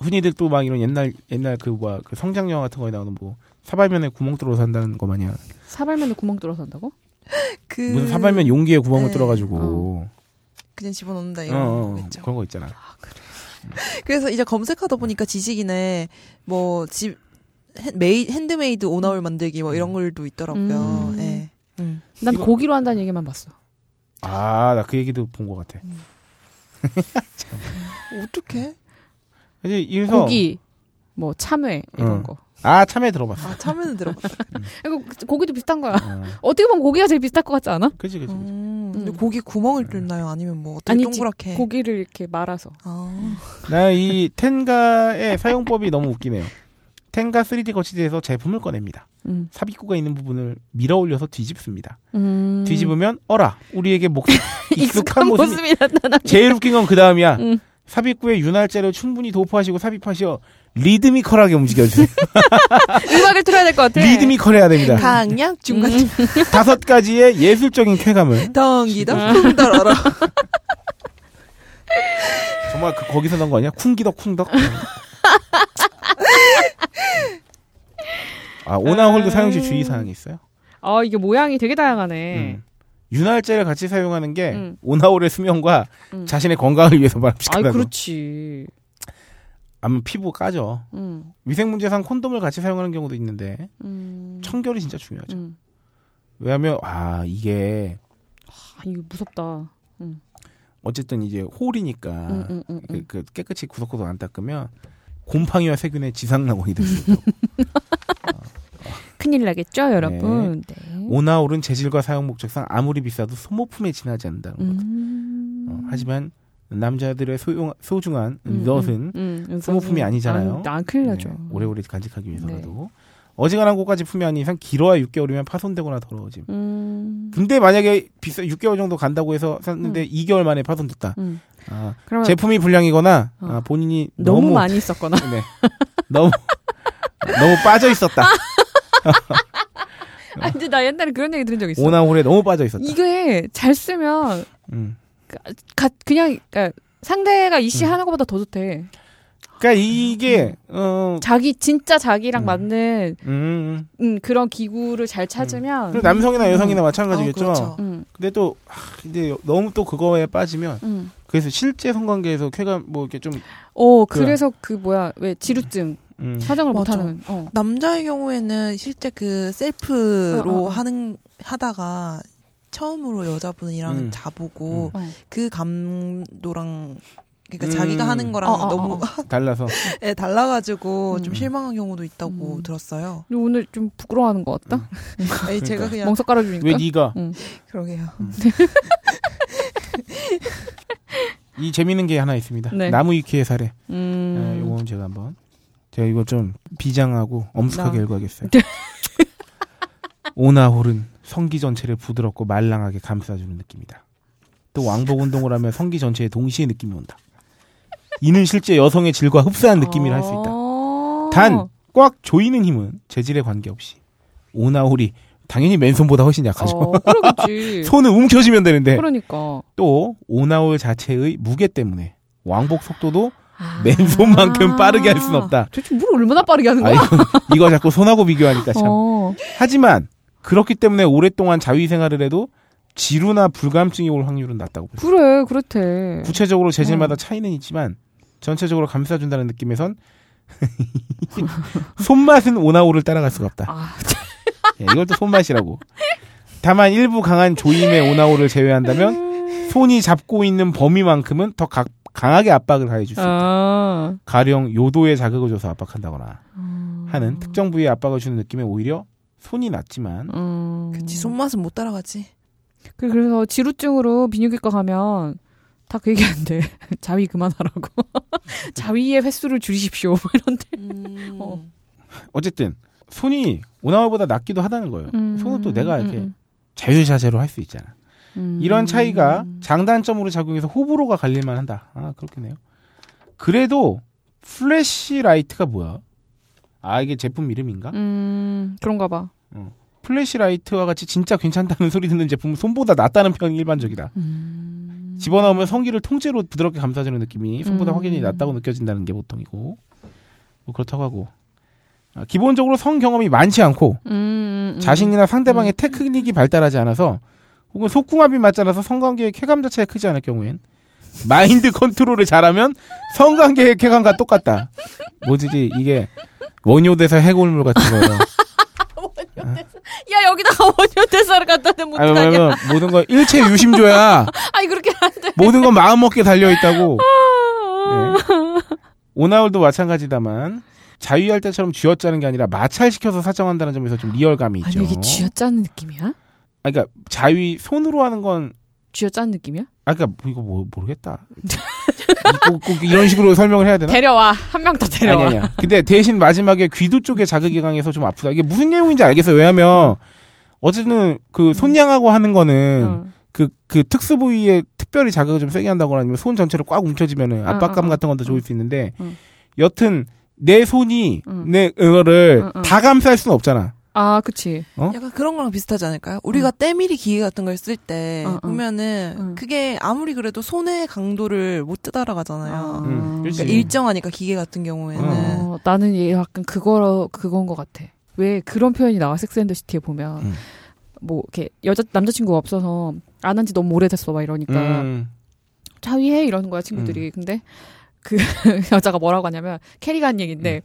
Speaker 4: 흔히들 또 막 이런 옛날 옛날 그 뭐야 그 성장 영화 같은 거에 나오는 뭐 사발면에 구멍 뚫어 산다는 거 마냥
Speaker 5: 사발면에 구멍 뚫어서 한다고?
Speaker 6: 그
Speaker 4: 무슨 사발면 용기에 구멍을
Speaker 6: 네.
Speaker 4: 뚫어가지고
Speaker 6: 그냥 집어넣는다
Speaker 4: 어,
Speaker 6: 이런
Speaker 4: 어,
Speaker 6: 거겠죠.
Speaker 4: 그런 거 있잖아.
Speaker 6: 그래서 이제 검색하다 보니까 지식인에 뭐집 메이 핸드메이드 오나홀 만들기 뭐 이런 것도 있더라고요.
Speaker 5: 음.
Speaker 6: 예. 음.
Speaker 5: 난
Speaker 4: 이거-
Speaker 5: 고기로 한다는 얘기만 봤어.
Speaker 4: 아 나 그 얘기도 본 것 같아.
Speaker 6: 어떻게?
Speaker 4: 이제 이래서
Speaker 5: 고기, 뭐 참외 이런
Speaker 4: 어.
Speaker 5: 거.
Speaker 4: 아 참외 들어봤어.
Speaker 6: 아 참외는 들어봤다.
Speaker 5: 이거 고기도 비슷한 거야.
Speaker 4: 어.
Speaker 5: 어떻게 보면 고기가 제일 비슷할 것 같지 않아?
Speaker 4: 그지 그지.
Speaker 6: 음, 근데
Speaker 5: 음.
Speaker 6: 고기 구멍을 뚫나요? 아니면 뭐 어떻게
Speaker 5: 아니지,
Speaker 6: 동그랗게?
Speaker 5: 고기를 이렇게 말아서.
Speaker 6: 아.
Speaker 4: 나이 텐가의 사용법이 너무 웃기네요. 텐가 3D 거치대에서 제품을 꺼냅니다.
Speaker 5: 음.
Speaker 4: 삽입구가 있는 부분을 밀어 올려서 뒤집습니다.
Speaker 5: 음.
Speaker 4: 뒤집으면 어라 우리에게 목 익숙한 모습이
Speaker 5: 모습이 나타나.
Speaker 4: 제일 웃긴 건 그 다음이야.
Speaker 5: 음.
Speaker 4: 삽입구에 윤활제를 충분히 도포하시고 삽입하시어 리드미컬하게 움직여주세요.
Speaker 5: 음악을 틀어야 될 것 같아.
Speaker 4: 리드미컬해야 됩니다.
Speaker 6: 강약 중간
Speaker 5: 음.
Speaker 4: 다섯 가지의 예술적인 쾌감을
Speaker 6: 덩기덩 쿵더러러.
Speaker 4: 정말 그 거기서 넣은 거 아니야? 쿵기덕 쿵덕. 아 오나홀드 사용 시 주의 사항이 있어요.
Speaker 5: 아 이게 모양이 되게 다양하네.
Speaker 4: 음. 윤활제를 같이 사용하는 게
Speaker 5: 음.
Speaker 4: 오나홀의 수명과
Speaker 5: 음.
Speaker 4: 자신의 건강을 위해서 바람직하다고.
Speaker 5: 그렇지.
Speaker 4: 아무 피부 까져.
Speaker 5: 음.
Speaker 4: 위생 문제상 콘돔을 같이 사용하는 경우도 있는데
Speaker 5: 음.
Speaker 4: 청결이 진짜 중요하죠.
Speaker 5: 음.
Speaker 4: 왜냐하면 아 이게
Speaker 5: 아 이거 무섭다.
Speaker 4: 어쨌든 이제 홀이니까
Speaker 5: 음, 음, 음,
Speaker 4: 그,
Speaker 5: 음.
Speaker 4: 그 깨끗이 구석구석 안 닦으면 곰팡이와 세균의 지상 낙원이 될 수 있다고.
Speaker 5: 큰일 나겠죠, 여러분. 네.
Speaker 4: 오나홀은 재질과 사용 목적상 아무리 비싸도 소모품에 지나지 않는다는 거죠.
Speaker 5: 음.
Speaker 4: 어, 하지만 남자들의 소용, 소중한
Speaker 5: 음,
Speaker 4: 넛은
Speaker 5: 음, 음,
Speaker 4: 소모품이 아니잖아요.
Speaker 5: 아, 난 큰일 나죠.
Speaker 4: 네, 오래오래 간직하기 위해서라도
Speaker 5: 네.
Speaker 4: 어지간한 고가 제품이 아닌 이상 길어야 6개월이면 파손되거나 더러워짐.
Speaker 5: 음.
Speaker 4: 근데 만약에 비싸 6개월 정도 간다고 해서 샀는데 2개월 만에 파손됐다.
Speaker 5: 음.
Speaker 4: 아,
Speaker 5: 그러면
Speaker 4: 제품이 불량이거나
Speaker 5: 어.
Speaker 4: 아, 본인이
Speaker 5: 너무,
Speaker 4: 너무,
Speaker 5: 많이 썼거나.
Speaker 4: 네. 너무 너무 빠져 있었다.
Speaker 5: 아, 근데 나 옛날에 그런 얘기 들은 적 있어.
Speaker 4: 오나홀에 너무 빠져 있었다.
Speaker 5: 이게 잘 쓰면
Speaker 4: 음.
Speaker 5: 가, 그냥 그러니까 상대가 이씨하는 것보다 더 좋대.
Speaker 4: 그러니까 이게 어
Speaker 5: 자기 진짜 자기랑
Speaker 4: 음.
Speaker 5: 맞는
Speaker 4: 음.
Speaker 5: 음, 그런 기구를 잘 찾으면
Speaker 4: 남성이나 여성이나
Speaker 6: 음.
Speaker 4: 마찬가지겠죠.
Speaker 6: 어, 그렇죠.
Speaker 5: 음,
Speaker 4: 근데 또 아, 근데 너무 또 그거에 빠지면
Speaker 5: 음.
Speaker 4: 그래서 실제 성관계에서 쾌감 뭐 이렇게 좀
Speaker 5: 어,
Speaker 4: 그래.
Speaker 5: 그래서 그 뭐야 왜 지루증
Speaker 4: 음.
Speaker 5: 사정을
Speaker 6: 맞아.
Speaker 5: 못하는. 어.
Speaker 6: 남자의 경우에는 실제 그 셀프로
Speaker 5: 어, 어, 어.
Speaker 6: 하는 하다가 처음으로 여자분이랑
Speaker 4: 음.
Speaker 6: 자보고
Speaker 5: 어.
Speaker 6: 그 감도랑 그러니까
Speaker 4: 음.
Speaker 6: 자기가 하는 거랑
Speaker 5: 어, 어,
Speaker 6: 너무
Speaker 5: 어.
Speaker 4: 달라서
Speaker 6: 예, 달라가지고 좀
Speaker 5: 음.
Speaker 6: 실망한 경우도 있다고
Speaker 5: 음.
Speaker 6: 들었어요.
Speaker 5: 오늘 좀 부끄러워하는 것 같다.
Speaker 6: 아니, 제가 그냥
Speaker 5: 멍석 깔아주니까.
Speaker 4: 왜 네가
Speaker 6: 그러게요.
Speaker 4: 이 재밌는 게 하나 있습니다.
Speaker 5: 네.
Speaker 4: 나무 위키의 사례.
Speaker 5: 음.
Speaker 4: 네, 요거는 제가 한번 제가 이거 좀 비장하고 엄숙하게
Speaker 5: 나.
Speaker 4: 읽어야겠어요. 오나홀은 성기 전체를 부드럽고 말랑하게 감싸주는 느낌이다. 또 왕복 운동을 하면 성기 전체에 동시에 느낌이 온다. 이는 실제 여성의 질과 흡사한 느낌이라 할 수 있다.
Speaker 5: 아.
Speaker 4: 단꽉 조이는 힘은 재질에 관계없이 오나홀이 당연히 맨손보다 훨씬 약하죠.
Speaker 5: 어, 그러겠지.
Speaker 4: 손을 움켜쥐면 되는데
Speaker 5: 그러니까.
Speaker 4: 또 오나홀 자체의 무게 때문에 왕복 속도도
Speaker 5: 아.
Speaker 4: 맨손만큼 빠르게 할 수는 없다.
Speaker 5: 도대체 뭘 얼마나 빠르게 하는
Speaker 4: 아,
Speaker 5: 거야?
Speaker 4: 이거, 이거 자꾸 손하고 비교하니까 참.
Speaker 5: 어.
Speaker 4: 하지만 그렇기 때문에 오랫동안 자위 생활을 해도 지루나 불감증이 올 확률은 낮다고 보죠.
Speaker 5: 그래, 그렇대.
Speaker 4: 구체적으로 재질마다
Speaker 5: 어.
Speaker 4: 차이는 있지만 전체적으로 감싸준다는 느낌에선 손맛은 오나홀을 따라갈 수가 없다.
Speaker 5: 아,
Speaker 4: 예, 이걸 또 손맛이라고. 다만 일부 강한 조임의 오나홀을 제외한다면 손이 잡고 있는 범위만큼은 더 가- 강하게 압박을 가해줄 수 있다.
Speaker 5: 아.
Speaker 4: 가령 요도에 자극을 줘서 압박한다거나 하는 특정 부위에 압박을 주는 느낌에 오히려 손이 낫지만
Speaker 5: 음.
Speaker 6: 그치 손맛은 못 따라가지.
Speaker 5: 그- 그래서 지루증으로 비뇨기과 가면 다 그 얘기하는데 자위 그만하라고 자위의 횟수를 줄이십시오 뭐 이런데
Speaker 6: 음.
Speaker 5: 어.
Speaker 4: 어쨌든 손이 오나홀보다 낫기도 하다는 거예요.
Speaker 5: 음.
Speaker 4: 손은 또 내가 이렇게
Speaker 5: 음,
Speaker 4: 자유자재로 할 수 있잖아.
Speaker 5: 음.
Speaker 4: 이런 차이가 장단점으로 작용해서 호불호가 갈릴만 한다. 아, 그렇겠네요. 그래도 Fleshlight가 뭐야? 아, 이게 제품 이름인가?
Speaker 5: 음 그런가 봐
Speaker 4: Fleshlight와 같이 진짜 괜찮다는 소리 듣는 제품은 손보다 낫다는 평이 일반적이다.
Speaker 5: 음.
Speaker 4: 집어넣으면 성기를 통째로 부드럽게 감싸주는 느낌이 손보다
Speaker 5: 음.
Speaker 4: 확연히 낫다고 느껴진다는 게 보통이고 뭐 그렇다고 하고 아, 기본적으로 성 경험이 많지 않고
Speaker 5: 음, 음, 음.
Speaker 4: 자신이나 상대방의 테크닉이 발달하지 않아서 혹은 속궁합이 맞지 않아서 성관계의 쾌감 자체가 크지 않을 경우엔 마인드 컨트롤을 잘하면 성관계의 쾌감과 똑같다. 뭐지 이게 원효대사 해골물 같은 거예요.
Speaker 5: 야 여기다가 원효 대사를 갖다 대면
Speaker 4: 아니
Speaker 5: 어떡하냐
Speaker 4: 왜냐면 모든 건 일체 유심조야.
Speaker 5: 아니 그렇게 안돼
Speaker 4: 모든 건 마음 먹게 달려 있다고. 네. 오나홀도 마찬가지다만 자위할 때처럼 쥐어짜는 게 아니라 마찰시켜서 사정한다는 점에서 좀 리얼감이 있죠.
Speaker 5: 아니 이게 쥐어짜는 느낌이야?
Speaker 4: 아, 그러니까 자위 손으로 하는 건
Speaker 5: 쥐어짜는 느낌이야?
Speaker 4: 아, 그러니까 이거 뭐 모르겠다. 꼭, 꼭 이런 식으로 설명을 해야 되나?
Speaker 5: 데려와 한 명 더 데려와
Speaker 4: 아니 아니야. 근데 대신 마지막에 귀두 쪽에 자극이 강해서 좀 아프다. 이게 무슨 내용인지 알겠어요. 왜냐면 어쨌든 그 손양하고 하는 거는
Speaker 5: 응.
Speaker 4: 그, 그 특수 부위에 특별히 자극을 좀 세게 한다거나 아니면 손 전체를 꽉 움켜쥐면은 압박감
Speaker 5: 응, 응,
Speaker 4: 같은 건더
Speaker 5: 응.
Speaker 4: 좋을 수 있는데
Speaker 5: 응.
Speaker 4: 여튼 내 손이
Speaker 5: 응.
Speaker 4: 내 이거를
Speaker 5: 응, 응.
Speaker 4: 다 감쌀 수는 없잖아.
Speaker 5: 아 그치
Speaker 6: 약간 그런 거랑 비슷하지 않을까요? 우리가 때밀이 기계 같은 걸 쓸때
Speaker 5: 응, 응.
Speaker 6: 보면은
Speaker 5: 응.
Speaker 6: 그게 아무리 그래도 손의 강도를 못 따라가잖아요.
Speaker 4: 응, 그렇지.
Speaker 6: 그러니까 일정하니까 기계 같은 경우에는
Speaker 5: 어, 나는 얘 약간 그거 그건 것 같아. 왜 그런 표현이 나와 섹스앤더시티에 보면
Speaker 4: 음.
Speaker 5: 뭐 이렇게 여자 남자친구가 없어서 안 한 지 너무 오래됐어 막 이러니까
Speaker 4: 음.
Speaker 5: 자위해 이러는 거야 친구들이. 근데 그 여자가 뭐라고 하냐면 캐리가 한 얘기인데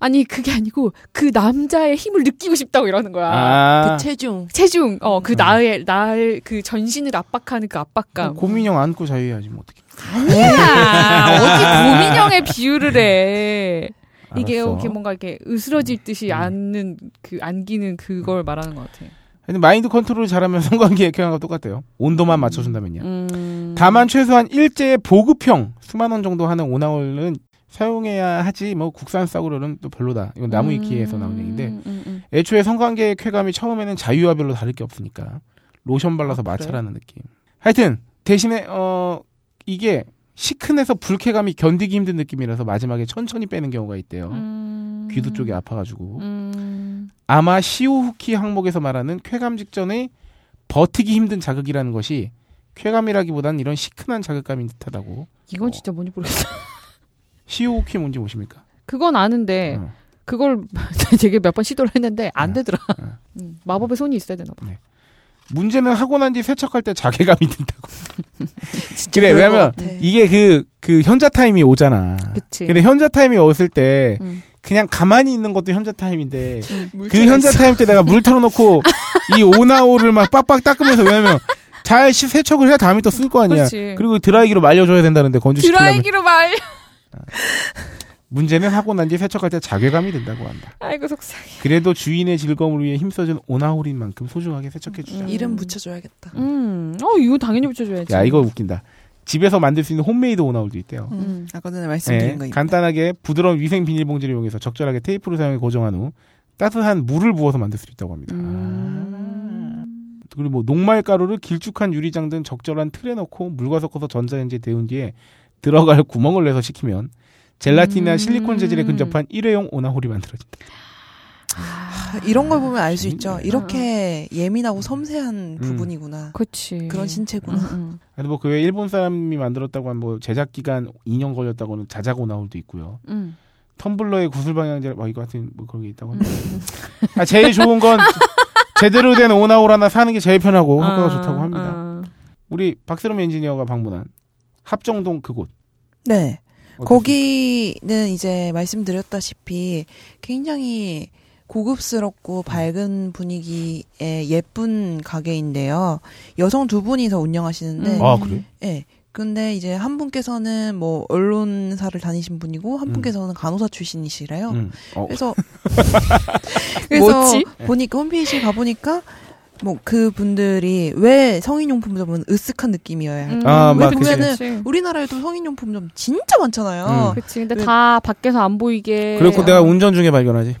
Speaker 5: 아니 그게 아니고 그 남자의 힘을 느끼고 싶다고 이러는 거야.
Speaker 4: 아,
Speaker 6: 그 체중
Speaker 5: 체중, 어, 그
Speaker 4: 음.
Speaker 5: 나의, 나의 그 전신을 압박하는 그 압박감.
Speaker 4: 고민형 안고 자유해야지 뭐 어떻게.
Speaker 5: 아니야! 어디 고민형의 비유를 해. 이게
Speaker 4: 알았어.
Speaker 5: 이렇게 뭔가 이렇게 으스러질 듯이
Speaker 4: 음.
Speaker 5: 앉는, 그, 안기는 그걸 말하는 것 같아.
Speaker 4: 근데 마인드 컨트롤을 잘하면 성관계의 쾌감과 똑같아요. 온도만 맞춰준다면요.
Speaker 5: 음.
Speaker 4: 다만 최소한 일제의 보급형 수만 원 정도 하는 오나홀은 사용해야 하지 뭐 국산 싸구려는 또 별로다. 이건 나무 위키에서 나온 얘기인데
Speaker 5: 음, 음, 음.
Speaker 4: 애초에 성관계의 쾌감이 처음에는 자유와 별로 다를 게 없으니까 로션 발라서
Speaker 5: 아?
Speaker 4: 마찰하는 느낌. 하여튼 대신에 어 이게 시큰해서 불쾌감이 견디기 힘든 느낌이라서 마지막에 천천히 빼는 경우가 있대요.
Speaker 5: 음.
Speaker 4: 귀두 쪽이 아파가지고
Speaker 5: 음.
Speaker 4: 아마 潮吹き 항목에서 말하는 쾌감 직전의 버티기 힘든 자극이라는 것이 쾌감이라기보단 이런 시큰한 자극감인 듯하다고.
Speaker 5: 이건 진짜 뭔지 모르겠어.
Speaker 4: 潮吹き 뭔지 아십니까?
Speaker 5: 그건 아는데,
Speaker 4: 어.
Speaker 5: 그걸 되게 몇 번 시도를 했는데, 안
Speaker 4: 어.
Speaker 5: 되더라.
Speaker 4: 어.
Speaker 5: 음, 마법의 손이 있어야 되나 봐.
Speaker 4: 문제는 하고 난 뒤 세척할 때 자괴감이 든다고. 그래, 왜냐면. 이게 그, 그 현자 타임이 오잖아.
Speaker 5: 그치.
Speaker 4: 근데 현자 타임이 왔을 때
Speaker 5: 음.
Speaker 4: 그냥 가만히 있는 것도 현자 타임인데 그
Speaker 6: 물체가
Speaker 4: 현자. 타임 때 내가 물 틀어놓고 이 오나홀을 막 빡빡 닦으면서 왜냐면 잘 시- 세척을 해야 다음에 또 쓸 거 아니야.
Speaker 5: 그렇지.
Speaker 4: 그리고 드라이기로 말려줘야 된다는데 건조시키려면
Speaker 5: 드라이기로 말.
Speaker 4: 문제는 하고 난 뒤 세척할 때 자괴감이 든다고 한다.
Speaker 5: 아이고 속상해.
Speaker 4: 그래도 주인의 즐거움을 위해 힘써준 오나홀인 만큼 소중하게 세척해주자.
Speaker 5: 음.
Speaker 6: 이름 붙여줘야겠다.
Speaker 5: 음, 어 이거 당연히 붙여줘야지.
Speaker 4: 야 이거 웃긴다. 집에서 만들 수 있는 홈메이드 오나홀도 있대요.
Speaker 6: 음.
Speaker 5: 음.
Speaker 6: 아까 전에 말씀드린
Speaker 4: 네,
Speaker 6: 거.
Speaker 4: 간단하게 부드러운 위생 비닐봉지를 이용해서 적절하게 테이프를 사용해 고정한 후 따뜻한 물을 부어서 만들 수 있다고 합니다.
Speaker 5: 음.
Speaker 4: 그리고 뭐 녹말 가루를 길쭉한 유리장 등 적절한 틀에 넣고 물과 섞어서 전자레인지에 데운 뒤에 들어갈 구멍을 내서 식히면 젤라틴이나
Speaker 5: 음.
Speaker 4: 실리콘 재질에 근접한 일회용 오나홀이 만들어진다.
Speaker 6: 아, 이런 걸 보면 알 수 있죠. 이렇게 예민하고 섬세한 부분이구나.
Speaker 5: 그치.
Speaker 6: 그런 신체구나.
Speaker 5: 음, 음.
Speaker 4: 근데 뭐그 외에 일본 사람이 만들었다고 한 뭐 제작 기간 2년 걸렸다고는 자작 오나홀도 있고요.
Speaker 5: 음.
Speaker 4: 텀블러의 구슬 방향제 뭐 이거 같은 뭐 그런 게 있다고 합니다. 아, 제일 좋은 건 제대로 된 오나홀 하나 사는 게 제일 편하고 효과가
Speaker 5: 아,
Speaker 4: 좋다고 합니다.
Speaker 5: 아.
Speaker 4: 우리 박세롬 엔지니어가 방문한 합정동 그곳.
Speaker 6: 네. 거기는 이제 말씀드렸다시피 굉장히 고급스럽고 밝은 분위기의 예쁜 가게인데요. 여성 두 분이서 운영하시는데,
Speaker 5: 음.
Speaker 4: 아 그래?
Speaker 6: 예. 근데 이제 한 분께서는 뭐 언론사를 다니신 분이고 한
Speaker 4: 음.
Speaker 6: 분께서는 간호사 출신이시래요.
Speaker 4: 음. 어,
Speaker 6: 그래서 그래서
Speaker 5: 뭐지?
Speaker 6: 보니까 홈페이지에 가 보니까 뭐 그 분들이 왜 성인용품점은 으쓱한 느낌이어야 할까?
Speaker 5: 음,
Speaker 4: 아,
Speaker 6: 왜. 보면은
Speaker 5: 그치.
Speaker 6: 우리나라에도 성인용품점 진짜 많잖아요.
Speaker 4: 음.
Speaker 5: 그치. 근데
Speaker 6: 왜-
Speaker 5: 다 밖에서 안 보이게.
Speaker 4: 그렇고 내가 운전 중에 발견하지.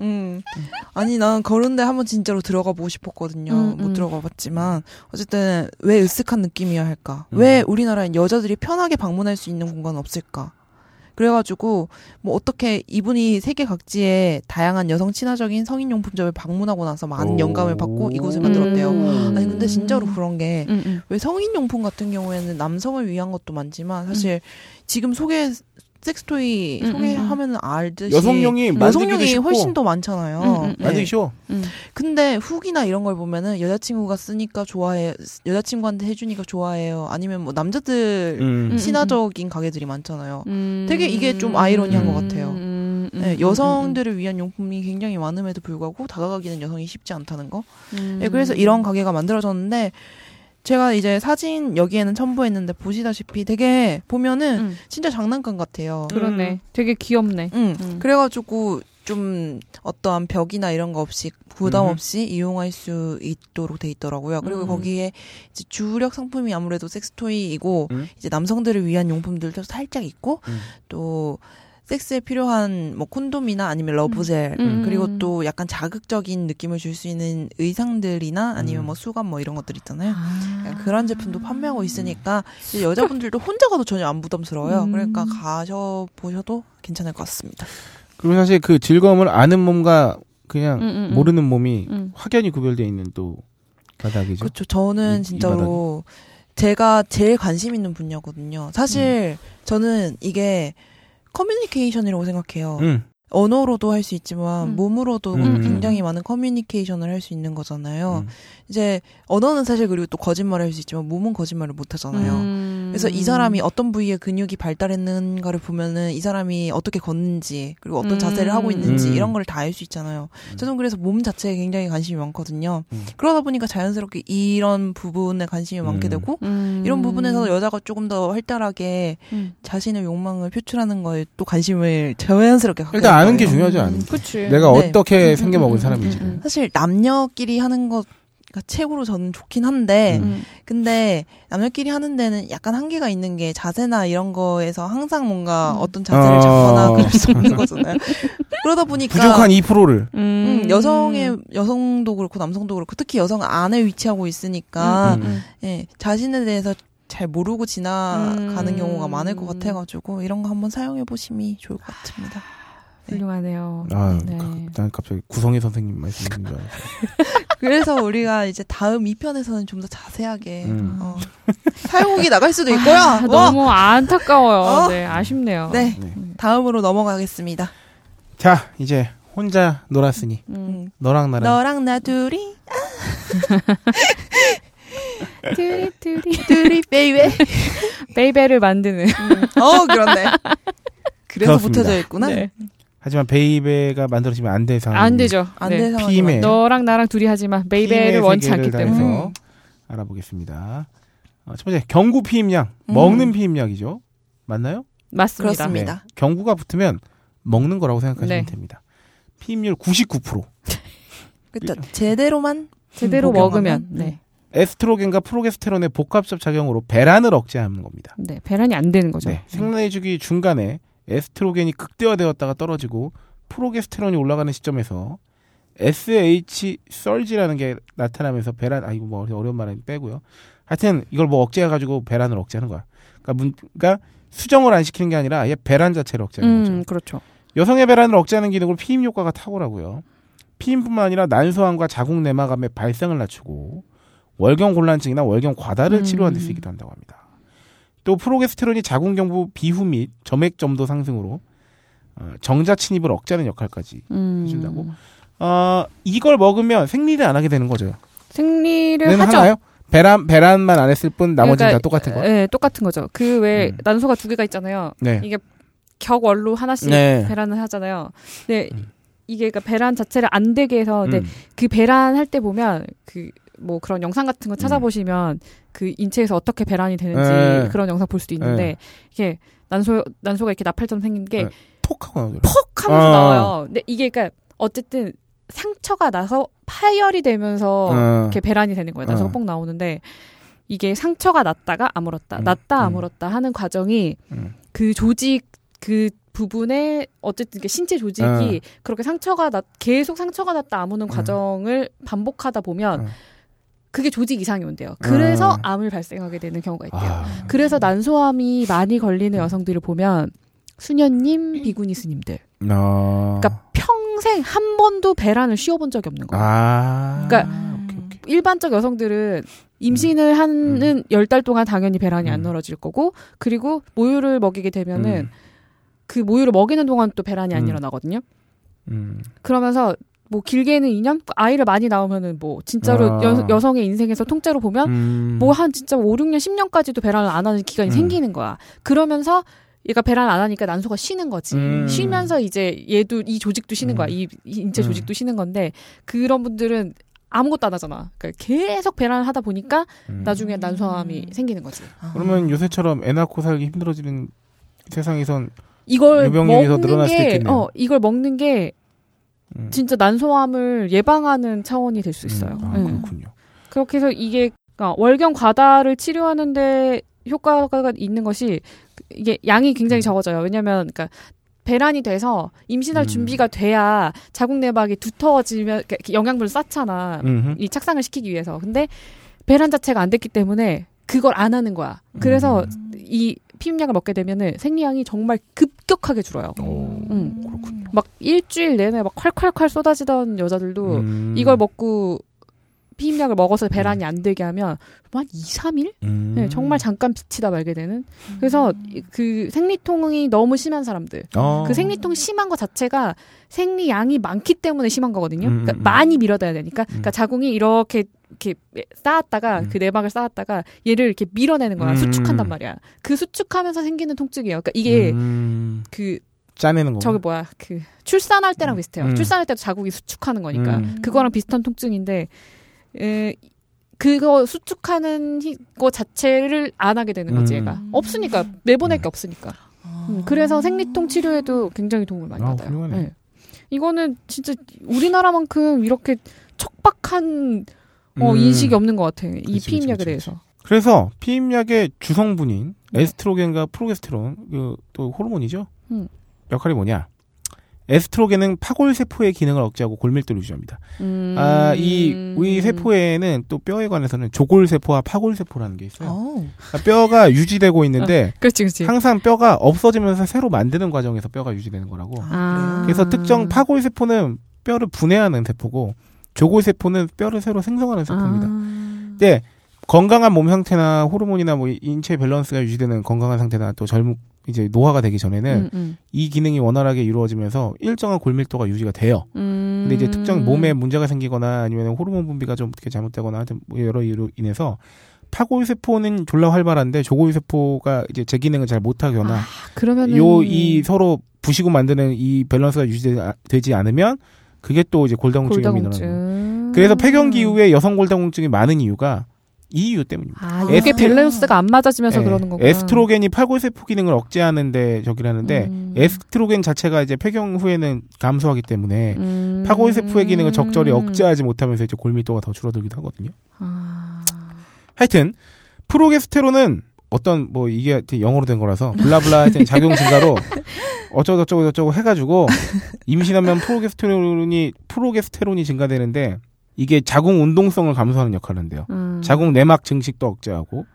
Speaker 6: 음. 아니 난 그런데 한번 진짜로 들어가 보고 싶었거든요.
Speaker 5: 음,
Speaker 6: 못
Speaker 5: 음.
Speaker 6: 들어가 봤지만 어쨌든 왜 으쓱한 느낌이어야 할까?
Speaker 4: 음.
Speaker 6: 왜 우리나라엔 여자들이 편하게 방문할 수 있는 공간은 없을까? 그래가지고 뭐 어떻게 이분이 세계 각지의 다양한 여성 친화적인 성인용품점을 방문하고 나서 많은
Speaker 4: 오.
Speaker 6: 영감을 받고 이곳을 만들었대요.
Speaker 5: 음.
Speaker 6: 아니 근데 진짜로 그런 게왜
Speaker 5: 음, 음.
Speaker 6: 성인용품 같은 경우에는 남성을 위한 것도 많지만 사실 지금 소개 섹스토이
Speaker 5: 음, 음,
Speaker 6: 소개하면은 알듯이
Speaker 4: 여성용이 만들기도
Speaker 6: 여성용이 훨씬 더 많잖아요.
Speaker 5: 음, 음,
Speaker 6: 네.
Speaker 4: 만들기 쉬워.
Speaker 5: 음.
Speaker 6: 근데 후기나 이런 걸 보면은 여자친구가 쓰니까 좋아해, 여자친구한테 해주니까 좋아해요. 아니면 뭐 남자들
Speaker 4: 음.
Speaker 5: 음.
Speaker 6: 친화적인 가게들이 많잖아요.
Speaker 5: 음.
Speaker 6: 되게 이게 좀 아이러니한
Speaker 4: 것
Speaker 6: 같아요.
Speaker 5: 음, 음,
Speaker 6: 네,
Speaker 5: 음,
Speaker 6: 여성들을 위한 용품이 굉장히 많음에도 불구하고 다가가기는 여성이 쉽지 않다는 거.
Speaker 5: 음.
Speaker 6: 네, 그래서 이런 가게가 만들어졌는데 제가 이제 사진 여기에는 첨부했는데 보시다시피 되게 보면은
Speaker 5: 음.
Speaker 6: 진짜 장난감 같아요.
Speaker 5: 그러네. 되게 귀엽네.
Speaker 6: 응.
Speaker 5: 음.
Speaker 6: 그래가지고 좀 어떠한 벽이나 이런 거 없이 부담
Speaker 4: 음.
Speaker 6: 없이 이용할 수 있도록 돼 있더라고요. 그리고
Speaker 5: 음.
Speaker 6: 거기에 이제 주력 상품이 아무래도 섹스토이이고
Speaker 4: 음.
Speaker 6: 이제 남성들을 위한 용품들도 살짝 있고
Speaker 4: 음.
Speaker 6: 또 섹스에 필요한 뭐 콘돔이나 아니면 러브젤
Speaker 5: 음.
Speaker 6: 그리고 또 약간 자극적인 느낌을 줄 수 있는 의상들이나 아니면
Speaker 4: 음.
Speaker 6: 뭐 수건 뭐 이런 것들 있잖아요.
Speaker 5: 아.
Speaker 6: 그런 제품도 판매하고 있으니까 여자분들도 혼자 가도 전혀 안 부담스러워요.
Speaker 5: 음.
Speaker 6: 그러니까 가셔 보셔도 괜찮을 것 같습니다.
Speaker 4: 그리고 사실 그 즐거움을 아는 몸과 그냥
Speaker 5: 음, 음, 음.
Speaker 4: 모르는 몸이
Speaker 5: 음.
Speaker 4: 확연히 구별되어 있는 또 바닥이죠.
Speaker 6: 그렇죠. 저는
Speaker 4: 이- 이
Speaker 6: 진짜로 제가 제일 관심 있는 분야거든요. 사실 저는 이게 커뮤니케이션이라고 생각해요.
Speaker 4: 음.
Speaker 6: 언어로도 할 수 있지만
Speaker 5: 음.
Speaker 6: 몸으로도
Speaker 4: 음.
Speaker 6: 굉장히 많은 커뮤니케이션을 할 수 있는 거잖아요.
Speaker 4: 음.
Speaker 6: 이제 언어는 사실 그리고 또 거짓말을 할 수 있지만 몸은 거짓말을 못 하잖아요.
Speaker 5: 음.
Speaker 6: 그래서 이 사람이 어떤 부위의 근육이 발달했는가를 보면은 이 사람이 어떻게 걷는지 그리고 어떤
Speaker 5: 음.
Speaker 6: 자세를 하고 있는지
Speaker 4: 음.
Speaker 6: 이런 걸 다 알 수 있잖아요. 저는 그래서 몸 자체에 굉장히 관심이 많거든요.
Speaker 4: 음.
Speaker 6: 그러다 보니까 자연스럽게 이런 부분에 관심이 많게
Speaker 4: 음.
Speaker 6: 되고
Speaker 5: 음.
Speaker 6: 이런 부분에서 여자가 조금 더 활달하게
Speaker 5: 음.
Speaker 6: 자신의 욕망을 표출하는 거에 또 관심을 자연스럽게 갖게
Speaker 4: 일단 아는 게. 중요하지 않은
Speaker 5: 그치.
Speaker 4: 내가
Speaker 6: 네.
Speaker 4: 어떻게
Speaker 5: 음,
Speaker 4: 생겨 먹은
Speaker 5: 음,
Speaker 4: 사람인지.
Speaker 5: 음, 음,
Speaker 6: 사실 남녀끼리 하는 것가 최고로 저는 좋긴 한데
Speaker 5: 음.
Speaker 6: 근데 남녀끼리 하는 데는 약간 한계가 있는 게 자세나 이런 거에서 항상 뭔가
Speaker 5: 음.
Speaker 6: 어떤 자세를
Speaker 4: 어.
Speaker 6: 잡거나 그럴 수 없는 거잖아요. 그러다 보니까
Speaker 4: 부족한 2%를.
Speaker 6: 음, 여성의 여성도 그렇고 남성도 그렇고 특히 여성 안에 위치하고 있으니까
Speaker 4: 음, 음.
Speaker 6: 예, 자신에 대해서 잘 모르고 지나가는
Speaker 5: 음.
Speaker 6: 경우가 많을 것 같아가지고 이런 거 한번 사용해 보심이 좋을 것 같습니다.
Speaker 5: 훌륭하네요.
Speaker 4: 아,
Speaker 5: 네.
Speaker 4: 난 갑자기 구성희 선생님 말씀인 줄 알았어.
Speaker 6: 그래서 우리가 이제 다음 2편에서는 좀 더 자세하게
Speaker 4: 음.
Speaker 6: 어, 사용후기 나갈 수도 있고요.
Speaker 5: 아,
Speaker 6: 뭐,
Speaker 5: 너무 안타까워요.
Speaker 6: 어?
Speaker 5: 네, 아쉽네요.
Speaker 6: 네,
Speaker 4: 네.
Speaker 6: 다음으로 넘어가겠습니다.
Speaker 4: 자, 이제 혼자 놀았으니
Speaker 5: 음.
Speaker 6: 음.
Speaker 4: 너랑 나랑
Speaker 6: 너랑 나 둘이 둘이 둘이
Speaker 5: 둘이 baby. Baby를 만드는.
Speaker 6: 어 그렇네. 그래서
Speaker 4: 그렇습니다.
Speaker 6: 붙어져 있구나.
Speaker 5: 네.
Speaker 4: 하지만 baby가 만들어지면 안될 상황.
Speaker 5: 안 되죠.
Speaker 6: 안
Speaker 5: 네.
Speaker 6: 많죠.
Speaker 5: 너랑 나랑 둘이 하지만 baby를 원치 않기 때문에.
Speaker 6: 음.
Speaker 4: 알아보겠습니다. 어, 첫 번째 경구 피임약
Speaker 6: 음.
Speaker 4: 먹는 피임약이죠. 맞나요?
Speaker 5: 맞습니다.
Speaker 6: 그렇습니다.
Speaker 4: 네. 경구가 붙으면 먹는 거라고 생각하시면
Speaker 5: 네.
Speaker 4: 됩니다. 피임률 99%.
Speaker 6: 그쵸. 제대로만
Speaker 5: 제대로? 먹으면 네.
Speaker 4: 에스트로겐과 프로게스테론의 복합적 작용으로 배란을 억제하는 겁니다.
Speaker 5: 네, 배란이 안 되는 거죠.
Speaker 4: 네, 생리의 주기 중간에 에스트로겐이 극대화되었다가 떨어지고 프로게스테론이 올라가는 시점에서 SH 썰지라는 게 나타나면서 배란 아 이거 뭐 어려운 말은 빼고요. 하여튼 이걸 뭐 억제해 가지고 배란을 억제하는 거야. 그러니까 문, 그러니까 수정을 안 시키는 게 아니라 아예 배란 자체를 억제하는
Speaker 5: 음,
Speaker 4: 거죠.
Speaker 5: 그렇죠.
Speaker 4: 여성의 배란을 억제하는 기능으로 피임 효과가 탁월하고요. 피임뿐만 아니라 난소암과 자궁 내막암의 발생을 낮추고 월경 곤란증이나 월경 과다를
Speaker 5: 음.
Speaker 4: 치료하는 데 쓰기도 한다고 합니다. 또 프로게스테론이 자궁 경부 비후 및 점액 점도 상승으로 어, 정자 침입을 억제하는 역할까지
Speaker 5: 음.
Speaker 4: 해준다고? 어, 이걸 먹으면 생리를 안 하게 되는 거죠.
Speaker 5: 생리를
Speaker 4: 는
Speaker 5: 하죠.
Speaker 4: 하나요? 배란 배란만 안 했을 뿐 나머지는
Speaker 5: 그러니까,
Speaker 4: 다 똑같은 거.
Speaker 5: 네, 똑같은 거죠. 그왜
Speaker 4: 음.
Speaker 5: 난소가 두 개가 있잖아요.
Speaker 4: 네.
Speaker 5: 이게 격월로 하나씩
Speaker 4: 네.
Speaker 5: 배란을 하잖아요. 근데
Speaker 4: 음.
Speaker 5: 이게 그러니까 배란 자체를 안 되게 해서 근데
Speaker 4: 음.
Speaker 5: 그 배란 할 때 보면 그 뭐 그런 영상 같은 거 찾아보시면 그 인체에서 어떻게 배란이 되는지
Speaker 4: 네.
Speaker 5: 그런 영상 볼 수도 있는데
Speaker 4: 네.
Speaker 5: 이게 난소 난소가 이렇게 나팔처럼 생긴 게
Speaker 4: 네. 톡 하고.
Speaker 5: 퍽 하면서
Speaker 4: 아.
Speaker 5: 나와요. 근데 이게 그러니까 어쨌든 상처가 나서 파열이 되면서
Speaker 4: 어.
Speaker 5: 이렇게 배란이 되는 거예요. 나서가
Speaker 4: 어.
Speaker 5: 뻑 나오는데 이게 상처가 났다가 아물었다,
Speaker 4: 음,
Speaker 5: 났다
Speaker 4: 음.
Speaker 5: 아물었다 하는 과정이
Speaker 4: 음.
Speaker 5: 그 조직 그 부분에 어쨌든 그 신체 조직이
Speaker 4: 어.
Speaker 5: 그렇게 상처가 났 계속 상처가 났다 아무는 과정을 반복하다 보면
Speaker 4: 어.
Speaker 5: 그게 조직 이상이 온대요. 그래서
Speaker 4: 어.
Speaker 5: 암을 발생하게 되는 경우가 있대요.
Speaker 4: 아.
Speaker 5: 그래서 난소암이 많이 걸리는 여성들을 보면 수녀님, 비구니 스님들.
Speaker 4: 어.
Speaker 5: 그러니까 평생 한 번도 배란을 쉬어본 적이 없는 거예요.
Speaker 4: 아.
Speaker 5: 그러니까
Speaker 4: 오케이, 오케이.
Speaker 5: 일반적 여성들은 임신을 하는 열달 동안 당연히 배란이 안
Speaker 4: 음.
Speaker 5: 넓어질 거고 그리고 모유를 먹이게 되면은
Speaker 4: 음.
Speaker 5: 그 모유를 먹이는 동안 또 배란이 안
Speaker 4: 음.
Speaker 5: 일어나거든요.
Speaker 4: 음.
Speaker 5: 그러면서 뭐 길게는 2년 아이를 많이 낳으면은 뭐 진짜로
Speaker 4: 아.
Speaker 5: 여, 여성의 인생에서 통째로 보면
Speaker 4: 음.
Speaker 5: 뭐한 진짜 5, 6년, 10년까지도 배란을 안 하는 기간이
Speaker 4: 음.
Speaker 5: 생기는 거야. 그러면서 얘가 배란을 안 하니까 난소가 쉬는 거지.
Speaker 4: 음.
Speaker 5: 쉬면서 이제 얘도 이 조직도 쉬는
Speaker 4: 음.
Speaker 5: 거야. 이, 이 인체
Speaker 4: 음.
Speaker 5: 조직도 쉬는 건데 그런 분들은 아무것도 안 하잖아. 그러니까 계속 배란을 하다 보니까
Speaker 4: 음.
Speaker 5: 나중에 난소암이 생기는 거지.
Speaker 4: 그러면 요새처럼 애 낳고 살기 힘들어지는 세상에선
Speaker 5: 이걸 먹는
Speaker 4: 늘어날 수도
Speaker 5: 게,
Speaker 4: 있겠네요.
Speaker 5: 어, 이걸 먹는 게
Speaker 4: 음.
Speaker 5: 진짜 난소암을 예방하는 차원이 될 수 있어요.
Speaker 4: 음. 아,
Speaker 5: 네.
Speaker 4: 그렇군요.
Speaker 5: 그렇게 해서 이게 그러니까 월경 과다를 치료하는데 효과가 있는 것이 이게 양이 굉장히
Speaker 4: 음.
Speaker 5: 적어져요. 왜냐하면 그러니까 배란이 돼서 임신할
Speaker 4: 음.
Speaker 5: 준비가 돼야 자궁 내막이 두터워지면 이렇게 영양분을 쌓잖아.
Speaker 4: 음흠.
Speaker 5: 이 착상을 시키기 위해서. 근데 배란 자체가 안 됐기 때문에 그걸 안 하는 거야. 그래서
Speaker 4: 음.
Speaker 5: 이 피임약을 먹게 되면은 생리량이 정말 급격하게 줄어요.
Speaker 4: 오,
Speaker 5: 음.
Speaker 4: 그렇군요.
Speaker 5: 막 일주일 내내 막 콸콸콸 쏟아지던 여자들도
Speaker 4: 음.
Speaker 5: 이걸 먹고 피임약을 먹어서 배란이 안 되게 하면 한 2, 3일?
Speaker 4: 음.
Speaker 5: 네, 정말 잠깐 비치다 말게 되는. 그래서 이- 그 생리통이 너무 심한 사람들.
Speaker 4: 어.
Speaker 5: 그 생리통이 심한 것 자체가 생리양이 많기 때문에 심한 거거든요.
Speaker 4: 음,
Speaker 5: 그러니까
Speaker 4: 음, 음.
Speaker 5: 많이 밀어내야 되니까. 그러니까 자궁이 이렇게 이렇게 쌓았다가
Speaker 4: 음.
Speaker 5: 그 내막을 쌓았다가 얘를 이렇게 밀어내는 거야.
Speaker 4: 음.
Speaker 5: 수축한단 말이야. 그 수축하면서 생기는 통증이에요. 그러니까 이게
Speaker 4: 음.
Speaker 5: 그
Speaker 4: 짜내는 거.
Speaker 5: 저기 뭐야 그 출산할 때랑 비슷해요.
Speaker 4: 음.
Speaker 5: 출산할 때도 자궁이 수축하는 거니까
Speaker 4: 음.
Speaker 5: 그거랑 비슷한 통증인데 에, 그거 수축하는 히- 거 자체를 안 하게 되는 거지
Speaker 4: 음.
Speaker 5: 얘가 없으니까 내보낼
Speaker 4: 음.
Speaker 5: 게 없으니까. 음, 그래서 생리통 치료에도 굉장히 도움을 많이
Speaker 4: 아,
Speaker 5: 받아요.
Speaker 4: 네.
Speaker 5: 이거는 진짜 우리나라만큼 이렇게 척박한 어,
Speaker 4: 음.
Speaker 5: 인식이 없는 것 같아. 이
Speaker 4: 그치,
Speaker 5: 피임약에
Speaker 4: 그치,
Speaker 5: 대해서.
Speaker 4: 그래서 피임약의 주성분인 에스트로겐과 프로게스테론 그 또 호르몬이죠.
Speaker 5: 음.
Speaker 4: 역할이 뭐냐? 에스트로겐은 파골 세포의 기능을 억제하고 골밀도를 유지합니다.
Speaker 5: 음.
Speaker 4: 아, 이 우리 세포에는 또 뼈에 관해서는 조골 세포와 파골 세포라는 게 있어요.
Speaker 6: 어.
Speaker 4: 그러니까 뼈가 유지되고 있는데
Speaker 5: 그렇지, 그렇지.
Speaker 4: 항상 뼈가 없어지면서 새로 만드는 과정에서 뼈가 유지되는 거라고.
Speaker 5: 아.
Speaker 4: 그래서 특정 파골 세포는 뼈를 분해하는 세포고 조골 세포는 뼈를 새로 생성하는 세포입니다.
Speaker 5: 아.
Speaker 4: 네, 건강한 몸 상태나 호르몬이나 뭐 인체 밸런스가 유지되는 건강한 상태나 또 젊은 이제 노화가 되기 전에는
Speaker 5: 음, 음.
Speaker 4: 이 기능이 원활하게 이루어지면서 일정한 골밀도가 유지가 돼요.
Speaker 5: 음.
Speaker 4: 근데 이제 특정 몸에 문제가 생기거나 아니면 호르몬 분비가 좀 어떻게 잘못되거나 하여튼 뭐 여러 이유로 인해서 파골 세포는 졸라 활발한데 조골 세포가 이제 제 기능을 잘 못하거나
Speaker 5: 아, 그러면은
Speaker 4: 요이 서로 부시고 만드는 이 밸런스가 유지되지 않으면 그게 또 이제 거예요.
Speaker 5: 골다공증.
Speaker 4: 그래서 폐경기 이후에 여성 골다공증이 많은 이유가 이 이유 때문입니다.
Speaker 5: 아, 이게
Speaker 4: 에스트-
Speaker 5: 밸런스가 안 맞아지면서
Speaker 4: 예,
Speaker 5: 그러는 거구나.
Speaker 4: 에스트로겐이 파골세포 기능을 억제하는데 저기라는데
Speaker 5: 음.
Speaker 4: 에스트로겐 자체가 이제 폐경 후에는 감소하기 때문에
Speaker 5: 음.
Speaker 4: 파골세포의 기능을 적절히 억제하지 못하면서 이제 골밀도가 더 줄어들기도 하거든요.
Speaker 5: 아.
Speaker 4: 하여튼 프로게스테론은 어떤 뭐 이게 영어로 된 거라서 블라블라 하여튼 작용 증가로 어쩌고 저쩌고 저쩌고 해가지고 임신하면 프로게스테론이 프로게스테론이 증가되는데 이게 자궁 운동성을 감소하는 역할을 한대요.
Speaker 5: 음.
Speaker 4: 자궁 내막 증식도 억제하고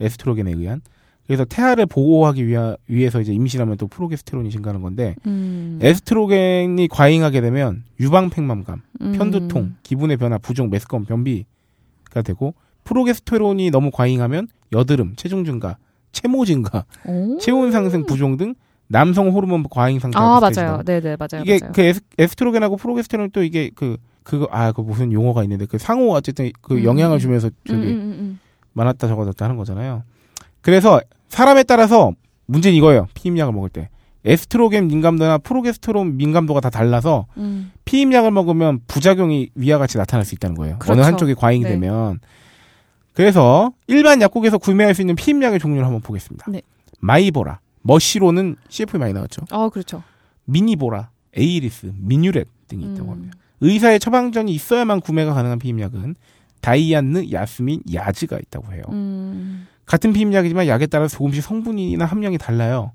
Speaker 4: 에스트로겐에 의한 그래서 태아를 보호하기 위하, 위해서 이제 임신하면 또 프로게스테론이 증가하는 건데
Speaker 5: 음.
Speaker 4: 에스트로겐이 과잉하게 되면 유방 팽만감,
Speaker 5: 음.
Speaker 4: 편두통, 기분의 변화, 부종, 메스꺼움, 변비가 되고 프로게스테론이 너무 과잉하면 여드름, 체중 증가, 체모 증가,
Speaker 5: 오.
Speaker 4: 체온 상승, 부종 등 남성 호르몬 과잉 상태가
Speaker 5: 아. 맞아요. 네, 네, 맞아요.
Speaker 4: 이게
Speaker 5: 맞아요.
Speaker 4: 그 에스, 에스트로겐하고 프로게스테론 또 이게 그 그거 아 그 무슨 용어가 있는데 그 상호 어쨌든 그
Speaker 5: 음,
Speaker 4: 영향을
Speaker 5: 음.
Speaker 4: 주면서 저기
Speaker 5: 음, 음, 음,
Speaker 4: 많았다 적어졌다 하는 거잖아요. 그래서 사람에 따라서 문제는 이거예요. 피임약을 먹을 때 에스트로겐 민감도나 프로게스테론 민감도가 다 달라서
Speaker 5: 음.
Speaker 4: 피임약을 먹으면 부작용이 위와 같이 나타날 수 있다는 거예요. 어느
Speaker 5: 그렇죠.
Speaker 4: 한쪽이 과잉이
Speaker 5: 네.
Speaker 4: 되면 그래서 일반 약국에서 구매할 수 있는 피임약의 종류를 한번 보겠습니다.
Speaker 5: 네.
Speaker 4: 마이보라, 머시론은 CF에 많이 나왔죠.
Speaker 5: 어, 그렇죠.
Speaker 4: 미니보라, 에이리스, 미뉴렛 등이 있다고
Speaker 5: 음.
Speaker 4: 합니다. 의사의 처방전이 있어야만 구매가 가능한 피임약은 다이안느, 야스민, 야즈가 있다고 해요.
Speaker 5: 음.
Speaker 4: 같은 피임약이지만 약에 따라 조금씩 성분이나 함량이 달라요.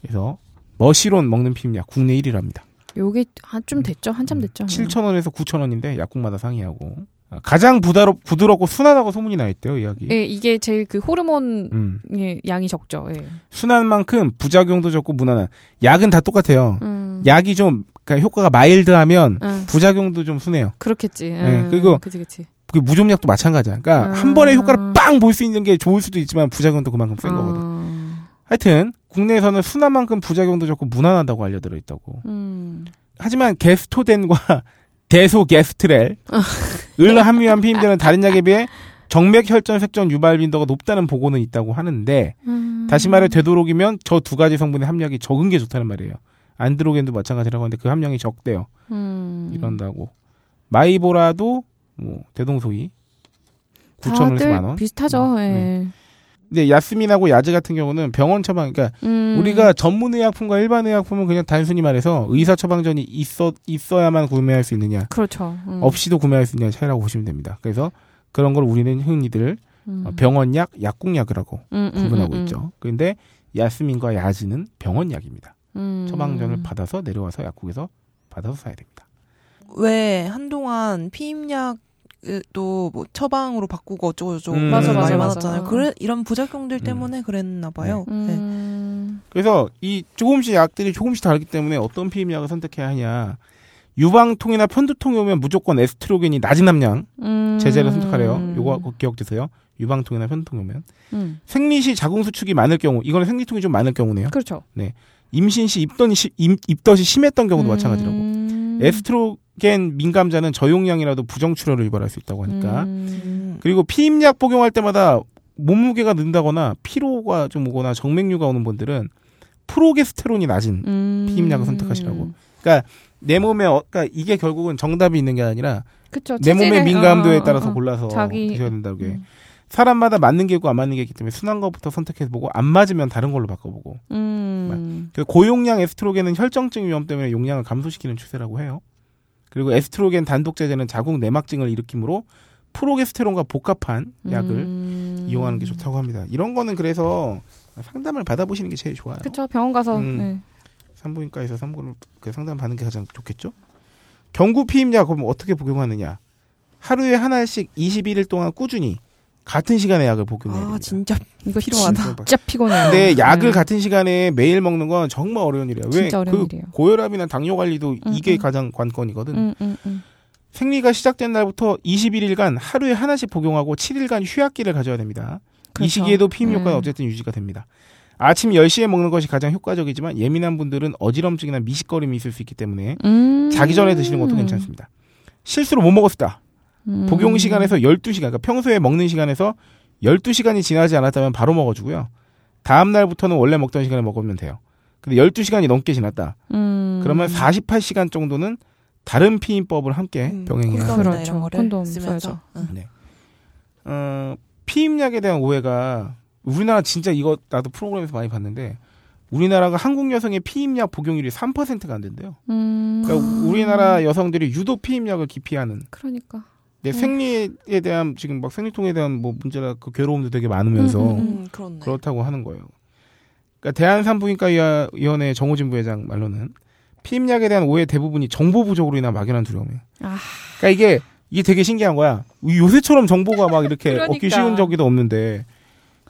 Speaker 4: 그래서 머시론 먹는 피임약 국내 1위랍니다.
Speaker 5: 요게 한 좀 됐죠? 한참 됐죠?
Speaker 4: 7,000원에서 9,000원인데 약국마다 상이하고 아, 가장 부드럽, 부드럽고 순하다고 소문이 나 있대요, 이 약이.
Speaker 5: 예, 이게 제일 그 호르몬
Speaker 4: 음.
Speaker 5: 의 양이 적죠. 예.
Speaker 4: 순한 만큼 부작용도 적고 무난한. 약은 다 똑같아요.
Speaker 5: 음.
Speaker 4: 약이 좀 그러니까 효과가 마일드하면
Speaker 5: 응.
Speaker 4: 부작용도 좀 순해요.
Speaker 5: 그렇겠지.
Speaker 4: 네,
Speaker 5: 음,
Speaker 4: 그리고
Speaker 5: 그치, 그치.
Speaker 4: 그 무좀약도 마찬가지야. 그러니까
Speaker 5: 음.
Speaker 4: 한 번에 효과를 빵 볼 수 있는 게 좋을 수도 있지만 부작용도 그만큼 센 거거든.
Speaker 5: 음.
Speaker 4: 하여튼 국내에서는 순한 만큼 부작용도 적고 무난하다고 알려들어 있다고.
Speaker 5: 음.
Speaker 4: 하지만 게스토덴과 데소게스트렐 을 함유한 피임제는 다른 약에 비해 정맥 혈전 색전 유발 빈도가 높다는 보고는 있다고 하는데
Speaker 5: 음.
Speaker 4: 다시 말해 되도록이면 저 두 가지 성분의 함량이 적은 게 좋다는 말이에요. 안드로겐도 마찬가지라고 하는데 그 함량이 적대요.
Speaker 5: 음.
Speaker 4: 이런다고. 마이보라도 뭐 대동소이 9천원에서
Speaker 5: 다들
Speaker 4: 만 원.
Speaker 5: 비슷하죠.
Speaker 4: 음,
Speaker 5: 예.
Speaker 4: 네. 근데 야스민하고 야즈 같은 경우는 병원 처방, 그러니까
Speaker 5: 음.
Speaker 4: 우리가 전문 의약품과 일반 의약품은 그냥 단순히 말해서 의사 처방전이 있어 있어야만 구매할 수 있느냐,
Speaker 5: 그렇죠. 음.
Speaker 4: 없이도 구매할 수 있느냐 차이라고 보시면 됩니다. 그래서 그런 걸 우리는 흔히들
Speaker 5: 음.
Speaker 4: 어, 병원약, 약국약이라고
Speaker 5: 음, 음,
Speaker 4: 구분하고
Speaker 5: 음, 음.
Speaker 4: 있죠. 그런데 야스민과 야즈는 병원약입니다.
Speaker 5: 음.
Speaker 4: 처방전을 받아서 내려와서 약국에서 받아서 사야 됩니다.
Speaker 6: 왜 한동안 피임약 도뭐 처방으로 바꾸고 어쩌고저쩌고
Speaker 4: 음.
Speaker 5: 맞아,
Speaker 6: 많이
Speaker 5: 맞아,
Speaker 6: 많았잖아요.
Speaker 5: 맞아.
Speaker 6: 그래 이런 부작용들
Speaker 4: 음.
Speaker 6: 때문에 그랬나 봐요. 네.
Speaker 5: 음.
Speaker 4: 그래서 이 조금씩 약들이 조금씩 다르기 때문에 어떤 피임약을 선택해야 하냐. 유방통이나 편두통이 오면 무조건 에스트로겐이 낮은 함량
Speaker 5: 음.
Speaker 4: 제재를 선택하래요. 요거 꼭 기억되세요. 유방통이나 편두통이 오면
Speaker 5: 음.
Speaker 4: 생리 시 자궁 수축이 많을 경우 이거는 생리통이 좀 많을 경우네요.
Speaker 5: 그렇죠.
Speaker 4: 임신 시 입덧이 시- 임- 입덧이 심했던 경우도 마찬가지라고.
Speaker 5: 음.
Speaker 4: 에스트로 겐 민감자는 저용량이라도 부정출혈을 유발할 수 있다고 하니까.
Speaker 5: 음.
Speaker 6: 음.
Speaker 4: 그리고 피임약 복용할 때마다 몸무게가 는다거나 피로가 좀 오거나 정맥류가 오는 분들은 프로게스테론이 낮은
Speaker 5: 음.
Speaker 4: 피임약을 선택하시라고. 내 몸에 어, 그러니까 이게 결국은 정답이 있는 게 아니라
Speaker 5: 그쵸.
Speaker 4: 내 몸의 민감도에
Speaker 5: 어, 어,
Speaker 4: 따라서
Speaker 5: 어.
Speaker 4: 골라서
Speaker 5: 자기-
Speaker 4: 드셔야 된다고 게
Speaker 5: 음.
Speaker 4: 사람마다 맞는 게 있고 안 맞는 게 있기 때문에 순한 것부터 선택해 보고 안 맞으면 다른 걸로 바꿔보고
Speaker 5: 음.
Speaker 4: 그 고용량 에스트로겐은 혈정증 위험 때문에 용량을 감소시키는 추세라고 해요. 그리고 에스트로겐 단독 제제는 자궁 내막증을 일으키므로 프로게스테론과 복합한 약을
Speaker 5: 음.
Speaker 4: 이용하는 게 좋다고 합니다. 이런 거는 그래서 상담을 받아보시는 게 제일 좋아요.
Speaker 5: 그쵸. 병원 가서.
Speaker 4: 음.
Speaker 5: 네.
Speaker 4: 산부인과에서 산부를 그 상담 받는 게 가장 좋겠죠. 경구 피임약 그럼 어떻게 복용하느냐? 하루에 하나씩 21일 동안 꾸준히 같은 시간에 약을 복용해야 됩니다.
Speaker 6: 아 진짜
Speaker 5: 이거
Speaker 6: 필요하다.
Speaker 5: 진짜 피곤해요.
Speaker 4: 근데 약을
Speaker 5: 네.
Speaker 4: 같은 시간에 매일 먹는 건 정말 어려운 일이야. 왜?
Speaker 5: 진짜 어려운
Speaker 4: 그
Speaker 5: 일이에요.
Speaker 4: 고혈압이나 당뇨 관리도
Speaker 5: 음,
Speaker 4: 이게
Speaker 5: 음.
Speaker 4: 가장 관건이거든.
Speaker 5: 음, 음, 음.
Speaker 4: 생리가 시작된 날부터 21일간 하루에 하나씩 복용하고 7일간 휴약기를 가져야 됩니다. 이
Speaker 5: 그렇죠.
Speaker 4: 시기에도 피임 효과는
Speaker 5: 음.
Speaker 4: 어쨌든 유지가 됩니다. 아침 10시에 먹는 것이 가장 효과적이지만 예민한 분들은 어지럼증이나 미식거림이 있을 수 있기 때문에
Speaker 5: 음.
Speaker 4: 자기 전에 드시는 것도 괜찮습니다. 실수로 못 먹었다.
Speaker 5: 음.
Speaker 4: 복용 시간에서 12시간, 그러니까 평소에 먹는 시간에서 12시간이 지나지 않았다면 바로 먹어주고요. 다음 날부터는 원래 먹던 시간에 먹으면 돼요. 근데 12시간이 넘게 지났다.
Speaker 5: 음.
Speaker 4: 그러면 48시간 정도는 다른 피임법을 함께
Speaker 6: 음,
Speaker 4: 병행해야 합니다.
Speaker 5: 그렇죠. 콘돔
Speaker 6: 쓰면서. 응.
Speaker 4: 네. 어, 피임약에 대한 오해가 우리나라 진짜 이거 나도 프로그램에서 많이 봤는데 우리나라가 한국 여성의 피임약 복용률이 3%가 안 된대요.
Speaker 5: 음.
Speaker 4: 그러니까 우리나라 여성들이 유독 피임약을 기피하는
Speaker 5: 그러니까.
Speaker 4: 내
Speaker 5: 음.
Speaker 4: 생리에 대한 지금 막 생리통에 대한 뭐 문제나 그 괴로움도 되게 많으면서
Speaker 5: 음, 음,
Speaker 6: 음.
Speaker 4: 그렇다고 하는 거예요. 그러니까 대한산부인과 위원회 정호진 부회장 말로는 피임약에 대한 오해 대부분이 정보 부족으로 인한 막연한 두려움이에요.
Speaker 5: 아.
Speaker 4: 그러니까 이게 이게 되게 신기한 거야. 이 요새처럼 정보가 막 이렇게
Speaker 5: 그러니까.
Speaker 4: 얻기 쉬운 적이도 없는데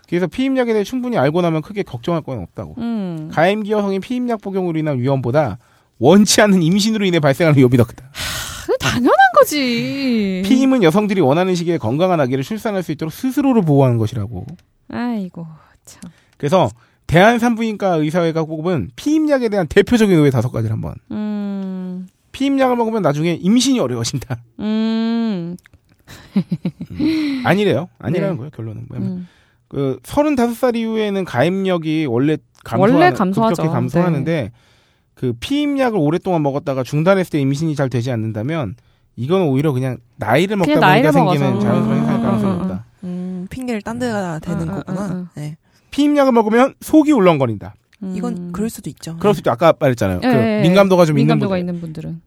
Speaker 4: 그래서 피임약에 대해 충분히 알고 나면 크게 걱정할 건 없다고.
Speaker 5: 음.
Speaker 4: 가임기 여성의 피임약 복용으로 인한 위험보다 원치 않는 임신으로 인해 발생하는 위험이 더 크다.
Speaker 5: 그 당연한 거지.
Speaker 4: 피임은 여성들이 원하는 시기에 건강한 아기를 출산할 수 있도록 스스로를 보호하는 것이라고.
Speaker 5: 아이고 참.
Speaker 4: 그래서 대한산부인과 의사회가 꼽은 피임약에 대한 대표적인 오해 다섯 가지를 한번.
Speaker 5: 음.
Speaker 4: 피임약을 먹으면 나중에 임신이 어려워진다.
Speaker 5: 음.
Speaker 4: 아니래요. 아니라는
Speaker 5: 네.
Speaker 4: 거예요, 결론은. 뭐냐면
Speaker 5: 음.
Speaker 4: 그 35살 이후에는 가임력이 원래 감소하
Speaker 5: 원래 감소하죠.
Speaker 4: 급격히 감소하는데 그 피임약을 오랫동안 먹었다가 중단했을 때 임신이 잘 되지 않는다면 이건 오히려 그냥 나이를 먹다
Speaker 5: 그냥
Speaker 4: 보니까
Speaker 5: 나이를
Speaker 4: 생기는
Speaker 5: 먹어서.
Speaker 4: 자연스러운 현상일
Speaker 5: 음,
Speaker 4: 가능성이
Speaker 5: 음, 음,
Speaker 4: 높다.
Speaker 6: 음. 음, 핑계를 딴 데다 대는
Speaker 5: 어, 어,
Speaker 6: 거구나.
Speaker 5: 어, 어.
Speaker 6: 네.
Speaker 4: 피임약을 먹으면 속이 울렁거린다.
Speaker 6: 이건
Speaker 5: 음.
Speaker 6: 그럴 수도 있죠.
Speaker 4: 그럴 수도 아까 말했잖아요.
Speaker 5: 예,
Speaker 4: 그
Speaker 5: 예, 예.
Speaker 4: 민감도가 좀
Speaker 5: 민감도가
Speaker 4: 있는
Speaker 5: 있는
Speaker 4: 분들.
Speaker 5: 분들은.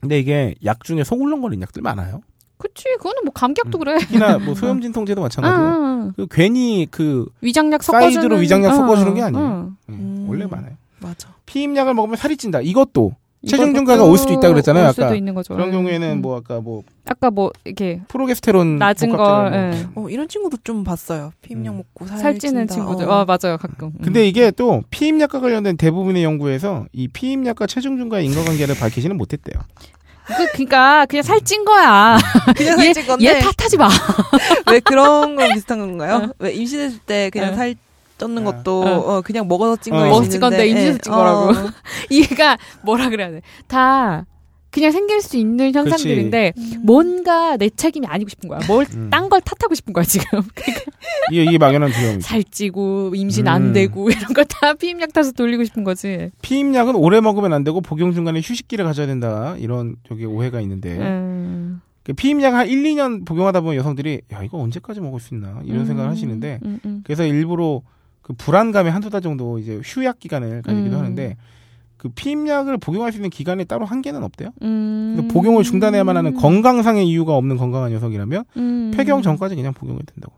Speaker 4: 근데 이게 약 중에 속 울렁거리는 약들 많아요.
Speaker 5: 그치, 그거는 뭐 감기약도
Speaker 4: 음.
Speaker 5: 그래.
Speaker 4: 특히나 뭐 소염진 통제도
Speaker 5: 아,
Speaker 4: 마찬가지고
Speaker 5: 아, 아.
Speaker 4: 그 괜히 그
Speaker 5: 위장약 섞어주는
Speaker 4: side로 위장약
Speaker 5: 어,
Speaker 4: 섞어주는 게 아니에요.
Speaker 5: 어.
Speaker 4: 예,
Speaker 6: 음.
Speaker 4: 원래 많아요.
Speaker 6: 맞아.
Speaker 4: 피임약을 먹으면 살이 찐다. 이것도 체중 증가가 올 수도 있다 그랬잖아요,
Speaker 5: 올 수도
Speaker 4: 아까.
Speaker 5: 있는 거죠.
Speaker 4: 그런 경우에는
Speaker 5: 음.
Speaker 4: 뭐 아까 뭐
Speaker 5: 아까 뭐 이렇게
Speaker 4: 프로게스테론
Speaker 5: 낮은 거,
Speaker 4: 뭐.
Speaker 5: 예.
Speaker 6: 어, 이런 친구도 좀 봤어요. 피임약
Speaker 4: 음.
Speaker 6: 먹고 살
Speaker 5: 살 찌는
Speaker 6: 찐다.
Speaker 5: 친구들.
Speaker 6: 어.
Speaker 5: 어, 맞아요, 가끔. 음.
Speaker 4: 근데 이게 또 피임약과 관련된 대부분의 연구에서 이 피임약과 체중 증가의 인과관계를 밝히지는 못했대요.
Speaker 5: 그, 그니까, 그냥 살찐 거야.
Speaker 6: 그냥
Speaker 5: 얘,
Speaker 6: 살찐 건데
Speaker 5: 얘 탓하지 마.
Speaker 6: 왜 그런 거 비슷한 건가요?
Speaker 5: 어.
Speaker 6: 왜 임신했을 때 그냥
Speaker 5: 어.
Speaker 6: 살 쪘는
Speaker 4: 어.
Speaker 6: 것도
Speaker 5: 어.
Speaker 6: 어, 그냥 먹어서 찐
Speaker 4: 어.
Speaker 6: 거일 수
Speaker 5: 먹어서 찐 건데 임신해서
Speaker 6: 예.
Speaker 5: 찐 거라고.
Speaker 6: 어.
Speaker 5: 얘가 뭐라 그래야 돼. 다 그냥 생길 수 있는 현상들인데, 뭔가 내 책임이 아니고 싶은 거야. 뭘,
Speaker 4: 음.
Speaker 5: 딴걸 탓하고 싶은 거야, 지금.
Speaker 4: 이게, 이게 막연한 두려움이죠.
Speaker 5: 살찌고, 임신
Speaker 4: 음.
Speaker 5: 안 되고, 이런 거 다 피임약 타서 돌리고 싶은 거지.
Speaker 4: 피임약은 오래 먹으면 안 되고 복용 중간에 휴식기를 가져야 된다. 이런 저기 오해가 있는데
Speaker 5: 음.
Speaker 4: 그 피임약 한 1, 2년 복용하다 보면 여성들이 야 이거 언제까지 먹을 수 있나 이런
Speaker 5: 음.
Speaker 4: 생각을 하시는데
Speaker 5: 음, 음.
Speaker 4: 그래서 일부러 그 불안감에 한두 달 정도 이제 휴약 기간을 가지기도
Speaker 5: 음.
Speaker 4: 하는데 그 피임약을 복용할 수 있는 기간에 따로 한계는 없대요.
Speaker 5: 음.
Speaker 4: 복용을 중단해야만 하는 건강상의 이유가 없는 건강한 여성이라면
Speaker 5: 음.
Speaker 4: 폐경 전까지 그냥 복용이 된다고.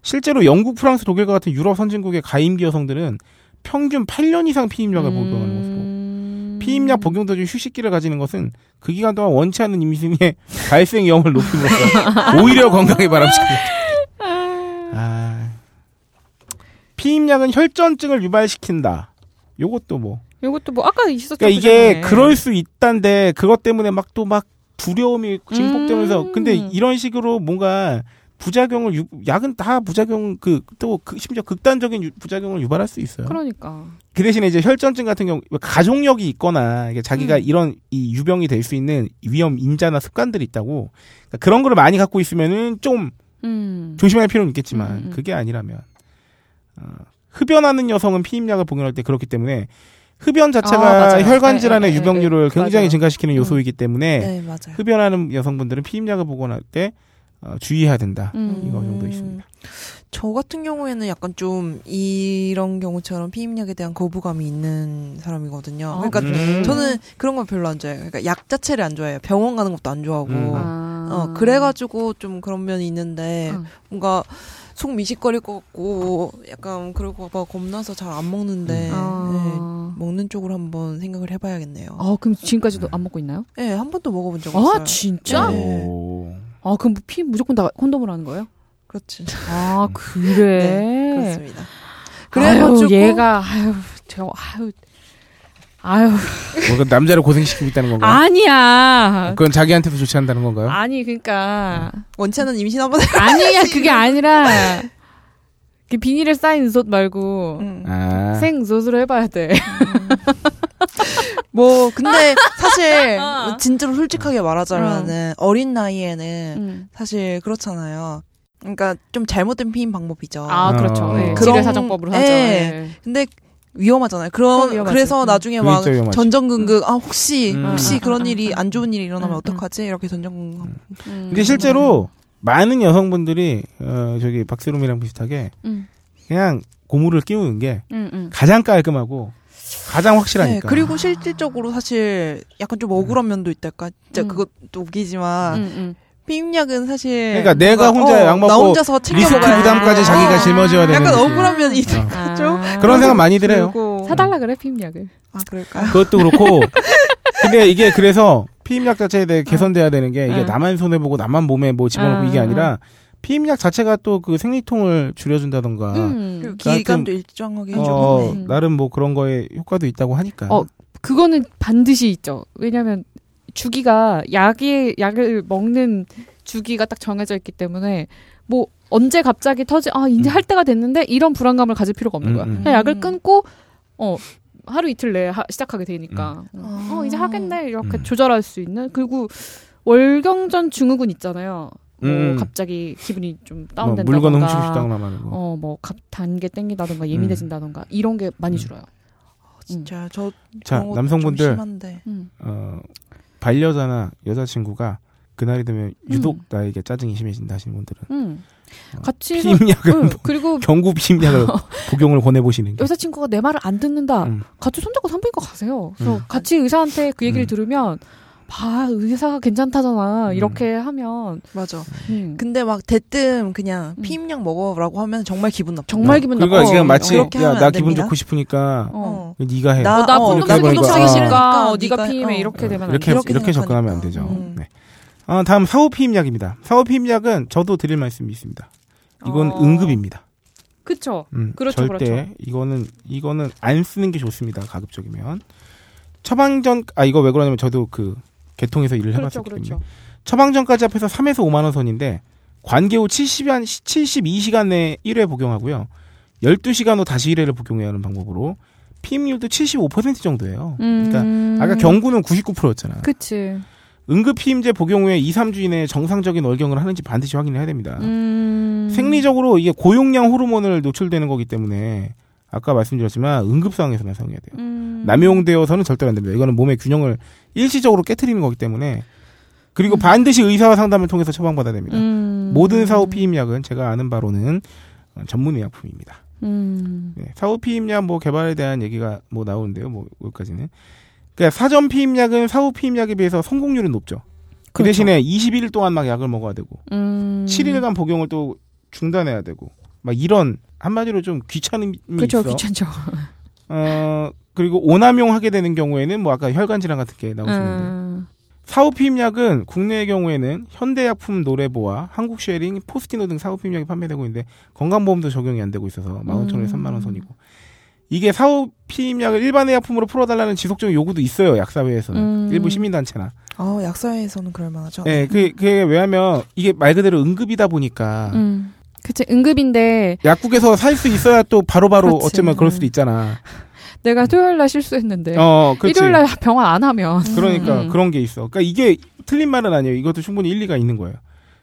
Speaker 4: 실제로 영국, 프랑스, 독일과 같은 유럽 선진국의 가임기 여성들은 평균 8년 이상 피임약을 복용하는 것으로.
Speaker 5: 음.
Speaker 4: 피임약 복용 도중 휴식기를 가지는 것은 그 기간 동안 원치 않는 임신의 발생 위험을 높임으로써 오히려 건강에 바람직합니다. 아. 피임약은 혈전증을 유발시킨다. 요것도 뭐.
Speaker 5: 요것도 뭐 아까 있었죠.
Speaker 4: 그러니까 이게 그럴 수 있단데 그것 때문에 막 또막 두려움이 증폭되면서
Speaker 5: 음.
Speaker 4: 근데 이런 식으로 뭔가 부작용을 유, 약은 다 부작용 그또 심지어 극단적인 유- 부작용을 유발할 수 있어요.
Speaker 5: 그러니까.
Speaker 4: 그 대신에 이제 혈전증 같은 경우 가족력이 있거나 자기가
Speaker 5: 음.
Speaker 4: 이런 이 유병이 될 수 있는 위험 인자나 습관들이 있다고 그러니까 그런 거를 많이 갖고 있으면은 좀
Speaker 5: 음.
Speaker 4: 조심할 필요는 있겠지만
Speaker 5: 음, 음.
Speaker 4: 그게 아니라면 어, 흡연하는 여성은 피임약을 복용할 때 그렇기 때문에 흡연 자체가
Speaker 5: 아.
Speaker 4: 혈관
Speaker 5: 네,
Speaker 4: 질환의
Speaker 5: 네, 네,
Speaker 4: 유병률을
Speaker 5: 네.
Speaker 4: 굉장히
Speaker 5: 맞아요.
Speaker 4: 증가시키는
Speaker 5: 음.
Speaker 4: 요소이기 때문에
Speaker 6: 네.
Speaker 4: 흡연하는 여성분들은 피임약을 복용할 때 어, 주의해야 된다.
Speaker 5: 음.
Speaker 4: 이거 정도 있습니다.
Speaker 6: 저 같은 경우에는 약간 좀 이런 경우처럼 피임약에 대한 거부감이 있는 사람이거든요.
Speaker 5: 아,
Speaker 6: 그러니까
Speaker 4: 음.
Speaker 6: 저는 그런 건 별로 안 좋아해요. 그러니까 약 자체를 안 좋아해요. 병원 가는 것도 안 좋아하고.
Speaker 4: 음.
Speaker 5: 아.
Speaker 6: 어, 그래가지고 좀 그런 면이 있는데
Speaker 5: 음.
Speaker 6: 뭔가 속 미식거릴 것 같고 약간 그럴까봐 겁나서 잘 안 먹는데 네,
Speaker 5: 아.
Speaker 6: 먹는 쪽으로 한번 생각을 해봐야겠네요.
Speaker 5: 아, 그럼 지금까지도 안 먹고 있나요?
Speaker 6: 네, 한 번도 먹어본 적 없어요.
Speaker 5: 아, 진짜?
Speaker 6: 네.
Speaker 4: 오.
Speaker 5: 아, 그럼 피 무조건 다 콘돔을 하는 거예요?
Speaker 6: 그렇지.
Speaker 5: 아, 그래.
Speaker 6: 네, 그렇습니다.
Speaker 5: 그래가지고 얘가 아유, 제가 아유, 아유,
Speaker 4: 뭔가 남자를 고생시키고 있다는 건가요?
Speaker 5: 아니야.
Speaker 4: 그건 자기한테도 좋지 않다는 건가요?
Speaker 5: 아니, 그러니까
Speaker 6: 원치 않은 임신 한번 해.
Speaker 5: 아니야, 그게 아니라 그 비닐에 쌓인 솥 말고
Speaker 6: 음.
Speaker 4: 아.
Speaker 5: 생 솥으로 해봐야 돼.
Speaker 6: 뭐 근데 사실
Speaker 5: 어.
Speaker 6: 진짜로 솔직하게 말하자면은 어 린 나이에는
Speaker 5: 음.
Speaker 6: 사실 그렇잖아요. 그러니까 좀 잘못된 피임 방법이죠.
Speaker 5: 아, 그렇죠.
Speaker 4: 어.
Speaker 5: 예,
Speaker 6: 그런-
Speaker 5: 사정법으로 하죠.
Speaker 6: 예.
Speaker 5: 예.
Speaker 6: 근데 위험하잖아요. 그런
Speaker 5: 위험하지.
Speaker 6: 그래서
Speaker 5: 음.
Speaker 6: 나중에 막
Speaker 4: 진짜.
Speaker 6: 전전긍긍 아 혹시
Speaker 4: 음.
Speaker 6: 혹시
Speaker 5: 음.
Speaker 6: 그런
Speaker 5: 음.
Speaker 6: 일이
Speaker 5: 음.
Speaker 6: 안 좋은 일이 일어나면
Speaker 5: 음.
Speaker 6: 어떡하지? 이렇게 전전긍긍.
Speaker 5: 음.
Speaker 4: 근데 실제로 많은 여성분들이 어 저기 박세롬이랑 비슷하게
Speaker 5: 음.
Speaker 4: 그냥 고무를 끼우는 게. 가장 깔끔하고 가장
Speaker 6: 네,
Speaker 4: 확실하니까.
Speaker 6: 그리고 실질적으로 사실 약간 좀 억울한 면도 있달까? 진짜
Speaker 5: 음.
Speaker 6: 그것도 웃기지만 피임약은 사실
Speaker 4: 그러니까 내가 혼자
Speaker 6: 어,
Speaker 4: 약 먹고
Speaker 6: 나 혼자서 챙겨
Speaker 4: 리스크
Speaker 6: 먹어야
Speaker 4: 부담까지
Speaker 6: 돼.
Speaker 4: 자기가
Speaker 6: 어,
Speaker 4: 짊어져야 되는
Speaker 6: 약간 면이 있
Speaker 4: 어.
Speaker 6: 죠
Speaker 5: 아.
Speaker 4: 그런 생각 많이 들어요.
Speaker 5: 사달라 그래 피임약을.
Speaker 6: 아 그럴까요?
Speaker 4: 그것도 그렇고. 근데 이게 그래서 피임약 자체에 대해 개선돼야 되는 게 이게
Speaker 5: 응.
Speaker 4: 나만 손해 보고 나만 몸에 뭐 집어넣고
Speaker 5: 응,
Speaker 4: 이게
Speaker 5: 응.
Speaker 4: 아니라 피임약 자체가 또 그 생리통을 줄여준다던가.
Speaker 5: 음.
Speaker 4: 하여튼,
Speaker 6: 기간도 일정하게
Speaker 4: 어,
Speaker 6: 해주고
Speaker 5: 음.
Speaker 4: 나름 뭐 그런 거에 효과도 있다고 하니까.
Speaker 5: 어, 그거는 반드시 있죠. 왜냐하면 주기가 약이 약을 먹는 주기가 딱 정해져 있기 때문에 뭐 언제 갑자기 터지 아 이제
Speaker 4: 음.
Speaker 5: 할 때가 됐는데 이런 불안감을 가질 필요가 없는
Speaker 4: 음,
Speaker 5: 거야.
Speaker 4: 음.
Speaker 5: 그냥 약을 끊고 어 하루 이틀 내에 하- 시작하게 되니까
Speaker 6: 음.
Speaker 5: 어 이제 하겠네 이렇게
Speaker 4: 음.
Speaker 5: 조절할 수 있는 그리고 월경전 증후군 있잖아요. 뭐
Speaker 4: 음.
Speaker 5: 갑자기 기분이
Speaker 4: 좀뭐
Speaker 5: 다운된다던가
Speaker 4: 물건 훔치고 싶다거나 말고.
Speaker 5: 어뭐 단계 땡기다던가 예민해진다던가 이런 게 많이
Speaker 4: 음.
Speaker 5: 줄어요.
Speaker 6: 진짜 저
Speaker 4: 자, 남성분들.
Speaker 5: 음.
Speaker 4: 어, 반려자나 여자친구가 그날이 되면 유독 나에게 짜증이 심해진다 하시는 분들은
Speaker 5: 음. 같이 서-
Speaker 4: 피임약을
Speaker 5: 응,
Speaker 4: 뭐
Speaker 5: 그리고
Speaker 4: 경구 피임약을 복용을 권해보시는 게
Speaker 5: 여자친구가 내 말을 안 듣는다.
Speaker 4: 음.
Speaker 5: 같이 손잡고 산부인과 가세요. 그래서
Speaker 4: 음.
Speaker 5: 같이 의사한테 그 얘기를
Speaker 4: 음.
Speaker 5: 들으면 봐 의사가 괜찮다잖아.
Speaker 4: 음.
Speaker 5: 이렇게 하면
Speaker 6: 맞아.
Speaker 5: 음.
Speaker 6: 근데 막 대뜸 그냥
Speaker 5: 음.
Speaker 6: 피임약 먹어라고 하면 정말 기분 나빠.
Speaker 5: 정말 기분
Speaker 4: 그러니까
Speaker 5: 나빠.
Speaker 4: 지금 마치
Speaker 6: 그렇게
Speaker 4: 야
Speaker 6: 하면 나안
Speaker 4: 기분. 좋고 싶으니까
Speaker 5: 어.
Speaker 4: 네가 해.
Speaker 6: 나-
Speaker 5: 어, 나
Speaker 6: 어.
Speaker 5: 사기
Speaker 4: 어.
Speaker 5: 싫으니까 어,
Speaker 6: 네가-
Speaker 5: 피임해
Speaker 6: 어.
Speaker 5: 이렇게 되면 안
Speaker 4: 이렇게
Speaker 5: 돼.
Speaker 6: 이렇게
Speaker 4: 이렇게 접근하면 안
Speaker 6: 생각하니까.
Speaker 4: 되죠.
Speaker 6: 음.
Speaker 4: 네. 아, 다음 사후 피임약입니다. 사후 피임약은 저도 드릴 말씀이 있습니다. 이건
Speaker 5: 어.
Speaker 4: 응급입니다.
Speaker 5: 그쵸.
Speaker 4: 음,
Speaker 5: 그렇죠,
Speaker 4: 절대
Speaker 5: 그렇죠.
Speaker 4: 이거는 이거는 안 쓰는 게 좋습니다. 가급적이면 처방전 아 이거 왜 그러냐면 저도 그 개통에서 일을
Speaker 5: 그렇죠,
Speaker 4: 해봤었기 때문에
Speaker 5: 그렇죠.
Speaker 4: 처방전까지 합해서 3에서 5만 원 선인데 관계 후 70한 72시간 내에 1회 복용하고요. 12시간 후 다시 1회를 복용해야 하는 방법으로 피임률도 75% 정도예요. 그러니까
Speaker 5: 음.
Speaker 4: 아까 경구는 99%였잖아.
Speaker 5: 그치.
Speaker 4: 응급 피임제 복용 후에 2, 3주 이내에 정상적인 월경을 하는지 반드시 확인을 해야 됩니다.
Speaker 5: 음.
Speaker 4: 생리적으로 이게 고용량 호르몬을 노출되는 거기 때문에 아까 말씀드렸지만 응급 상황에서만 사용해야 돼요.
Speaker 5: 음.
Speaker 4: 남용되어서는 절대로 안 됩니다. 이거는 몸의 균형을 일시적으로 깨뜨리는 거기 때문에
Speaker 5: 음.
Speaker 4: 그리고 반드시 의사와 상담을 통해서 처방받아야 됩니다.
Speaker 5: 음.
Speaker 4: 모든 사후 피임약은 제가 아는 바로는 어, 전문 의약품입니다.
Speaker 5: 음.
Speaker 4: 네, 사후 피임약 뭐 개발에 대한 얘기가 뭐 나오는데요. 뭐 여기까지는. 그러니까 사전 피임약은 사후 피임약에 비해서 성공률은 높죠. 그
Speaker 5: 그렇죠.
Speaker 4: 대신에 21일 동안 막 약을 먹어야 되고
Speaker 5: 음.
Speaker 4: 7일간 복용을 또 중단해야 되고 막 이런 한마디로 좀 귀찮음이
Speaker 5: 그쵸,
Speaker 4: 있어.
Speaker 5: 귀찮죠.
Speaker 4: 어 그리고 오남용 하게 되는 경우에는 뭐 아까 혈관 질환 같은 게 있는데
Speaker 5: 음.
Speaker 4: 사후 피임약은 국내의 경우에는 현대약품 노래보와 한국쉐링, 포스티노 등 사후 피임약이 판매되고 있는데 건강보험도 적용이 안 되고 있어서 15,000원에
Speaker 5: 음.
Speaker 4: 3만 원 선이고 이게 사후 피임약을 일반 의 약품으로 풀어달라는 지속적인 요구도 있어요 약사회에서는
Speaker 5: 음.
Speaker 4: 일부 시민단체나.
Speaker 6: 어, 약사에서는 그럴 만하죠.
Speaker 4: 예, 그 그게 왜냐하면 이게 말 그대로 응급이다 보니까
Speaker 5: 음. 그치, 응급인데
Speaker 4: 약국에서 살 수 있어야 또 바로바로
Speaker 5: 그렇지.
Speaker 4: 어쩌면 그럴
Speaker 5: 음.
Speaker 4: 수도 있잖아.
Speaker 5: 내가 토요일 날 실수했는데
Speaker 4: 어.
Speaker 5: 일요일 날 병원 안 하면
Speaker 4: 그러니까
Speaker 5: 음.
Speaker 4: 그런 게 있어. 그러니까 이게 틀린 말은 아니에요. 이것도 충분히 일리가 있는 거예요.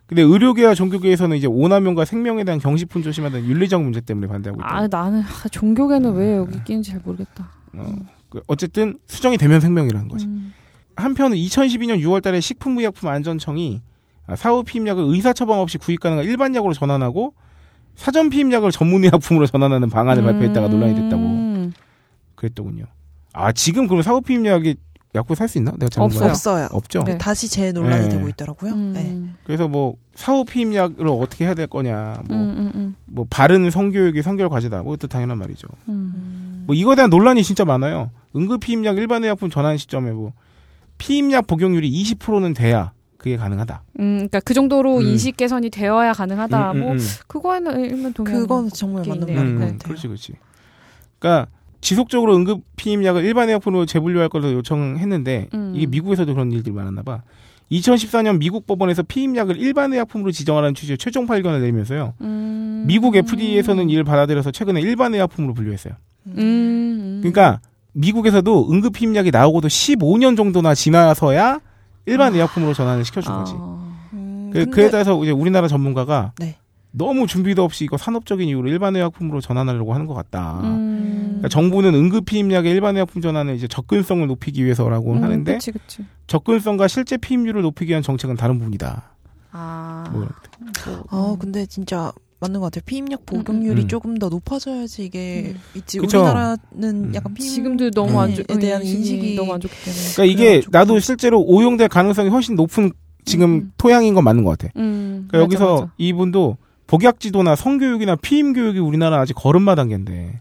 Speaker 4: 근데 의료계와 종교계에서는 이제 오남용과 생명에 대한 경시품 조심하는 윤리적 문제 때문에 반대하고 있다.
Speaker 5: 아 나는 아, 종교계는 왜 여기 끼는지 잘 모르겠다.
Speaker 4: 어, 그 어쨌든 수정이 되면 생명이라는 거지.
Speaker 5: 음.
Speaker 4: 한편 2012년 6월달에 식품의약품 안전청이 아, 사후 피임약을 의사 처방 없이 구입 가능한 일반 약으로 전환하고 사전 피임약을 전문의약품으로 전환하는 방안을 발표했다가 논란이 됐다고
Speaker 5: 음.
Speaker 4: 그랬더군요. 아 지금 그럼 사후 피임약이 약국 살 수 있나? 내가 잘못
Speaker 5: 없어요.
Speaker 6: 없어요.
Speaker 4: 없죠.
Speaker 5: 네.
Speaker 6: 다시 재논란이
Speaker 4: 네.
Speaker 6: 되고 있더라고요.
Speaker 5: 음.
Speaker 6: 네.
Speaker 4: 그래서 뭐 사후 피임약을 어떻게 해야 될 거냐, 뭐,
Speaker 5: 음, 음, 음.
Speaker 4: 뭐 바른 성교육이 성결 과제다, 뭐 그것도 당연한 말이죠.
Speaker 5: 음.
Speaker 4: 뭐 이거에 대한 논란이 진짜 많아요. 응급 피임약 일반 의약품 전환 시점에 뭐 피임약 복용률이 20%는 돼야 그게 가능하다.
Speaker 5: 음, 그러니까 그 정도로
Speaker 4: 음.
Speaker 5: 인식 개선이 되어야 가능하다.
Speaker 4: 음, 음,
Speaker 5: 뭐
Speaker 4: 음.
Speaker 5: 그거에는 일면 동의하는
Speaker 6: 그건 정말
Speaker 5: 게
Speaker 6: 맞는. 말인 것
Speaker 4: 음,
Speaker 6: 같아요.
Speaker 4: 그렇지, 그렇지. 그러니까 지속적으로 응급 피임약을 일반 의약품으로 재분류할 것을 요청했는데
Speaker 5: 음.
Speaker 4: 이게 미국에서도 그런 일들이 많았나 봐. 2014년 미국 법원에서 피임약을 일반 의약품으로 지정하라는 취지의 최종 판결을 내리면서요.
Speaker 5: 음.
Speaker 4: 미국 FDA에서는 이를 받아들여서 최근에 일반 의약품으로 분류했어요.
Speaker 5: 음, 음.
Speaker 4: 그러니까 미국에서도 응급 피임약이 나오고도 15년 정도나 지나서야 일반 의약품으로 전환을 시켜준 거지.
Speaker 5: 아.
Speaker 6: 음,
Speaker 4: 그,
Speaker 6: 근데-
Speaker 4: 그에 따라서 이제 우리나라 전문가가
Speaker 6: 네.
Speaker 4: 너무 준비도 없이 이거 산업적인 이유로 일반 의약품으로 전환하려고 하는 것 같다.
Speaker 5: 음.
Speaker 4: 그러니까 정부는 응급 피임약의 일반 의약품 전환을 이제 접근성을 높이기 위해서라고
Speaker 5: 음,
Speaker 4: 하는데
Speaker 5: 그치, 그치.
Speaker 4: 접근성과 실제 피임률을 높이기 위한 정책은 다른 부분이다.
Speaker 5: 아.
Speaker 4: 뭐
Speaker 6: 어, 근데 진짜 맞는 것 같아요. 피임약 복용률이
Speaker 4: 음.
Speaker 6: 조금 더 높아져야지 이게 있지.
Speaker 4: 그쵸.
Speaker 6: 우리나라는
Speaker 4: 음.
Speaker 6: 약간 피임
Speaker 5: 지금도 너무 안 좋,
Speaker 6: 에 대한
Speaker 5: 인식이
Speaker 6: 인식이
Speaker 5: 너무 안 좋기 때문에.
Speaker 4: 그러니까 이게. 나도 실제로 오용될 가능성이 훨씬 높은 지금
Speaker 5: 음.
Speaker 4: 토양인 건 맞는 것 같아.
Speaker 5: 음.
Speaker 4: 그러니까
Speaker 5: 맞아,
Speaker 4: 여기서
Speaker 5: 맞아.
Speaker 4: 이분도 복약지도나 성교육이나 피임 교육이 우리나라 아직 걸음마 단계인데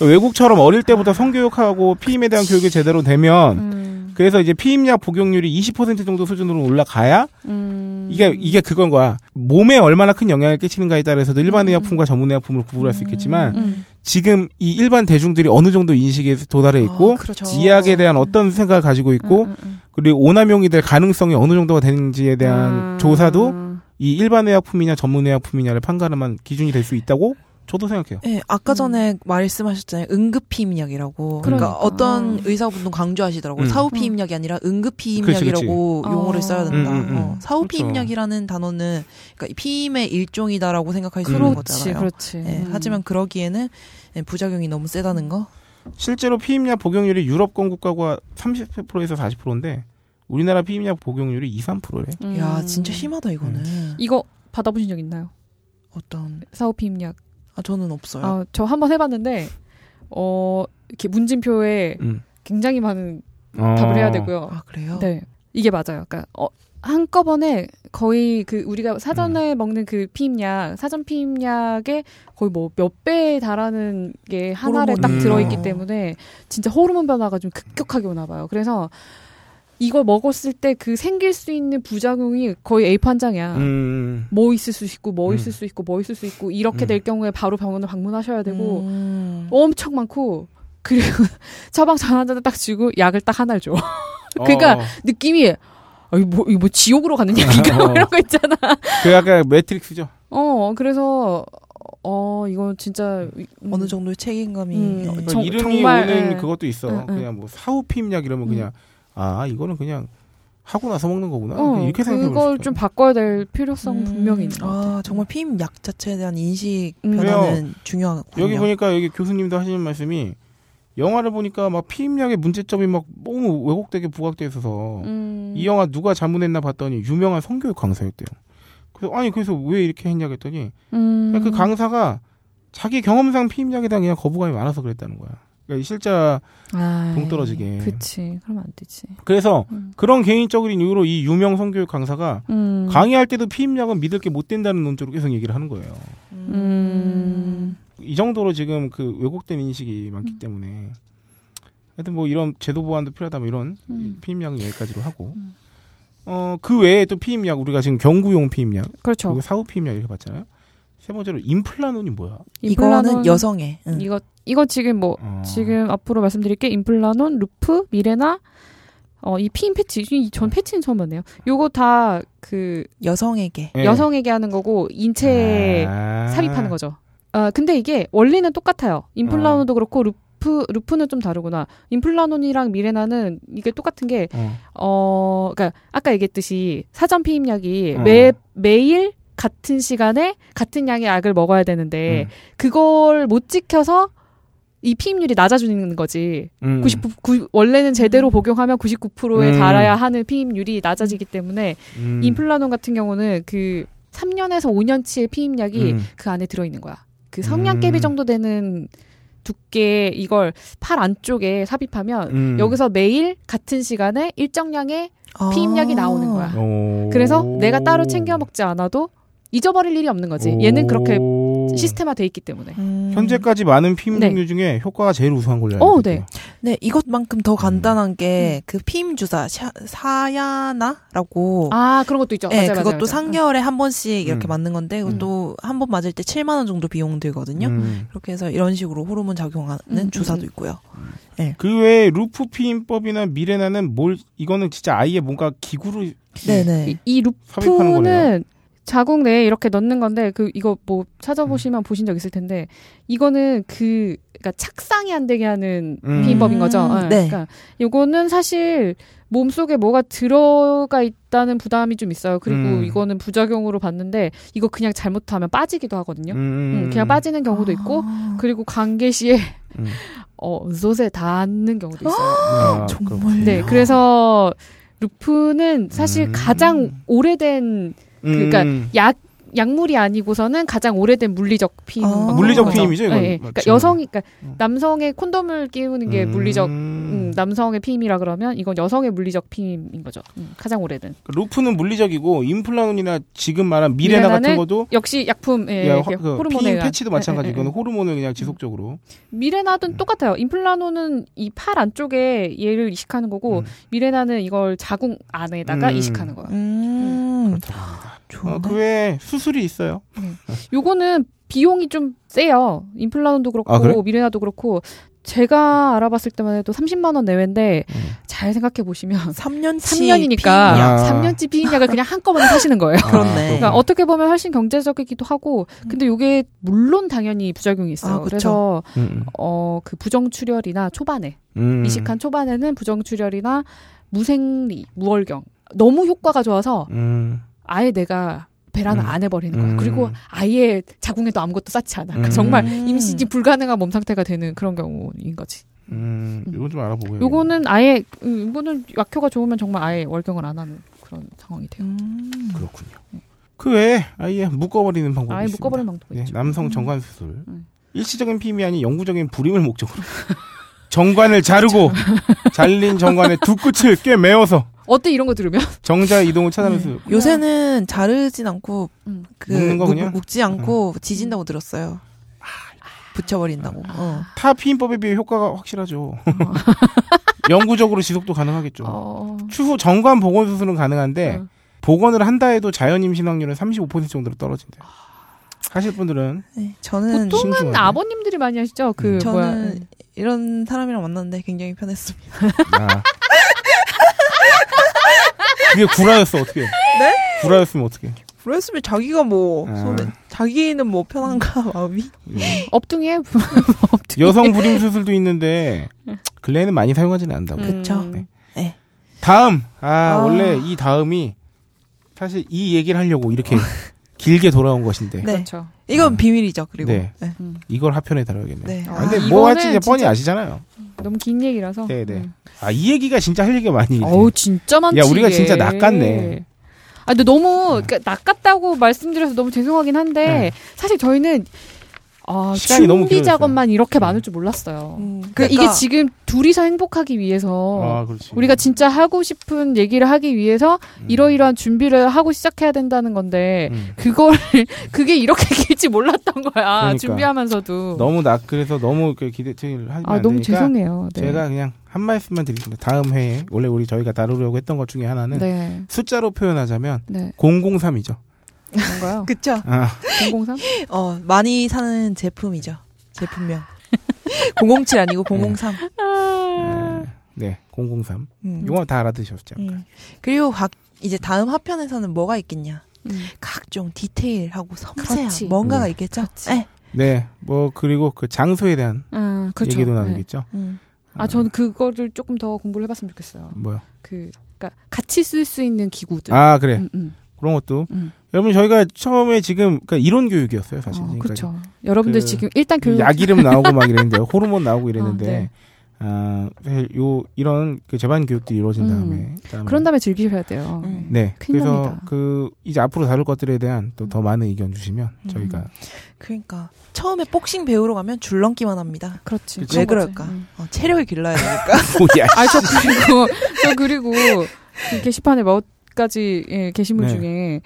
Speaker 4: 외국처럼 어릴 때부터 성교육하고 피임에 대한 교육이 제대로 되면
Speaker 5: 음.
Speaker 4: 그래서 이제 피임약 복용률이 20% 정도 수준으로 올라가야
Speaker 5: 음.
Speaker 4: 이게 이게 그건 거야. 몸에 얼마나 큰 영향을 끼치는가에 따라서도 일반
Speaker 5: 음.
Speaker 4: 의약품과 전문 의약품을 구분할 수 있겠지만
Speaker 5: 음.
Speaker 4: 지금 이 일반 대중들이 어느 정도 인식에 도달해 있고
Speaker 6: 아, 그렇죠.
Speaker 4: 이 약에 대한 어떤 생각을 가지고 있고
Speaker 5: 음, 음,
Speaker 4: 그리고 오남용이 될 가능성이 어느 정도가 되는지에 대한
Speaker 5: 음.
Speaker 4: 조사도 이 일반 의약품이냐 전문 의약품이냐를 판가름한 기준이 될 수 있다고 저도 생각해요.
Speaker 6: 네, 아까 전에 말씀하셨잖아요. 응급 피임약이라고. 그러니까,
Speaker 5: 그러니까.
Speaker 6: 어떤
Speaker 5: 아.
Speaker 6: 의사분도 강조하시더라고요.
Speaker 4: 음.
Speaker 6: 사후 피임약이 아니라 응급 피임약이라고. 용어를
Speaker 5: 아.
Speaker 6: 써야 된다.
Speaker 4: 음, 음, 음.
Speaker 6: 어, 사후
Speaker 4: 그렇죠.
Speaker 6: 피임약이라는 단어는 그러니까 피임의 일종이다라고 생각할 수
Speaker 4: 음.
Speaker 6: 있는
Speaker 5: 그렇지,
Speaker 6: 거잖아요.
Speaker 5: 그렇지.
Speaker 6: 네,
Speaker 5: 음.
Speaker 6: 하지만 그러기에는 예, 부작용이 너무 세다는 거.
Speaker 4: 실제로 피임약 복용률이 유럽권 국가가 30%에서 40%인데 우리나라 피임약 복용률이 2, 3%래.
Speaker 5: 음.
Speaker 6: 야, 진짜 심하다 이거는.
Speaker 5: 이거 받아보신 적 있나요?
Speaker 6: 어떤
Speaker 5: 사오피임약.
Speaker 6: 아 저는 없어요.
Speaker 5: 아, 저 한번 해봤는데 어 이렇게 문진표에
Speaker 4: 음.
Speaker 5: 굉장히 많은
Speaker 4: 어.
Speaker 5: 답을 해야 되고요.
Speaker 6: 아, 그래요?
Speaker 5: 네, 이게 맞아요. 그러니까 어, 한꺼번에 거의 그 우리가 사전에 먹는 그 피임약, 사전 피임약의 거의 뭐 몇 배에 달하는 게 한 알에 딱. 들어있기
Speaker 6: 음.
Speaker 5: 때문에 진짜 호르몬 변화가 좀 급격하게 오나 봐요. 그래서 이걸 먹었을 때 그 생길 수 있는 부작용이 거의 A 판장이야.
Speaker 4: 음.
Speaker 5: 뭐 있을 수 있고 뭐
Speaker 4: 음.
Speaker 5: 있을 수 있고 뭐 있을 수 있고 이렇게
Speaker 4: 음.
Speaker 5: 될 경우에 바로 병원을 방문하셔야 되고
Speaker 6: 음.
Speaker 5: 엄청 많고 그리고 처방 전환자를 딱 주고 약을 딱 하나를 줘. 그러니까
Speaker 4: 어.
Speaker 5: 느낌이 아, 이거 뭐, 이거 뭐 지옥으로 가는 약인가
Speaker 4: 어.
Speaker 5: 뭐 이런 거 있잖아.
Speaker 4: 그 약간 매트릭스죠.
Speaker 5: 어 그래서 어 이거 진짜 음,
Speaker 6: 어느 정도의 책임감이
Speaker 5: 음,
Speaker 6: 네.
Speaker 4: 그러니까
Speaker 5: 정-
Speaker 4: 이름이
Speaker 5: 정말,
Speaker 4: 오는
Speaker 5: 예.
Speaker 4: 그것도 있어.
Speaker 5: 응, 응.
Speaker 4: 그냥 뭐 사후피임약 이러면
Speaker 5: 음.
Speaker 4: 그냥 아 이거는 그냥 하고 나서 먹는 거구나.
Speaker 5: 어,
Speaker 4: 이렇게 생각해
Speaker 5: 그걸 좀 바꿔야 될 필요성
Speaker 6: 음.
Speaker 5: 분명히 있는 것 같아.
Speaker 6: 아 정말 피임 약 자체에 대한 인식
Speaker 5: 음.
Speaker 6: 변화는 중요하군요.
Speaker 4: 여기 보니까 여기 교수님도 하시는 말씀이 영화를 보니까 막 피임약의 문제점이 막 너무 왜곡되게 부각돼 있어서
Speaker 5: 음.
Speaker 4: 이 영화 누가 자문했나 봤더니 유명한 성교육 강사였대요. 그래서 아니 그래서 왜 이렇게 했냐 했더니
Speaker 5: 음.
Speaker 4: 그냥 그 강사가 자기 경험상 피임약에 대한 그냥 거부감이 많아서 그랬다는 거야. 그러니까 실자
Speaker 5: 아이,
Speaker 4: 동떨어지게.
Speaker 5: 그치 그러면 안 되지.
Speaker 4: 그래서
Speaker 5: 음.
Speaker 4: 그런 개인적인 이유로 이 유명 성교육 강사가
Speaker 5: 음.
Speaker 4: 강의할 때도 피임약은 믿을 게 못 된다는 논조로 계속 얘기를 하는 거예요.
Speaker 5: 음.
Speaker 4: 이 정도로 지금 그 왜곡된 인식이 많기 때문에 하여튼 뭐 이런 제도 보완도 필요하다 뭐 이런
Speaker 5: 음.
Speaker 4: 피임약은 여기까지로 하고 어 그 외에 또 피임약 우리가 지금 경구용 피임약
Speaker 5: 그렇죠.
Speaker 4: 그리고 사후 피임약 이렇게 봤잖아요. 세 번째로 임플라논이 뭐야?
Speaker 6: 이거는
Speaker 5: 임플라논-
Speaker 6: 여성의 응.
Speaker 5: 이거 이거 지금 뭐
Speaker 4: 어.
Speaker 5: 지금 앞으로 말씀드릴 게 임플라논, 루프, 미레나 어 이 피임 패치 이- 전 패치는 처음 봤네요. 요거 다 그
Speaker 6: 여성에게
Speaker 4: 예.
Speaker 5: 여성에게 하는 거고 인체에
Speaker 4: 아.
Speaker 5: 삽입하는 거죠. 아 근데 이게 원리는 똑같아요. 임플라논도 그렇고 루프 루프는 좀 다르구나. 임플라논이랑 미레나는 이게 똑같은 게
Speaker 4: 어.
Speaker 5: 어, 그러니까 아까 얘기했듯이 사전 피임약이
Speaker 4: 어.
Speaker 5: 매 매일 같은 시간에 같은 양의 약을 먹어야 되는데
Speaker 4: 음.
Speaker 5: 그걸 못 지켜서 이 피임률이 낮아지는 거지.
Speaker 4: 음.
Speaker 5: 99, 구- 원래는 제대로 복용하면 99%에
Speaker 4: 음.
Speaker 5: 달아야 하는 피임률이 낮아지기 때문에
Speaker 4: 음.
Speaker 5: 임플라논 같은 경우는 그 3년에서 5년치의 피임약이
Speaker 4: 음.
Speaker 5: 그 안에 들어 있는 거야. 그 성냥개비
Speaker 4: 음.
Speaker 5: 정도 되는 두께 이걸 팔 안쪽에 삽입하면
Speaker 4: 음.
Speaker 5: 여기서 매일 같은 시간에 일정량의 피임약이
Speaker 6: 아.
Speaker 5: 나오는 거야.
Speaker 4: 오.
Speaker 5: 그래서 내가 따로 챙겨 먹지 않아도 잊어버릴 일이 없는 거지. 얘는 그렇게
Speaker 4: 오.
Speaker 5: 시스템화 돼 있기 때문에.
Speaker 6: 음.
Speaker 4: 현재까지 많은 피임
Speaker 5: 네.
Speaker 4: 종류 중에 효과가 제일 우수한 걸로 알고
Speaker 5: 어,
Speaker 4: 있어요.
Speaker 5: 네.
Speaker 6: 네 이것만큼 더 간단한
Speaker 5: 음.
Speaker 6: 게그 피임 주사 샤- 사야나라고
Speaker 5: 아 그런 것도 있죠.
Speaker 6: 네,
Speaker 5: 맞아요, 맞아요,
Speaker 6: 그것도
Speaker 5: 맞아요.
Speaker 6: 3개월에 한 번씩 이렇게
Speaker 4: 음.
Speaker 6: 맞는 건데 그것도 한번 맞을 때 7만 원 정도 비용 들거든요.
Speaker 4: 음.
Speaker 6: 그렇게 해서 이런 식으로 호르몬 작용하는
Speaker 5: 음, 음,
Speaker 6: 주사도
Speaker 5: 음.
Speaker 6: 있고요.
Speaker 4: 그 외에 루프 피임법이나 미레나는 뭘 이거는 진짜 아예 뭔가 기구로
Speaker 6: 네네.
Speaker 5: 이, 이
Speaker 4: 삽입하는 거네요.
Speaker 5: 루프는 자궁 내에 이렇게 넣는 건데 그 이거 뭐 찾아보시면 보신 적 있을 텐데 이거는 그 그러니까 착상이 안 되게 하는
Speaker 4: 음.
Speaker 5: 피임법인 거죠.
Speaker 6: 음,
Speaker 5: 어,
Speaker 6: 네.
Speaker 5: 그러니까 요거는 사실 몸 속에 뭐가 들어가 있다는 부담이 좀 있어요. 그리고
Speaker 4: 음.
Speaker 5: 이거는 부작용으로 봤는데 이거 그냥 잘못하면 빠지기도 하거든요.
Speaker 4: 음,
Speaker 5: 음, 그냥 빠지는 경우도 있고
Speaker 6: 아,
Speaker 5: 그리고 관계 시에
Speaker 4: 음.
Speaker 5: 어, 솥에 닿는 경우도 있어요.
Speaker 4: 아,
Speaker 6: 정말.
Speaker 4: 그렇군요.
Speaker 5: 네, 그래서 루프는 사실
Speaker 4: 음.
Speaker 5: 가장 오래된 그러니까
Speaker 4: 음.
Speaker 5: 약 약물이 아니고서는 가장 오래된 물리적 피임.
Speaker 6: 아,
Speaker 4: 물리적
Speaker 5: 거죠.
Speaker 4: 피임이죠, 이건.
Speaker 5: 네, 네. 그러니까
Speaker 4: 맞죠.
Speaker 5: 여성이 그러니까
Speaker 4: 음.
Speaker 5: 남성의 콘돔을 끼우는 게
Speaker 4: 음.
Speaker 5: 물리적 음, 남성의 피임이라 그러면 이건 여성의 물리적 피임인 거죠. 음, 가장 오래된.
Speaker 4: 루프는 물리적이고 임플라논이나 지금 말한 미레나 같은 것도
Speaker 5: 역시 약품 예,
Speaker 4: 야, 화- 그
Speaker 5: 호르몬에
Speaker 4: 피임 패치도
Speaker 5: 예,
Speaker 4: 마찬가지.
Speaker 5: 예, 예.
Speaker 4: 이거는 호르몬을 그냥 지속적으로.
Speaker 5: 미레나든 똑같아요. 임플라논은 이팔 안쪽에 얘를 이식하는 거고
Speaker 4: 음.
Speaker 5: 미레나는 이걸 자궁 안에다가
Speaker 4: 음.
Speaker 5: 이식하는.
Speaker 6: 음,
Speaker 4: 합니다.
Speaker 6: 좋은데.
Speaker 4: 어, 그 외에 수술이 있어요.
Speaker 5: 요거는 비용이 좀 세요. 임플라논도 그렇고
Speaker 4: 아, 그래?
Speaker 5: 미레나도 그렇고 제가 알아봤을 때만 해도 30만 원 내외인데
Speaker 4: 음.
Speaker 5: 잘 생각해 보시면
Speaker 6: 3년치
Speaker 5: 3년이니까
Speaker 4: 아.
Speaker 5: 3년치 피임약을 그냥 한꺼번에 사시는 거예요.
Speaker 6: 그렇네.
Speaker 5: 그러니까 어떻게 보면 훨씬 경제적이기도 하고 근데 요게 물론 당연히 부작용이 있어요.
Speaker 6: 아.
Speaker 5: 그래서
Speaker 4: 음,
Speaker 5: 어그 부정 출혈이나 초반에
Speaker 4: 음.
Speaker 5: 이식한 초반에는 부정 출혈이나 무생리, 무월경 너무 효과가 좋아서
Speaker 4: 음.
Speaker 5: 아예 내가 배란을
Speaker 4: 음.
Speaker 5: 안 해버리는 거야.
Speaker 4: 음.
Speaker 5: 그리고 아예 자궁에도 아무것도 쌓지 않아. 그러니까
Speaker 4: 음.
Speaker 5: 정말
Speaker 6: 음.
Speaker 5: 임신이 불가능한 몸 상태가 되는 그런 경우인 거지.
Speaker 4: 음, 이건 좀 알아보고요.
Speaker 5: 요거는 아예 음, 이거는 약효가 좋으면 정말 아예 월경을 안 하는 그런 상황이 돼요.
Speaker 6: 음.
Speaker 4: 그렇군요. 그 외에 아예 묶어버리는 방법이
Speaker 5: 아예
Speaker 4: 있습니다.
Speaker 5: 묶어버리는 방법이
Speaker 4: 네,
Speaker 5: 있죠.
Speaker 4: 남성 정관 수술.
Speaker 5: 음.
Speaker 4: 일시적인 피임이 아닌 영구적인 불임을 목적으로 정관을 자르고 잘린 정관의 두 끝을 꽤 메어서
Speaker 5: 어때 이런 거 들으면?
Speaker 4: 정자 이동을 차단할 수.
Speaker 6: 요새는 자르진 않고
Speaker 5: 음.
Speaker 6: 그
Speaker 4: 묶는 거
Speaker 6: 묶-
Speaker 4: 그냥?
Speaker 6: 묶 지 않고 지진다고 들었어요. 붙여버린다고. 어.
Speaker 4: 타 피임법에 비해 효과가 확실하죠. 영구적으로 지속도 가능하겠죠.
Speaker 5: 어.
Speaker 4: 추후 정관 복원 수술은 가능한데
Speaker 5: 어.
Speaker 4: 복원을 한다 해도 자연 임신 확률은 35% 정도로 떨어진대요. 하실 분들은
Speaker 6: 네, 저는
Speaker 5: 보통은
Speaker 4: 신중하게.
Speaker 5: 아버님들이 많이 하시죠. 그
Speaker 4: 음.
Speaker 5: 뭐야?
Speaker 6: 저는 이런 사람이랑 만났는데 굉장히 편했습니다.
Speaker 4: 아. 그게 구라였어 어떻게?
Speaker 6: 네?
Speaker 4: 구라였으면 어떻게?
Speaker 6: 그랬으면 자기가 뭐
Speaker 4: 아.
Speaker 6: 손에 자기는 뭐 편한가 마음이.
Speaker 4: 음.
Speaker 5: 엎뚱이에 엎뚱이.
Speaker 4: 여성 불임 수술도 있는데 근래에는 많이 사용하지는 않는다고.
Speaker 5: 음.
Speaker 6: 그쵸.
Speaker 4: 네. 다음 아, 원래 이 다음이 사실 이 얘기를 하려고 이렇게 길게 돌아온 것인데
Speaker 6: 네.
Speaker 5: 그렇죠.
Speaker 6: 이건 비밀이죠. 그리고.
Speaker 4: 네.
Speaker 6: 네.
Speaker 4: 이걸 하편에 다뤄야겠네요.
Speaker 6: 네.
Speaker 4: 아, 근데
Speaker 5: 아,
Speaker 4: 뭐 할지 이제 뻔히 아시잖아요.
Speaker 5: 너무 긴 얘기라서.
Speaker 4: 네, 네.
Speaker 5: 음.
Speaker 4: 아이 얘기가 진짜 할 얘기가 많이.
Speaker 5: 어우 진짜 많지.
Speaker 4: 야, 우리가. 진짜 낚았네.
Speaker 5: 아 근데 너무 그러니까 낚았다고 말씀드려서 너무 죄송하긴 한데
Speaker 4: 네.
Speaker 5: 사실 저희는 아,
Speaker 4: 시간이 너무
Speaker 5: 준비
Speaker 4: 길어졌어요.
Speaker 5: 작업만 이렇게 많을 줄 몰랐어요.
Speaker 6: 음,
Speaker 5: 그러니까 이게 지금 둘이서 행복하기 위해서
Speaker 4: 아 그렇지.
Speaker 5: 우리가 진짜 하고 싶은 얘기를 하기 위해서
Speaker 4: 음.
Speaker 5: 이러이러한 준비를 하고 시작해야 된다는 건데
Speaker 4: 음.
Speaker 5: 그걸 그게 이렇게 길지 몰랐던 거야
Speaker 4: 그러니까.
Speaker 5: 준비하면서도
Speaker 4: 너무 낙 그래서 너무 그 기대치를 하면 아안
Speaker 5: 너무 죄송해요. 네.
Speaker 4: 제가 그냥 한 말씀만 드리겠습니다. 다음 회에 원래 우리 저희가 다루려고 했던 것 중에 하나는
Speaker 5: 네,
Speaker 4: 숫자로 표현하자면
Speaker 5: 네,
Speaker 4: 003이죠.
Speaker 5: 뭔가요?
Speaker 6: 그쵸.
Speaker 4: 아,
Speaker 5: 003?
Speaker 6: 어, 많이 사는 제품이죠. 제품명. 007 아니고 003.
Speaker 4: 네, 003.
Speaker 6: 음.
Speaker 4: 이거 다 알아두셨죠?
Speaker 6: 음. 그리고 각, 이제 다음 화편에서는 뭐가 있겠냐.
Speaker 5: 음.
Speaker 6: 각종 디테일하고 섬세한
Speaker 5: 그렇지.
Speaker 6: 뭔가가
Speaker 4: 네.
Speaker 6: 있겠죠.
Speaker 5: 그렇지.
Speaker 6: 네.
Speaker 4: 네, 뭐 그리고 그 장소에 대한
Speaker 5: 아, 그렇죠.
Speaker 4: 얘기도
Speaker 5: 네.
Speaker 4: 나누겠죠.
Speaker 6: 음.
Speaker 5: 아, 저는 그거를 조금 더 공부를 해봤으면 좋겠어요.
Speaker 4: 뭐요?
Speaker 5: 그, 그러니까 같이 쓸 수 있는 기구들.
Speaker 4: 아 그래
Speaker 5: 음, 음,
Speaker 4: 그런 것도
Speaker 5: 음.
Speaker 4: 여러분 저희가 처음에 지금 그러니까 이론 교육이었어요 사실.
Speaker 5: 어. 그렇죠. 여러분들
Speaker 4: 그
Speaker 5: 지금 일단 교육
Speaker 4: 약 이름 나오고 막 이랬는데 호르몬 나오고 이랬는데
Speaker 5: 네.
Speaker 4: 아, 사실 요 이런 그 재반 교육들이 이루어진
Speaker 5: 음.
Speaker 4: 다음에, 그다음에
Speaker 5: 그런 다음에 즐기셔야 돼요.
Speaker 6: 음.
Speaker 4: 네
Speaker 5: 큰일
Speaker 4: 그래서
Speaker 5: 납니다.
Speaker 4: 그 이제 앞으로 다룰 것들에 대한 또 더 많은 의견 주시면
Speaker 5: 음.
Speaker 4: 저희가
Speaker 6: 그러니까 처음에 복싱 배우러 가면 줄넘기만 합니다.
Speaker 5: 그렇지.
Speaker 6: 왜. 그럴까?
Speaker 5: 음.
Speaker 6: 어, 체력을 길러야 되니까.
Speaker 4: 뭐야
Speaker 5: 아, 저 그리고, 저 그리고, 그 게시판에 몇 가지, 예, 게시물
Speaker 4: 네.
Speaker 5: 중에,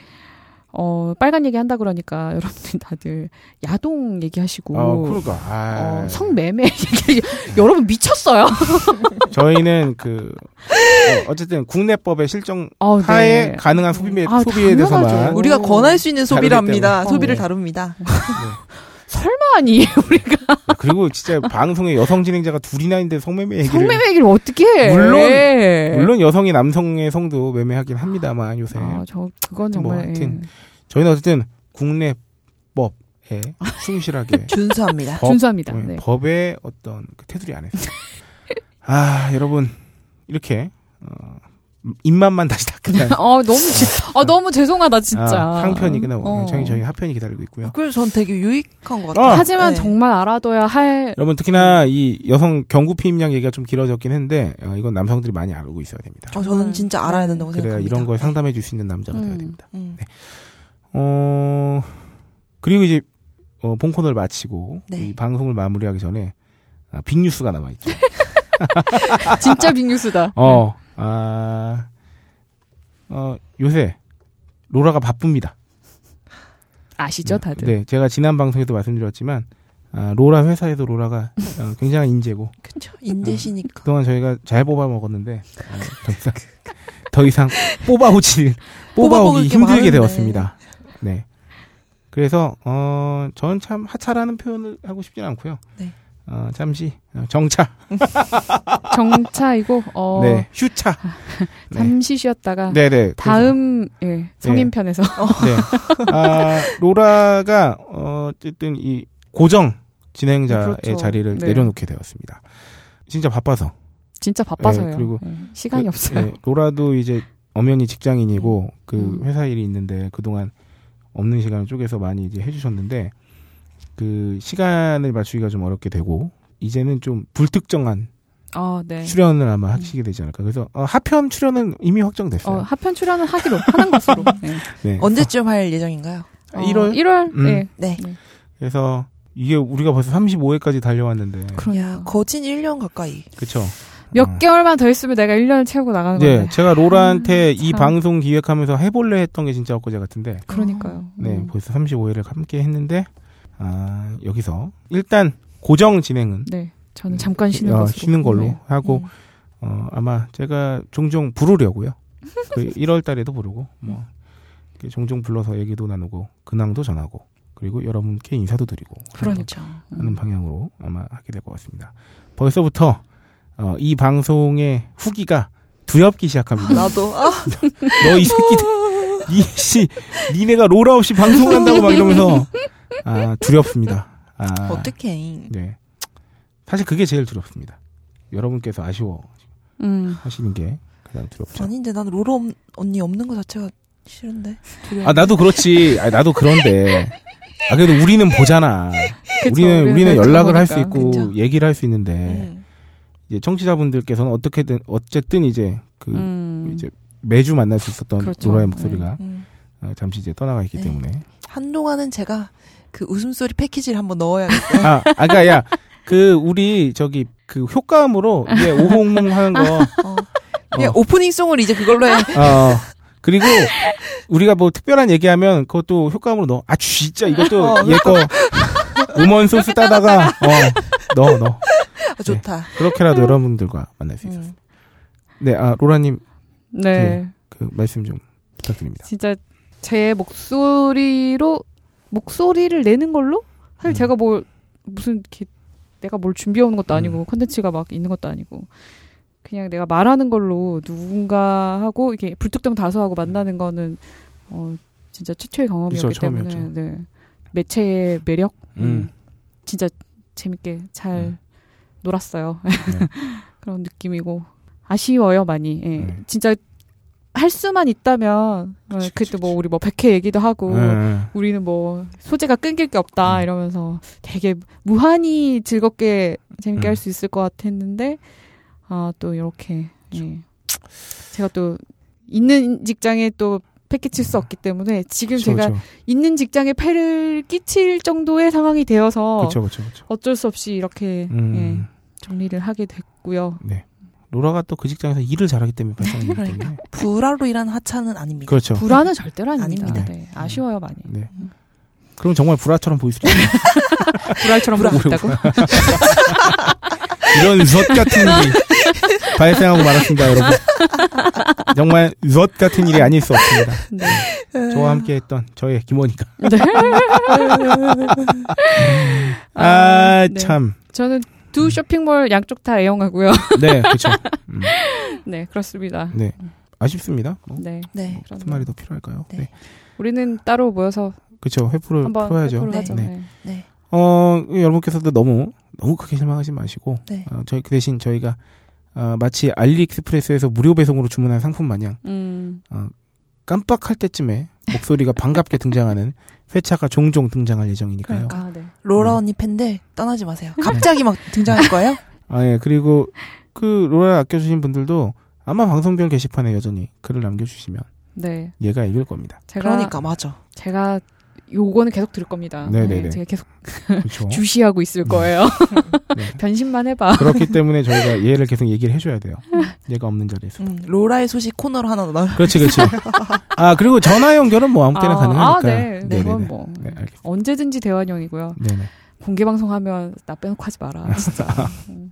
Speaker 5: 어, 빨간 얘기 한다 그러니까 여러분들 다들 야동 얘기하시고,
Speaker 4: 어 그러니까 아,
Speaker 5: 어, 성매매 얘기, 여러분 미쳤어요?
Speaker 4: 저희는 그 어, 어쨌든 국내법의 실정
Speaker 5: 어,
Speaker 4: 하에
Speaker 5: 네.
Speaker 4: 가능한 소비에
Speaker 5: 아,
Speaker 4: 소비에 대해서만.
Speaker 6: 우리가 권할 수 있는.
Speaker 5: 때문에.
Speaker 6: 소비를
Speaker 5: 어.
Speaker 6: 다룹니다.
Speaker 5: 설마 아니에요, 우리가.
Speaker 4: 그리고 진짜 방송에 여성 진행자가 둘이나 있는데 성매매 얘기를
Speaker 5: 성매매 얘기를 어떻게 해?
Speaker 4: 물론- 물론 여성이 남성의 성도 매매하긴 합니다만 요새
Speaker 5: 아, 저, 그건
Speaker 4: 뭐
Speaker 5: 정말.
Speaker 4: 하여튼
Speaker 5: 예.
Speaker 4: 저희는 어쨌든 국내 법에 충실하게
Speaker 6: 준수합니다.
Speaker 4: 법,
Speaker 5: 준수합니다.
Speaker 4: 네,
Speaker 5: 네.
Speaker 4: 법의 어떤 그 테두리 안에서 아 여러분 이렇게 어, 입맛만 다시 닦는
Speaker 5: 어, 너무, 지- 아, 너무 죄송하다, 진짜.
Speaker 4: 아, 상편이 끝나고
Speaker 5: 어.
Speaker 4: 저희 저희 하편이 기다리고 있고요.
Speaker 6: 그래서 전 되게 유익한 것
Speaker 4: 어.
Speaker 6: 같아요.
Speaker 5: 하지만
Speaker 6: 네.
Speaker 5: 정말 알아둬야 할,
Speaker 4: 여러분 특히나 이 여성 경구 피임량 얘기가 좀 길어졌긴 했는데 어, 이건 남성들이 많이 알고 있어야 됩니다.
Speaker 6: 어, 저는 진짜 알아야 된다고
Speaker 4: 그래야
Speaker 6: 생각합니다.
Speaker 4: 이런 걸 상담해 줄 수 있는 남자가
Speaker 5: 음.
Speaker 4: 돼야 됩니다.
Speaker 6: 음.
Speaker 4: 어 그리고 이제 어, 본 코너를 마치고
Speaker 6: 네.
Speaker 4: 이 방송을 마무리하기 전에 아, 빅뉴스가 남아 있죠.
Speaker 5: 진짜 빅뉴스다.
Speaker 4: 어, 아, 어, 요새 로라가 바쁩니다.
Speaker 5: 아시죠, 다들?
Speaker 4: 네, 제가 지난 방송에도 말씀드렸지만 아, 로라 회사에서 로라가 어, 굉장한 인재고
Speaker 6: 그쵸. 인재시니까.
Speaker 4: 그동안 저희가 잘 뽑아 먹었는데 어, 더 이상 더 이상 뽑아오지 뽑아오기
Speaker 6: 게
Speaker 4: 힘들게. 되었습니다. 네. 그래서 어, 저는 참 하차라는 표현을 하고 싶진 않고요.
Speaker 6: 네.
Speaker 4: 어, 잠시 어, 정차,
Speaker 5: 정차이고, 어,
Speaker 4: 네, 휴차, 네.
Speaker 5: 잠시 쉬었다가,
Speaker 4: 네, 네.
Speaker 5: 다음, 예, 성인편에서.
Speaker 4: 네. 아, 로라가 어, 어쨌든 이 고정 진행자의
Speaker 5: 그렇죠.
Speaker 4: 자리를
Speaker 5: 네.
Speaker 4: 내려놓게 되었습니다. 진짜 바빠서.
Speaker 5: 진짜 바빠서요.
Speaker 4: 네, 그리고
Speaker 5: 예, 시간이
Speaker 4: 그,
Speaker 5: 없어요.
Speaker 4: 예, 로라도 이제 엄연히 직장인이고 그
Speaker 5: 음.
Speaker 4: 회사 일이 있는데 그동안 없는 시간을 쪼개서 많이 이제 해주셨는데 그 시간을 맞추기가 좀 어렵게 되고 이제는 좀 불특정한
Speaker 5: 아, 네.
Speaker 4: 출연을 아마 하시게 되지 않을까. 그래서 어, 하편 출연은 이미 확정됐어요.
Speaker 5: 어, 하편 출연은 하기로 하는 것으로. 네.
Speaker 4: 네.
Speaker 6: 언제쯤 할 예정인가요?
Speaker 4: 어, 1월?
Speaker 5: 1월.
Speaker 4: 음.
Speaker 5: 네.
Speaker 6: 네.
Speaker 4: 그래서 이게 우리가 벌써 35회까지 달려왔는데.
Speaker 6: 야, 거진 1년 가까이.
Speaker 4: 그쵸.
Speaker 5: 몇
Speaker 4: 어.
Speaker 5: 개월만 더 있으면 내가 1년을 채우고 나가는
Speaker 4: 네,
Speaker 5: 건데.
Speaker 4: 제가 로라한테 이
Speaker 5: 참.
Speaker 4: 방송 기획하면서 해볼래 했던 게 진짜 엊그제 같은데.
Speaker 5: 그러니까요.
Speaker 4: 네,
Speaker 5: 음.
Speaker 4: 벌써 35회를 함께 했는데, 아, 여기서 일단 고정 진행은
Speaker 5: 네. 저는 잠깐 쉬는
Speaker 4: 어. 쉬는 걸로
Speaker 5: 네.
Speaker 4: 하고,
Speaker 6: 음.
Speaker 4: 어, 아마 제가 종종 부르려고요. 그 1월 달에도 부르고, 뭐, 종종 불러서 얘기도 나누고, 근황도 전하고, 그리고 여러분께 인사도 드리고,
Speaker 5: 그러니까.
Speaker 4: 하는 방향으로 아마 하게 될 것 같습니다. 벌써부터, 어, 이 방송의 후기가 두렵기 시작합니다.
Speaker 6: 나도. 아,
Speaker 4: 너이 새끼들, 니씨, 니네가 로라 없이 방송한다고 막 이러면서, 아, 두렵습니다. 아,
Speaker 6: 어떡해.
Speaker 4: 네. 사실 그게 제일 두렵습니다. 여러분께서 아쉬워
Speaker 5: 음.
Speaker 4: 하시는 게 가장 두렵죠.
Speaker 6: 아닌데 난 로라 없- 언니 없는 거 자체가 싫은데. 두려운데.
Speaker 4: 아, 나도 그렇지. 아, 나도 그런데. 아, 그래도 우리는 보잖아.
Speaker 5: 그쵸,
Speaker 4: 우리는, 우리는 연락을 할 수. 있고,
Speaker 6: 그쵸.
Speaker 4: 얘기를 할 수 있는데,
Speaker 6: 음.
Speaker 4: 이제 청취자분들께서는 어떻게든, 어쨌든 이제, 그,
Speaker 5: 음.
Speaker 4: 이제 매주 만날 수 있었던
Speaker 5: 그렇죠.
Speaker 4: 로라의
Speaker 5: 네.
Speaker 4: 목소리가
Speaker 6: 음.
Speaker 4: 어, 잠시 이제 떠나가 있기
Speaker 6: 네.
Speaker 4: 때문에.
Speaker 6: 한동안은 제가 그 웃음소리 패키지를 한번 넣어야겠어요.
Speaker 4: 아, 아까 야, 그 우리 저기 그 효과음으로 이게 오홍홍 하는 거.
Speaker 6: 어. 그냥 오프닝 송을 이제 그걸로 해.
Speaker 4: 어. 그리고 우리가 뭐 특별한 얘기하면 그것도 효과음으로 넣어. 아 진짜 이것도
Speaker 6: 어.
Speaker 4: 얘거 우먼 소스 따다가 어 넣어 넣어.
Speaker 6: 아, 좋다.
Speaker 4: 그렇게라도 여러분들과 만날 수.
Speaker 6: 음.
Speaker 4: 네, 아 로라님
Speaker 5: 네.
Speaker 4: 그 말씀 좀 부탁드립니다.
Speaker 5: 진짜 제 목소리로 목소리를 내는 걸로 사실
Speaker 4: 음.
Speaker 5: 제가 뭘 무슨 이렇게 내가 뭘 준비해 오는 것도
Speaker 4: 음.
Speaker 5: 아니고 컨텐츠가 막 있는 것도 아니고 그냥 내가 말하는 걸로 누군가 하고 이게 불특정 다수하고 만나는 거는 어 진짜 최초의 경험이었기 때문에
Speaker 4: 처음이었죠.
Speaker 5: 네. 매체의 매력
Speaker 4: 음.
Speaker 5: 진짜 재밌게 잘
Speaker 4: 음.
Speaker 5: 놀았어요. 그런 느낌이고 아쉬워요 많이. 예.
Speaker 4: 네.
Speaker 5: 진짜 할 수만 있다면 어,
Speaker 4: 그치,
Speaker 5: 그때 뭐 우리 뭐 백회 얘기도 하고
Speaker 4: 네.
Speaker 5: 우리는 뭐 소재가 끊길 게 없다
Speaker 4: 음.
Speaker 5: 이러면서 되게 무한히 즐겁게 재밌게
Speaker 4: 음.
Speaker 5: 할수 있을 것 같았는데 아또 이렇게 예. 제가 또 있는 직장에 또 패키칠 수 없기 때문에 지금
Speaker 4: 그쵸,
Speaker 5: 제가
Speaker 4: 그쵸.
Speaker 5: 있는 직장에 패를 끼칠 정도의 상황이 되어서
Speaker 4: 그쵸, 그쵸, 그쵸.
Speaker 5: 어쩔 수 없이 이렇게
Speaker 4: 음.
Speaker 5: 예, 정리를 하게 됐고요.
Speaker 4: 네. 로라가 또 그 직장에서 일을 잘하기 때문에 발전하기
Speaker 6: 그러니까.
Speaker 4: 때문에.
Speaker 6: 불화로 일한 하차는 아닙니다.
Speaker 4: 그렇죠.
Speaker 5: 불안은 절대로 아닙니다.
Speaker 6: 아닙니다.
Speaker 5: 네, 아쉬워요 많이.
Speaker 4: 네. 그럼 정말 불화처럼 보일 수도 있어요.
Speaker 5: 불알처럼
Speaker 6: 불알.
Speaker 5: 보고 있다고?
Speaker 4: 이런 젖 같은 일이 발생하고 말았습니다, 여러분. 정말 젖 같은 일이 아닐 수 없습니다.
Speaker 5: 네.
Speaker 4: 저와 함께 했던 저의 김원희가.
Speaker 5: 네.
Speaker 4: 아,
Speaker 5: 네.
Speaker 4: 참.
Speaker 5: 저는 두 쇼핑몰 양쪽 다 애용하고요.
Speaker 4: 네, 그쵸. 음,
Speaker 5: 네, 그렇습니다.
Speaker 4: 네. 아쉽습니다. 뭐,
Speaker 5: 네.
Speaker 6: 네.
Speaker 5: 그런
Speaker 4: 무슨 말이 더 필요할까요?
Speaker 6: 네.
Speaker 4: 네.
Speaker 5: 우리는 따로 모여서
Speaker 4: 그쵸. 회포를 풀어야죠.
Speaker 6: 네.
Speaker 5: 하죠.
Speaker 4: 네.
Speaker 5: 네.
Speaker 6: 네.
Speaker 4: 어, 여러분께서도 너무, 너무 크게 실망하지 마시고,
Speaker 6: 네.
Speaker 4: 어, 저희 그 대신 저희가, 어, 마치 알리익스프레스에서 무료 배송으로 주문한 상품 마냥,
Speaker 5: 음.
Speaker 4: 깜빡할 때쯤에 목소리가 반갑게 등장하는 회차가 종종 등장할 예정이니까요.
Speaker 5: 아, 네.
Speaker 6: 로라
Speaker 4: 네.
Speaker 6: 언니 팬들 떠나지 마세요. 갑자기 막 등장할 거예요?
Speaker 4: 아, 예. 그리고 그 로라 아껴주신 분들도 아마 방송별 게시판에 여전히 글을 남겨주시면
Speaker 5: 네.
Speaker 4: 얘가 읽을 겁니다.
Speaker 5: 제가
Speaker 6: 그러니까 맞아.
Speaker 5: 제가 요거는 계속 들을 겁니다.
Speaker 4: 네네네.
Speaker 5: 네, 제가 계속
Speaker 4: 그렇죠.
Speaker 5: 주시하고 있을 거예요.
Speaker 4: 네.
Speaker 5: 변신만 해봐.
Speaker 4: 그렇기 때문에 저희가 얘를 계속 얘기를 해줘야 돼요. 얘가 없는 자리에서.
Speaker 6: 음, 로라의 소식 코너로 하나 넣어.
Speaker 4: 그렇지, 그렇지. 아, 그리고 전화 연결은 뭐 아무 때나
Speaker 5: 아,
Speaker 4: 가능하니까.
Speaker 5: 아, 네.
Speaker 4: 네네네.
Speaker 5: 그건 뭐
Speaker 4: 네.
Speaker 5: 언제든지 대환영이고요.
Speaker 4: 네네.
Speaker 5: 공개 방송하면 나 빼놓고 하지 마라. 진짜. 음.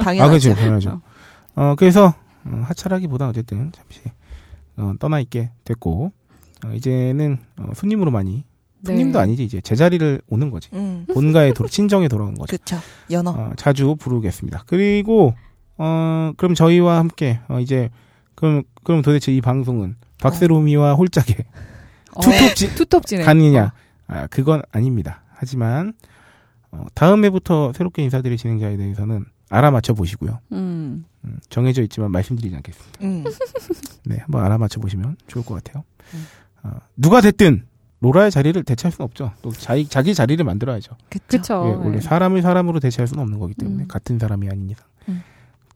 Speaker 6: 당연하죠.
Speaker 4: 아, 그렇죠. 당연하죠. 어, 그래서, 어, 하차라기보다 어쨌든 잠시, 어, 떠나 있게 됐고, 어, 이제는, 어, 손님으로 많이,
Speaker 5: 네.
Speaker 4: 손님도 아니지, 이제 제자리를 오는 거지.
Speaker 6: 음,
Speaker 4: 본가에 도, 친정에 돌아온 거죠.
Speaker 6: 그쵸. 연어.
Speaker 4: 어, 자주 부르겠습니다. 그리고, 어, 그럼 저희와 함께, 어, 이제, 그럼, 그럼 도대체 이 방송은 박세롬이와 홀짝에
Speaker 5: 어,
Speaker 4: 투톱지,
Speaker 5: 투톱지네.
Speaker 4: 가느냐? 아, 그건 아닙니다. 하지만, 어, 다음 해부터 새롭게 인사드릴 진행자에 대해서는 알아맞혀 보시고요.
Speaker 5: 음.
Speaker 4: 음, 정해져 있지만 말씀드리지 않겠습니다.
Speaker 6: 음.
Speaker 4: 네, 한번 알아맞혀 보시면 좋을 것 같아요.
Speaker 6: 음.
Speaker 4: 어, 누가 됐든 로라의 자리를 대체할 수는 없죠. 또 자기 자기 자리를 만들어야죠.
Speaker 5: 그쵸.
Speaker 4: 예, 원래
Speaker 5: 네.
Speaker 4: 사람을 사람으로 대체할 수는 없는 거기 때문에
Speaker 5: 음.
Speaker 4: 같은 사람이 아닌 이상.
Speaker 5: 음.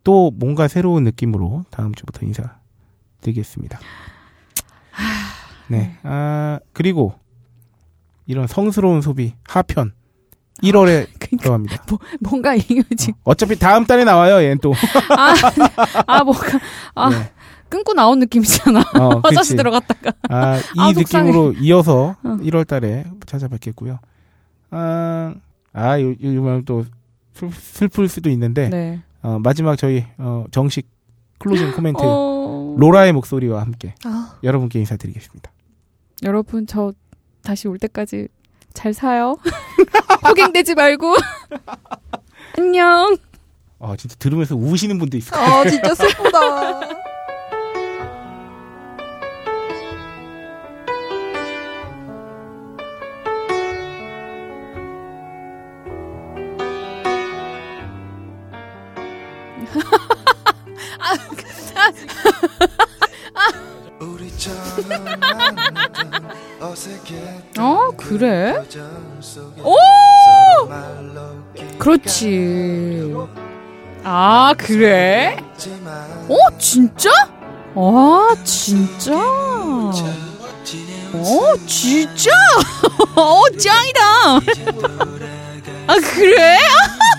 Speaker 4: 또 뭔가 새로운 느낌으로 다음 주부터 인사드리겠습니다. 네. 아 그리고 이런 성스러운 소비 하편 1월에
Speaker 5: 그러니까
Speaker 4: 들어갑니다.
Speaker 5: 뭔가 이거 지금
Speaker 4: 어 차피 다음 달에 나와요. 얘는 또.
Speaker 5: 아, 아 뭔가 아
Speaker 4: 네.
Speaker 5: 끊고 나온 느낌이잖아.
Speaker 4: 어,
Speaker 5: 화장실. 들어갔다가.
Speaker 4: 아, 이
Speaker 5: 아.
Speaker 4: 느낌으로 이어서
Speaker 5: 어.
Speaker 4: 1월 달에 찾아뵙겠고요. 아, 아, 요, 요즘은 또 슬, 슬플 수도 있는데,
Speaker 5: 네.
Speaker 4: 어, 마지막 저희, 어, 정식 Closing comment,
Speaker 5: 어...
Speaker 4: 로라의 목소리와 함께
Speaker 6: 아,
Speaker 4: 여러분께 인사드리겠습니다.
Speaker 5: 여러분 저 다시 올 때까지 잘 사요. 호갱되지 말고. 안녕.
Speaker 4: 아, 진짜 들으면서 우시는 분도 있을 거예요.
Speaker 6: 아 진짜 슬프다.
Speaker 5: 어 그래? 오 그렇지. 아 그래? 어 진짜? 아 진짜? 어 진짜? 어 짱이다. 아 그래?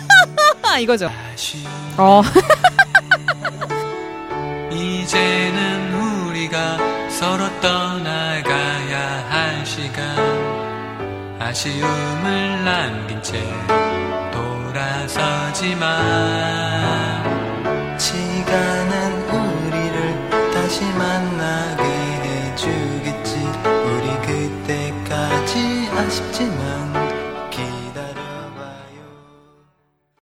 Speaker 5: 이거죠. 어
Speaker 9: 이제는 우리가 서로 떠나가야 할 시간. 아쉬움을 남긴 채 돌아서지만 시간은 우리를 다시 만나게 해주겠지. 우리 그때까지 아쉽지